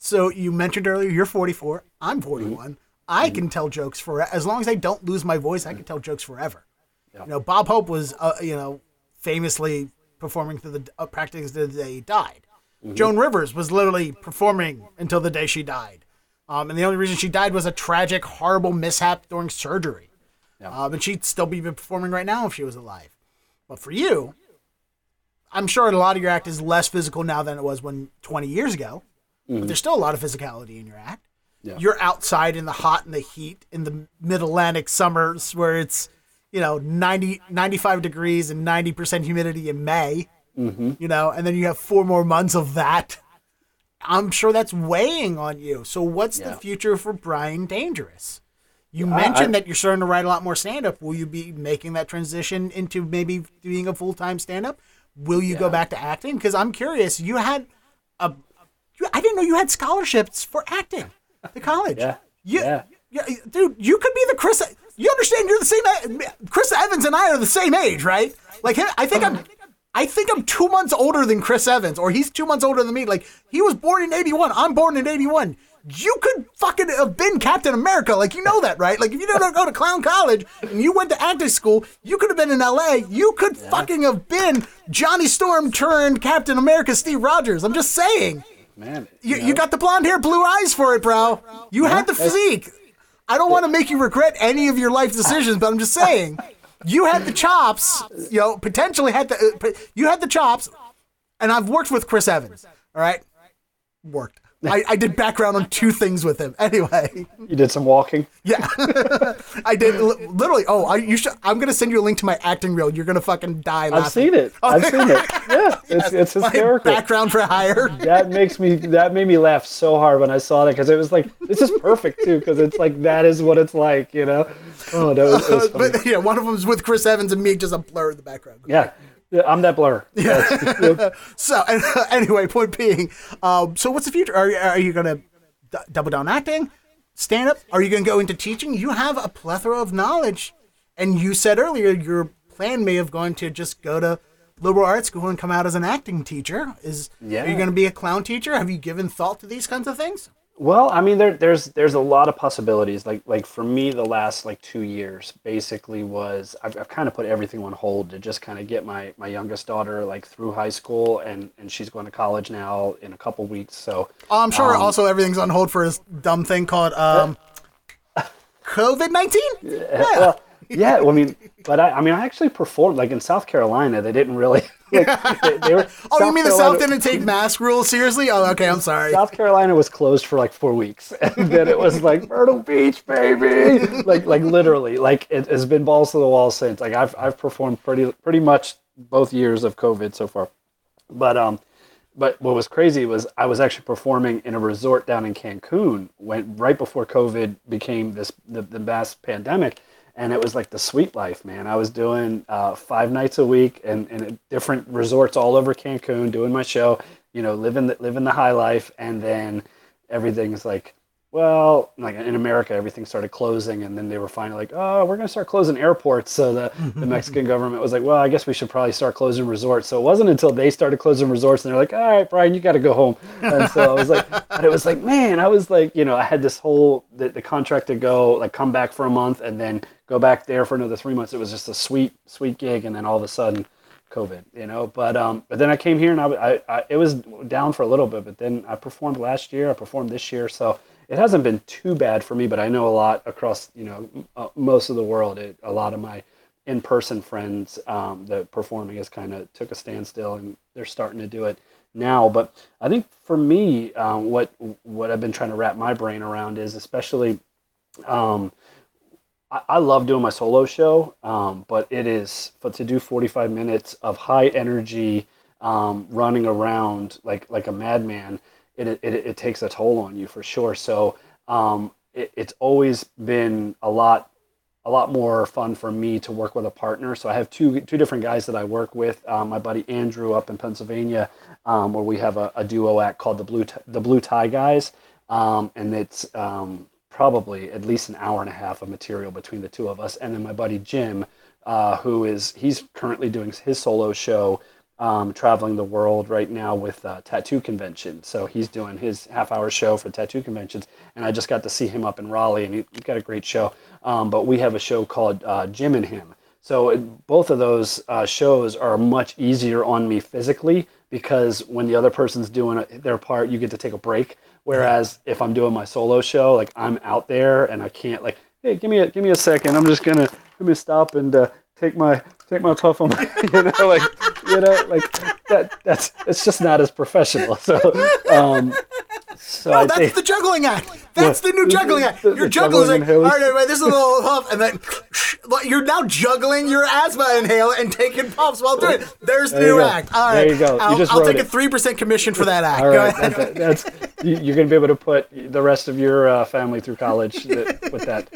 so you mentioned earlier you're 44. I'm 41. Mm-hmm. I can tell jokes for as long as I don't lose my voice. I can tell jokes forever. Yeah. You know, Bob Hope was uh, you know famously performing through the uh, practicing the day he died. Mm-hmm. Joan Rivers was literally performing until the day she died. Um, and the only reason she died was a tragic, horrible mishap during surgery. Yeah. Um, and she'd still be performing right now if she was alive. But for you, I'm sure a lot of your act is less physical now than it was when 20 years ago mm-hmm. but there's still a lot of physicality in your act. Yeah. You're outside in the hot and the heat in the mid Atlantic summers where it's, you know, 90, 95 degrees and 90% humidity in May, mm-hmm. you know, and then you have four more months of that. I'm sure that's weighing on you. So, what's yeah. the future for Bryan Dangerous? You uh, mentioned I, that you're starting to write a lot more stand up. Will you be making that transition into maybe being a full time stand up? Will you yeah. go back to acting? Because I'm curious. You had a I didn't know you had scholarships for acting. The college. yeah. You, yeah. yeah. Dude, you could be the Chris. You understand? You're the same. Chris Evans and I are the same age, right? Like, I think I'm. I think I'm two months older than Chris Evans, or he's two months older than me. Like, he was born in '81. I'm born in '81 you could fucking have been Captain America. Like, you know that, right? Like, if you didn't go to clown college and you went to acting school, you could have been in LA. You could yeah. fucking have been Johnny Storm turned Captain America Steve Rogers. I'm just saying. Man. You, you got the blonde hair, blue eyes for it, bro. You had the physique. I don't want to make you regret any of your life decisions, but I'm just saying, you had the chops. You know, potentially had the uh, you had the chops, and I've worked with Chris Evans. All right, worked. I, I did background on two things with him. Anyway, You did some walking. yeah, I did li- literally. Oh, I you should. I'm gonna send you a link to my acting reel. You're gonna fucking die. I've seen it. Oh, I've seen it. Yeah, it's it's My hysterical. background for hire. that makes me that made me laugh so hard when I saw that because it was like this is perfect too because it's like that is what it's like you know. Oh, that was, it was funny. but yeah, one of them is with Chris Evans and me, just a blur in the background. yeah. Yeah, I'm that blur. Yeah. So anyway, point being, um, so what's the future? Are you, are you gonna d- double down acting, stand up? Are you gonna go into teaching? You have a plethora of knowledge, and you said earlier your plan may have gone to just go to liberal arts school and come out as an acting teacher. Is are you gonna be a clown teacher? Have you given thought to these kinds of things? Well, I mean, there, there's there's a lot of possibilities. Like like for me, the last like two years basically was I've, I've kind of put everything on hold to just kind of get my my youngest daughter like through high school and and she's going to college now in a couple weeks. So Oh, I'm sure. also, everything's on hold for this dumb thing called um, COVID nineteen. Yeah. well, yeah, well, I mean, but I, I mean, I actually performed like in South Carolina. They didn't really. Like, they, they were, Oh, you South mean the South didn't take mask rules seriously? Oh, okay. I'm sorry. South Carolina was closed for like four weeks, and then it was like Myrtle Beach, baby, like like literally, like it has been balls to the wall since. Like I've I've performed pretty pretty much both years of COVID so far, but um, but what was crazy was I was actually performing in a resort down in Cancun when right before COVID became this the, the mass pandemic, and it was like the sweet life, man. I was doing uh, five nights a week and in different resorts all over Cancun, doing my show, you know, living the, living the high life, and then everything's like, well, like in America, everything started closing, and then they were finally like, oh, we're gonna start closing airports. So the, the Mexican government was like, well, I guess we should probably start closing resorts. So it wasn't until they started closing resorts, and they're like, all right, Bryan, you got to go home. And so I was like, but it was like, man, I was like, you know, I had this whole the, the contract to go, like, come back for a month, and then go back there for another three months. It was just a sweet, sweet gig, and then all of a sudden. COVID, you know, but um, but then I came here and I, I, I, it was down for a little bit, but then I performed last year, I performed this year, so it hasn't been too bad for me. But I know a lot across, you know, uh, most of the world. It, a lot of my in-person friends, um, the performing has kind of took a standstill, and they're starting to do it now. But I think for me, um, what what I've been trying to wrap my brain around is especially. Um, I, love doing my solo show, um, but it is but to do 45 minutes of high energy um, running around like like a madman. It, it, it takes a toll on you for sure. So um, it, it's always been a lot a lot more fun for me to work with a partner. So I have two two different guys that I work with. Um, my buddy Andrew up in Pennsylvania, um, where we have a, a duo act called the Blue T- the Blue Tie Guys, um, and it's um, probably at least an hour and a half of material between the two of us. And then my buddy Jim, uh, who is he's currently doing his solo show. Um, traveling the world right now with uh, tattoo convention. So he's doing his half hour show for tattoo conventions. And I just got to see him up in Raleigh and he, he's got a great show. Um, but we have a show called uh, Jim and Him. So it, both of those uh, shows are much easier on me physically because when the other person's doing their part, you get to take a break. Whereas if I'm doing my solo show, like I'm out there and I can't like, hey, give me a give me a second. I'm just gonna let me stop and uh, take my take my puff on my, you know, like you know, like that. That's it's just not as professional. So, um, so No, I that's think the juggling act. That's Yeah. the new juggling act. The- the Your juggling juggling like, all right, everybody, this is a little huff, and then you're now juggling your asthma inhaler and taking puffs while doing it. There's the new go. act. All right, There you go. You I'll, just I'll take a three percent commission for that act. All Go that's, that's you- you're going to be able to put the rest of your uh, family through college that, with that,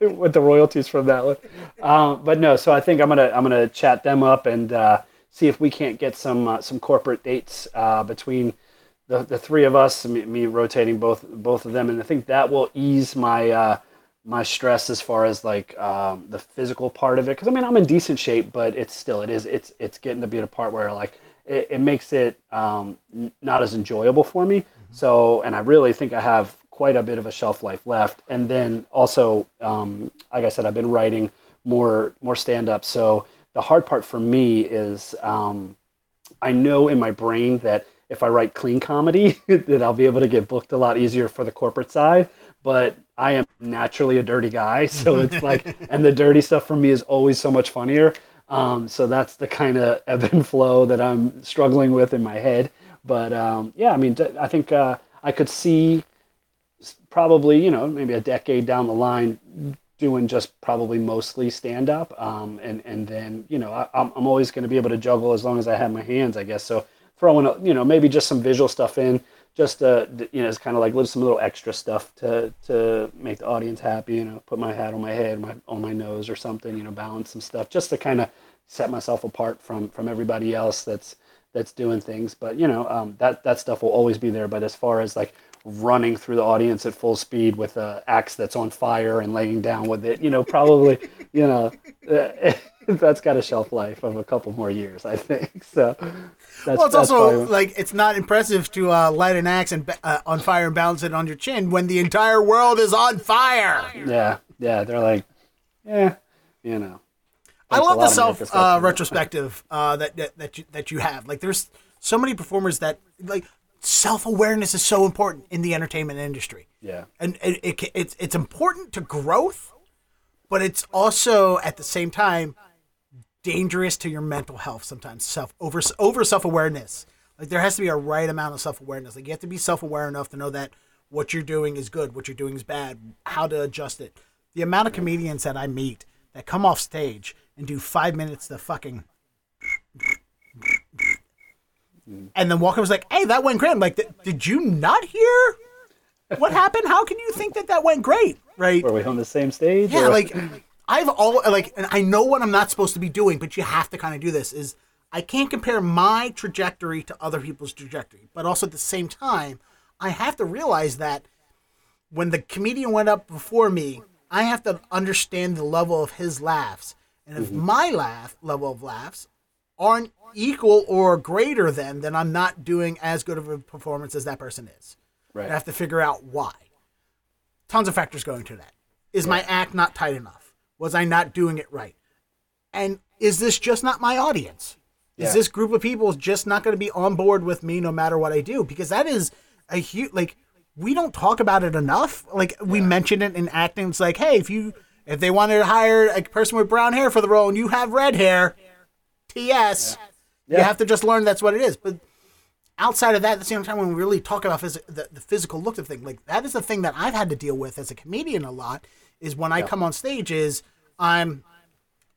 with the royalties from that one. Um, but no, so I think I'm gonna I'm gonna chat them up and uh, see if we can't get some uh, some corporate dates uh, between the, the three of us, me, me rotating both both of them, and I think that will ease my uh, my stress as far as like um, the physical part of it. Because I mean, I'm in decent shape, but it's still it is it's it's getting to be at a part where like it, it makes it um, not as enjoyable for me. So, and I really think I have quite a bit of a shelf life left. And then also, um, like I said, I've been writing more more stand up. So the hard part for me is um, I know in my brain that if I write clean comedy, that I'll be able to get booked a lot easier for the corporate side. But I am naturally a dirty guy, so it's like, and the dirty stuff for me is always so much funnier. Um, so that's the kind of ebb and flow that I'm struggling with in my head. But um, yeah, I mean, I think uh, I could see probably, you know, maybe a decade down the line doing just probably mostly stand up. Um, and, and then, you know, I, I'm, I'm always going to be able to juggle as long as I have my hands, I guess. So throwing, you know, maybe just some visual stuff in, just, uh, you know, it's kind of like some little extra stuff to, to make the audience happy, you know, put my hat on my head, my, on my nose or something, you know, balance some stuff just to kind of set myself apart from, from everybody else that's, that's doing things. But, you know, um, that, that stuff will always be there. But as far as like running through the audience at full speed with an axe that's on fire and laying down with it. You know, probably, you know, that's got a shelf life of a couple more years, I think. So, well, it's also like it's not impressive to uh, light an axe and uh, on fire and balance it on your chin when the entire world is on fire. Yeah, yeah, they're like, yeah, you know. I love the self uh, retrospective uh, that, that that you that you have. Like, there's so many performers that like self awareness is so important in the entertainment industry. Yeah, and it, it, it's it's important to growth, but it's also at the same time dangerous to your mental health. Sometimes self over over self awareness. Like there has to be a right amount of self awareness. Like you have to be self aware enough to know that what you're doing is good, what you're doing is bad, how to adjust it. The amount of comedians that I meet that come off stage and do five minutes to fucking and then Walker was like, "Hey, that went great." I'm like, "Did you not hear what happened? How can you think that that went great?" Right? Were we on the same stage? Yeah, or? like I've all like, and I know what I'm not supposed to be doing, but you have to kind of do this. Is I can't compare my trajectory to other people's trajectory, but also at the same time, I have to realize that when the comedian went up before me, I have to understand the level of his laughs, and if mm-hmm. my laugh level of laughs aren't equal or greater than, then I'm not doing as good of a performance as that person is. Right. I have to figure out why. Tons of factors going to that. Is yeah. my act not tight enough? Was I not doing it right? And is this just not my audience? Is this group of people just not going to be on board with me no matter what I do? Because that is a huge like we don't talk about it enough. Like we mention it in acting. It's like, hey, if you if they wanted to hire a person with brown hair for the role and you have red hair, TS, yeah. You have to just learn that's what it is. But outside of that, at the same time, when we really talk about phys- the, the physical look of thing, like that is the thing that I've had to deal with as a comedian a lot. Is when I come on stage, is I'm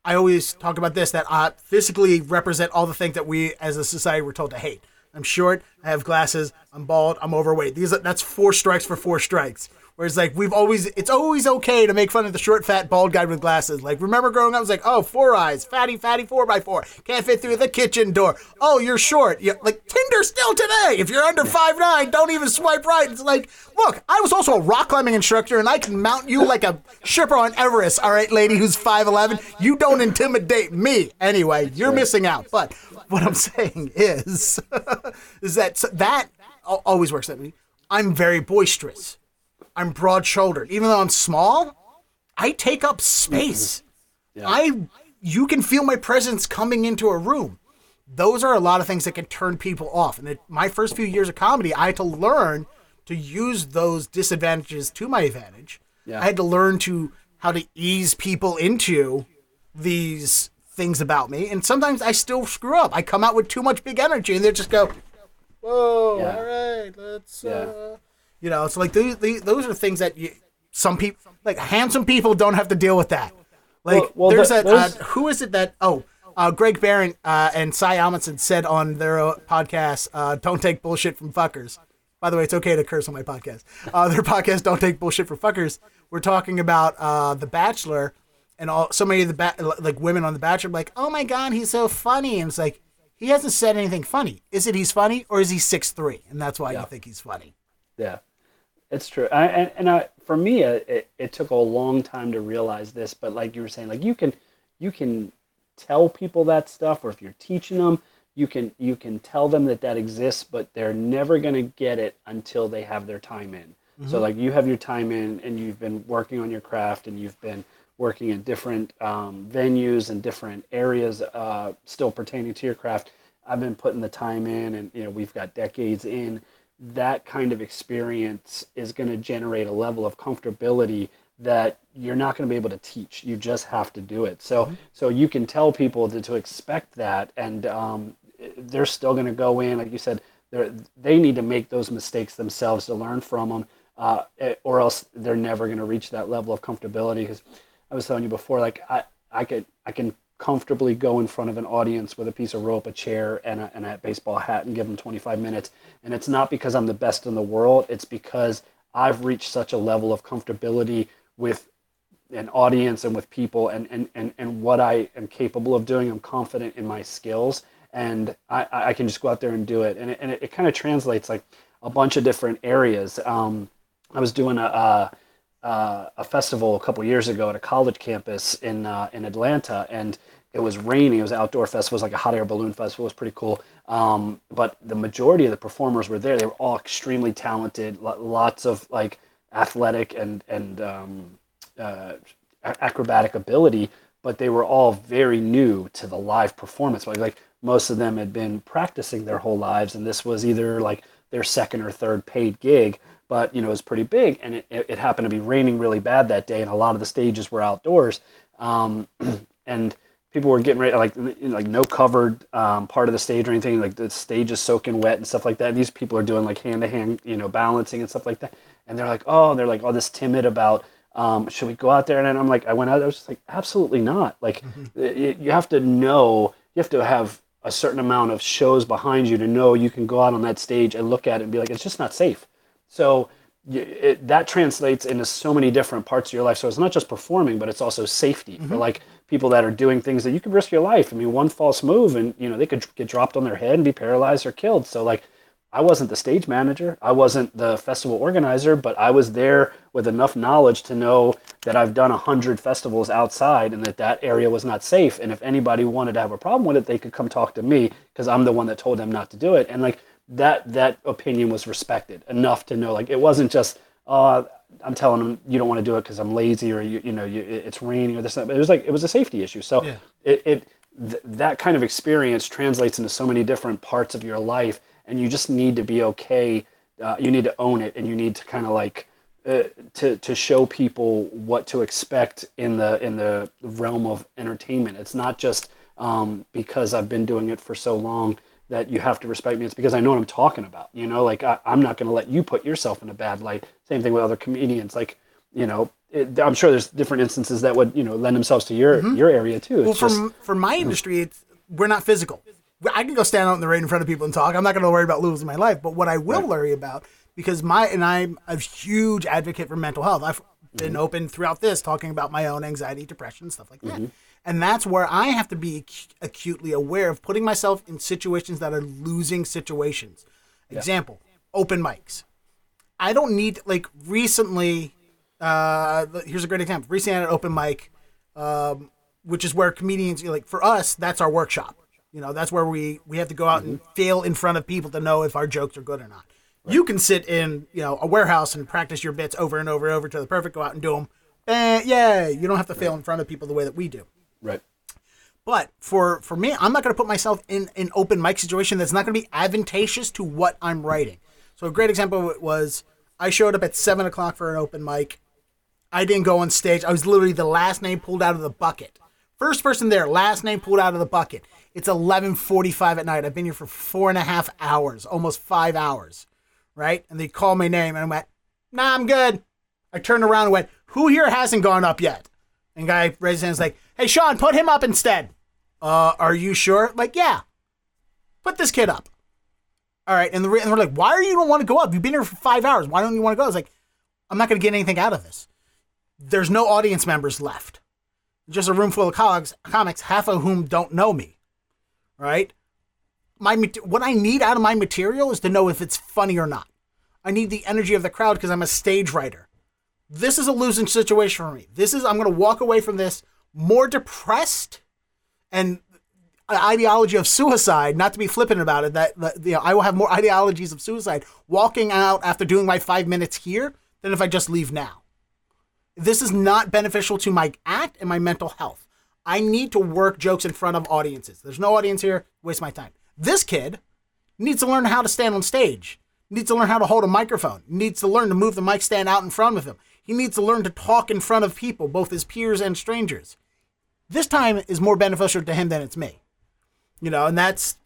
I always talk about this that I physically represent all the things that we as a society were told to hate. I'm short, I have glasses, I'm bald, I'm overweight. These are, that's four strikes for four strikes. Whereas like we've always, it's always okay to make fun of the short, fat, bald guy with glasses. Like remember growing up, I was like, oh, four eyes, fatty, fatty, four by four, can't fit through the kitchen door. Oh, you're short. Yeah, like Tinder still today. If you're under five nine, don't even swipe right. It's like, look, I was also a rock climbing instructor, and I can mount you like a shipper on Everest. All right, lady who's five eleven, you don't intimidate me. Anyway, you're missing out. But what I'm saying is, is that that always works at me. I'm very boisterous. I'm broad shouldered. Even though I'm small, I take up space. Yeah. I you can feel my presence coming into a room. Those are a lot of things that can turn people off. And it, my first few years of comedy, I had to learn to use those disadvantages to my advantage. Yeah. I had to learn to how to ease people into these things about me. And sometimes I still screw up. I come out with too much big energy and they just go, "Whoa, yeah. all right, let's." Yeah. Uh, you know, it's like those those are things that you, some people like handsome people don't have to deal with that. Like well, well, there's that, a uh, who is it that oh uh, Greg Barron uh, and Cy Amundson said on their uh, podcast, uh, "Don't take bullshit from fuckers." By the way, it's okay to curse on my podcast. Uh, their podcast, "Don't take bullshit from fuckers." We're talking about The Bachelor, and all so many of the ba- like women on The Bachelor, like, "Oh my god, he's so funny," and it's like he hasn't said anything funny. Is it he's funny, or is he six three, and that's why yeah. you think he's funny? Yeah. It's true. I, and and I, for me, it, it took a long time to realize this. But like you were saying, like you can you can tell people that stuff, or if you're teaching them, you can you can tell them that that exists, but they're never going to get it until they have their time in. Mm-hmm. So like you have your time in, and you've been working on your craft, and you've been working in different um, venues and different areas, uh, still pertaining to your craft. I've been putting the time in, and you know we've got decades in. That kind of experience is going to generate a level of comfortability that you're not going to be able to teach. You just have to do it. So mm-hmm. so you can tell people to, to expect that, and um, they're still going to go in, like you said. They they need to make those mistakes themselves to learn from them, uh, eh, or else they're never going to reach that level of comfortability. Because I was telling you before, like I I could I can comfortably go in front of an audience with a piece of rope, a chair, and a, and a baseball hat and give them 25 minutes. And it's not because I'm the best in the world. It's because I've reached such a level of comfortability with an audience and with people and, and, and, and what I am capable of doing. I'm confident in my skills and I, I can just go out there and do it. And it, and it, it kind of translates like a bunch of different areas. Um, I was doing a, a, a, festival a couple years ago at a college campus in, uh, in Atlanta and it was raining. It was outdoor festival. It was like a hot air balloon festival. It was pretty cool. Um, but the majority of the performers were there. They were all extremely talented. Lots of like athletic and and um, uh, acrobatic ability, but they were all very new to the live performance. Like, like most of them had been practicing their whole lives, and this was either like their second or third paid gig. But you know, it was pretty big, and it, it happened to be raining really bad that day, and a lot of the stages were outdoors. Um, and people were getting ready, like like no covered um, part of the stage or anything. Like the stage is soaking wet and stuff like that. And these people are doing like hand to hand, you know, balancing and stuff like that. And they're like, oh, they're like, oh, this timid about. Um, should we go out there? And I'm like, I went out. I was just like, absolutely not. Like, mm-hmm. you have to know. You have to have a certain amount of shows behind you to know you can go out on that stage and look at it and be like, it's just not safe. So it, that translates into so many different parts of your life. So it's not just performing, but it's also safety mm-hmm. for like people that are doing things that you could risk your life. I mean, one false move and you know they could get dropped on their head and be paralyzed or killed. So like, I wasn't the stage manager, I wasn't the festival organizer, but I was there with enough knowledge to know that I've done a hundred festivals outside and that that area was not safe. And if anybody wanted to have a problem with it, they could come talk to me because I'm the one that told them not to do it. And like that that opinion was respected enough to know like it wasn't just oh I'm telling them you don't want to do it because I'm lazy or you, you know you, it's raining or this. It was like it was a safety issue. So yeah. it, it th- that kind of experience translates into so many different parts of your life, and you just need to be okay. Uh, you need to own it, and you need to kind of like uh, to to show people what to expect in the in the realm of entertainment. It's not just um, because I've been doing it for so long that you have to respect me. It's because I know what I'm talking about. You know, like I, am not going to let you put yourself in a bad light. Same thing with other comedians. Like, you know, it, I'm sure there's different instances that would you know lend themselves to your mm-hmm. your area too. It's well, just, for for my industry, it's we're not physical. I can go stand out in the rain in front of people and talk. I'm not going to worry about losing my life. But what I will right. worry about because my and I'm a huge advocate for mental health. I've been mm-hmm. open throughout this talking about my own anxiety, depression, stuff like that. Mm-hmm. And that's where I have to be acutely aware of putting myself in situations that are losing situations. Yeah. Example, open mics. I don't need, like, recently, uh, here's a great example. Recently, I had an open mic, um, which is where comedians, like, for us, that's our workshop. You know, that's where we, we have to go out mm-hmm. and fail in front of people to know if our jokes are good or not. Right. You can sit in, you know, a warehouse and practice your bits over and over and over to the perfect, go out and do them. Eh, yeah, you don't have to fail in front of people the way that we do. Right. But for for me, I'm not going to put myself in an open mic situation that's not going to be advantageous to what I'm writing. So a great example was I showed up at seven o'clock for an open mic. I didn't go on stage. I was literally the last name pulled out of the bucket. First person there, last name pulled out of the bucket. It's 11:45 at night. I've been here for four and a half hours, almost five hours, right? And they called my name, and I went, "Nah, I'm good." I turned around and went, "Who here hasn't gone up yet?" And guy raised his hands like, Hey, Sean, put him up instead. Uh, are you sure? Like, yeah. Put this kid up. All right. And, the, and we're like, why are you don't want to go up? You've been here for five hours. Why don't you want to go? I was like, I'm not going to get anything out of this. There's no audience members left. Just a room full of comics, comics, half of whom don't know me. Right? My what I need out of my material is to know if it's funny or not. I need the energy of the crowd because I'm a stage writer. This is a losing situation for me. This is I'm going to walk away from this more depressed and ideology of suicide, not to be flippant about it, that, that, you know, I will have more ideologies of suicide walking out after doing my five minutes here than if I just leave now. This is not beneficial to my act and my mental health. I need to work jokes in front of audiences. There's no audience here, waste my time. This kid needs to learn how to stand on stage, needs to learn how to hold a microphone, needs to learn to move the mic stand out in front of him. He needs to learn to talk in front of people, both his peers and strangers. This time is more beneficial to him than it's me. You know, and that's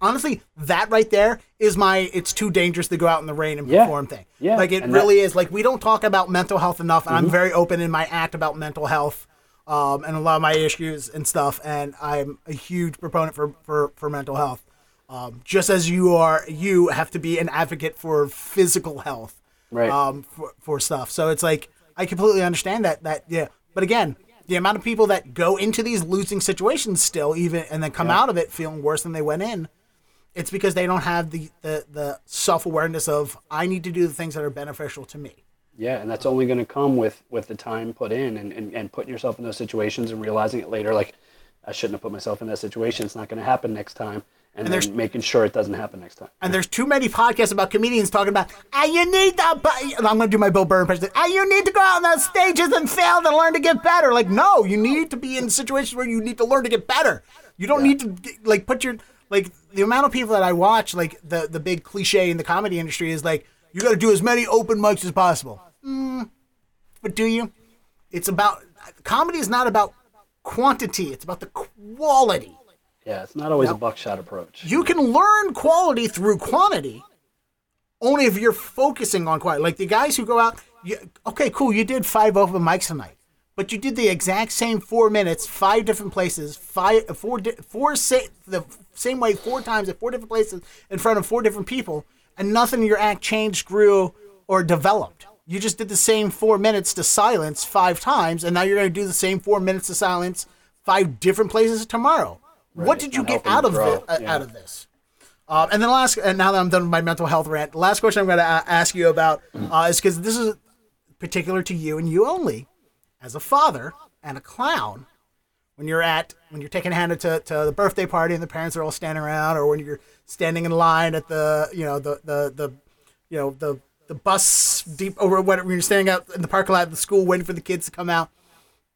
honestly that right there is my it's too dangerous to go out in the rain and Yeah. perform thing. Yeah, Like it and really is. Like we don't talk about mental health enough, and I'm Mm-hmm. very open in my act about mental health um, and a lot of my issues and stuff. And I'm a huge proponent for for, for mental health. Um, just as you are, you have to be an advocate for physical health Right. um, for, for stuff. So it's like I completely understand that. That yeah, but again, the amount of people that go into these losing situations still, even and then come out of it feeling worse than they went in, it's because they don't have the the, the self awareness of I need to do the things that are beneficial to me. Yeah, and that's only going to come with with the time put in and, and, and putting yourself in those situations and realizing it later. Like, I shouldn't have put myself in that situation. It's not going to happen next time. And, there's- then making sure it doesn't happen next time. And there's too many podcasts about comedians talking about, ah, you need to, and I'm going to do my Bill Burr impression, ah, you need to go out on those stages and fail to learn to get better. Like, no, you need to be in situations where you need to learn to get better. You don't need to, like, put your, like, the amount of people that I watch, like, the, the big cliche in the comedy industry is like, you got to do as many open mics as possible. Mm, but do you? It's about, comedy is not about quantity, it's about the quality. Yeah, it's not always a buckshot approach. You can learn quality through quantity only if you're focusing on quality. Like the guys who go out, you, okay, cool, you did five open mics tonight, but you did the exact same four minutes, five different places, five, four, four, sa- the same way four times at four different places in front of four different people, and nothing in your act changed, grew, or developed. You just did the same four minutes to silence five times, and now you're going to do the same four minutes to silence five different places tomorrow. What did you get out of it, uh, Yeah. out of this? Um, and then last, and now that I'm done with my mental health rant, the last question I'm going to uh, ask you about uh, is because this is particular to you and you only, as a father and a clown. When you're at, when you're taking Hannah to, to the birthday party and the parents are all standing around, or when you're standing in line at the, you know, the the the, you know, the the bus deep over whatever when you're standing out in the parking lot of the school waiting for the kids to come out,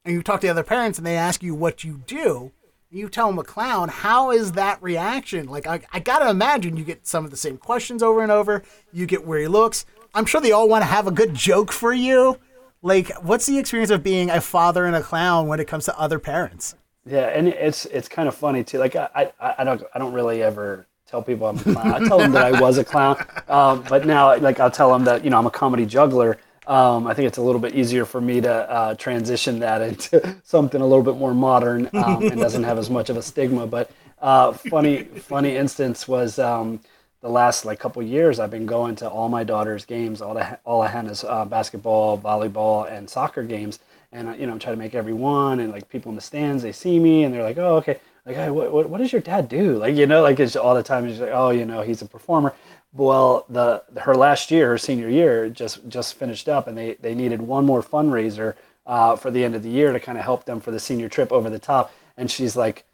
and you talk to the other parents and they ask you what you do, you tell them a clown, how is that reaction? Like, I, I gotta imagine you get some of the same questions over and over. You get where he looks. I'm sure they all want to have a good joke for you. Like, what's the experience of being a father and a clown when it comes to other parents? Yeah, and it's it's kind of funny too. Like I, I, I don't I don't really ever tell people I'm a clown. I tell them that I was a clown, um, but now like I'll tell them that you know I'm a comedy juggler. Um, I think it's a little bit easier for me to uh, transition that into something a little bit more modern um, and doesn't have as much of a stigma. But uh, funny funny instance was um, the last like couple years I've been going to all my daughter's games, all the all of Hannah's uh, basketball, volleyball, and soccer games, and uh, you know I'm trying to make every one, and like people in the stands they see me and they're like, oh okay, like hey, what, what what does your dad do? Like you know like it's all the time he's like oh you know he's a performer. Well, the her last year, her senior year, just just finished up, and they they needed one more fundraiser uh, for the end of the year to kind of help them for the senior trip over the top. And she's like,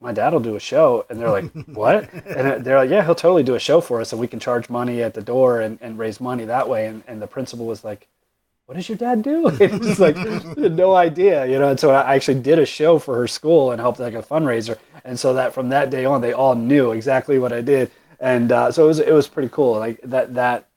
my dad will do a show. And they're like, what? And they're like, yeah, he'll totally do a show for us and we can charge money at the door and, and raise money that way. And, and the principal was like, what does your dad do? It's like, no idea, you know? And so I actually did a show for her school and helped like a fundraiser. And so that from that day on, they all knew exactly what I did. And uh, so it was, it was pretty cool. Like that, that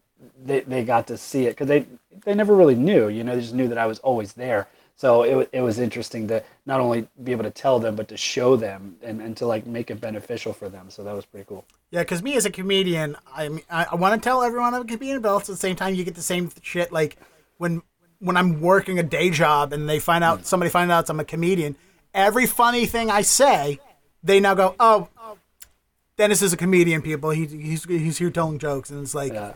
they, they got to see it because they, they never really knew, you know, they just knew that I was always there. So it, it was interesting to not only be able to tell them, but to show them and, and to like make it beneficial for them. So that was pretty cool. Yeah, because me as a comedian, I mean, I, I want to tell everyone I'm a comedian, but also at the same time, you get the same shit. Like when when I'm working a day job and they find out somebody finds out I'm a comedian, every funny thing I say, they now go, "Oh, Dennis is a comedian." People, he, he's he's here telling jokes, and it's like. Yeah.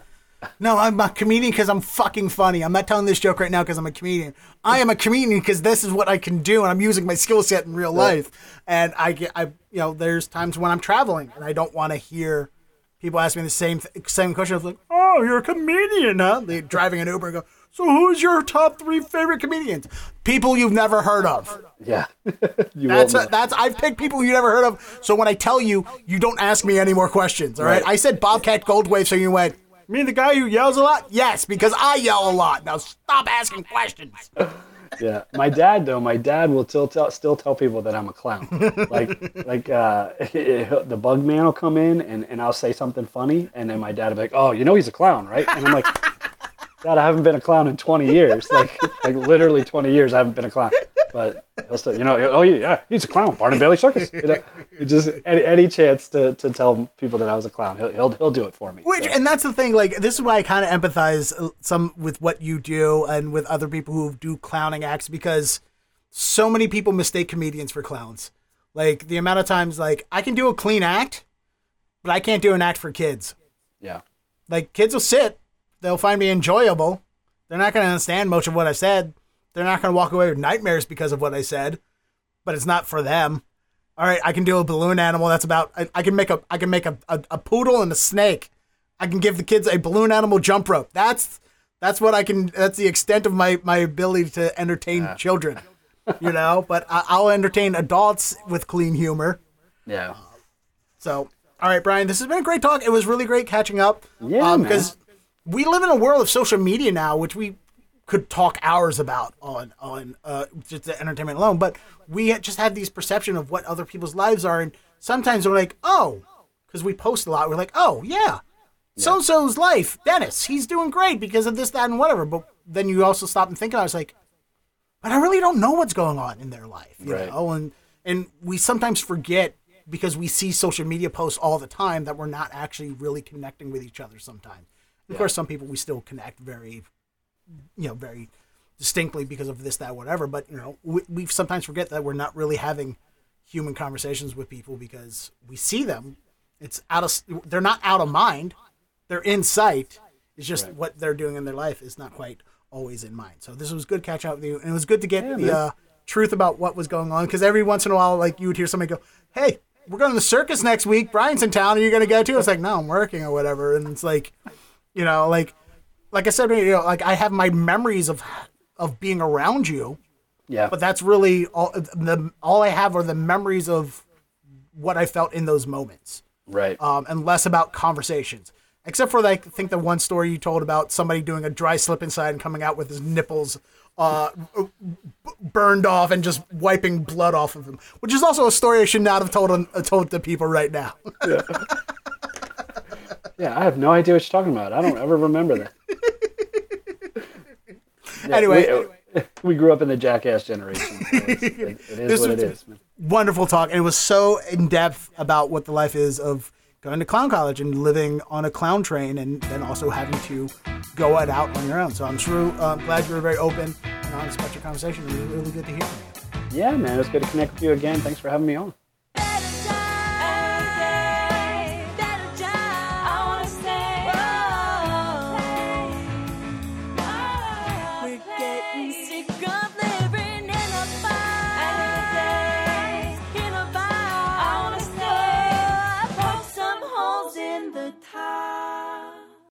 No, I'm a comedian because I'm fucking funny. I'm not telling this joke right now because I'm a comedian. I am a comedian because this is what I can do, and I'm using my skill set in real life. And I get, I, you know, there's times when I'm traveling and I don't want to hear people ask me the same th- same question. Of like, oh, you're a comedian, huh? They driving an Uber and go, so who's your top three favorite comedians? People you've never heard of. Yeah. That's won't that's I've picked people you never heard of. So when I tell you, you don't ask me any more questions. All right. Right. I said Bobcat Goldthwait, so you went. Me, the guy who yells a lot? Yes, because I yell a lot. Now stop asking questions. yeah, my dad though, my dad will still tell still tell people that I'm a clown. Like like uh, the bug man will come in and, and I'll say something funny, and then my dad will be like, "Oh, you know he's a clown, right?" And I'm like, "God, I haven't been a clown in 20 years. Like like literally 20 years, I haven't been a clown." But he'll still, you know, oh yeah, he's a clown, Barnum Bailey Circus. You know, just any, any chance to, to tell people that I was a clown, he'll he'll, he'll do it for me. Which So, and that's the thing. Like this is why I kind of empathize uh, some with what you do and with other people who do clowning acts because so many people mistake comedians for clowns. Like the amount of times, like I can do a clean act, but I can't do an act for kids. yeah, Like kids will sit, they'll find me enjoyable. They're not going to understand much of what I said. They're not going to walk away with nightmares because of what I said, but it's not for them. All right, I can do a balloon animal. That's about. I, I can make a. I can make a, a, a poodle and a snake. I can give the kids a balloon animal jump rope. That's that's what I can. That's the extent of my my ability to entertain children. You know, but I, I'll entertain adults with clean humor. yeah, So, all right, Bryan, this has been a great talk. It was really great catching up. Yeah, um, because we live in a world of social media now, which we could talk hours about on on uh, just the entertainment alone. But we just have these perception of what other people's lives are, and sometimes we're like, oh, because we post a lot, we're like, oh yeah, so and so's life, Dennis, he's doing great because of this, that, and whatever. But then you also stop and think, I was like, but I really don't know what's going on in their life, you Right. know, and and we sometimes forget because we see social media posts all the time that we're not actually really connecting with each other sometimes. Of course, some people we still connect very, you know, very distinctly because of this, that, whatever. But you know, we, we sometimes forget that we're not really having human conversations with people because we see them. It's out of they're not out of mind. They're in sight. It's just Right. what they're doing in their life is not quite always in mind. So this was good catch up with you, and it was good to get Yeah, the uh, truth about what was going on. Because every once in a while, like you would hear somebody go, "Hey, we're going to the circus next week. Bryan's in town. Are you going to go too?" It's like, "No, I'm working or whatever." And it's like, you know, like like I said, you know, like I have my memories of of being around you, yeah, but that's really all the all I have are the memories of what I felt in those moments right. um, and less about conversations. Except for like, I think the one story you told about somebody doing a dry slip inside and coming out with his nipples uh, burned off and just wiping blood off of him, which is also a story I should not have told on, uh, told to people right now. Yeah, I have no idea what you're talking about. I don't ever remember that. Yeah, Anyway, we, we grew up in the jackass generation. So it, it is This what it is. Wonderful talk, and it was so in depth about what the life is of going to clown college and living on a clown train, and then also having to go it out on your own. So I'm sure uh, glad you were very open and honest about your conversation. It was really good to hear from you. Yeah, man, it was good to connect with you again. Thanks for having me on.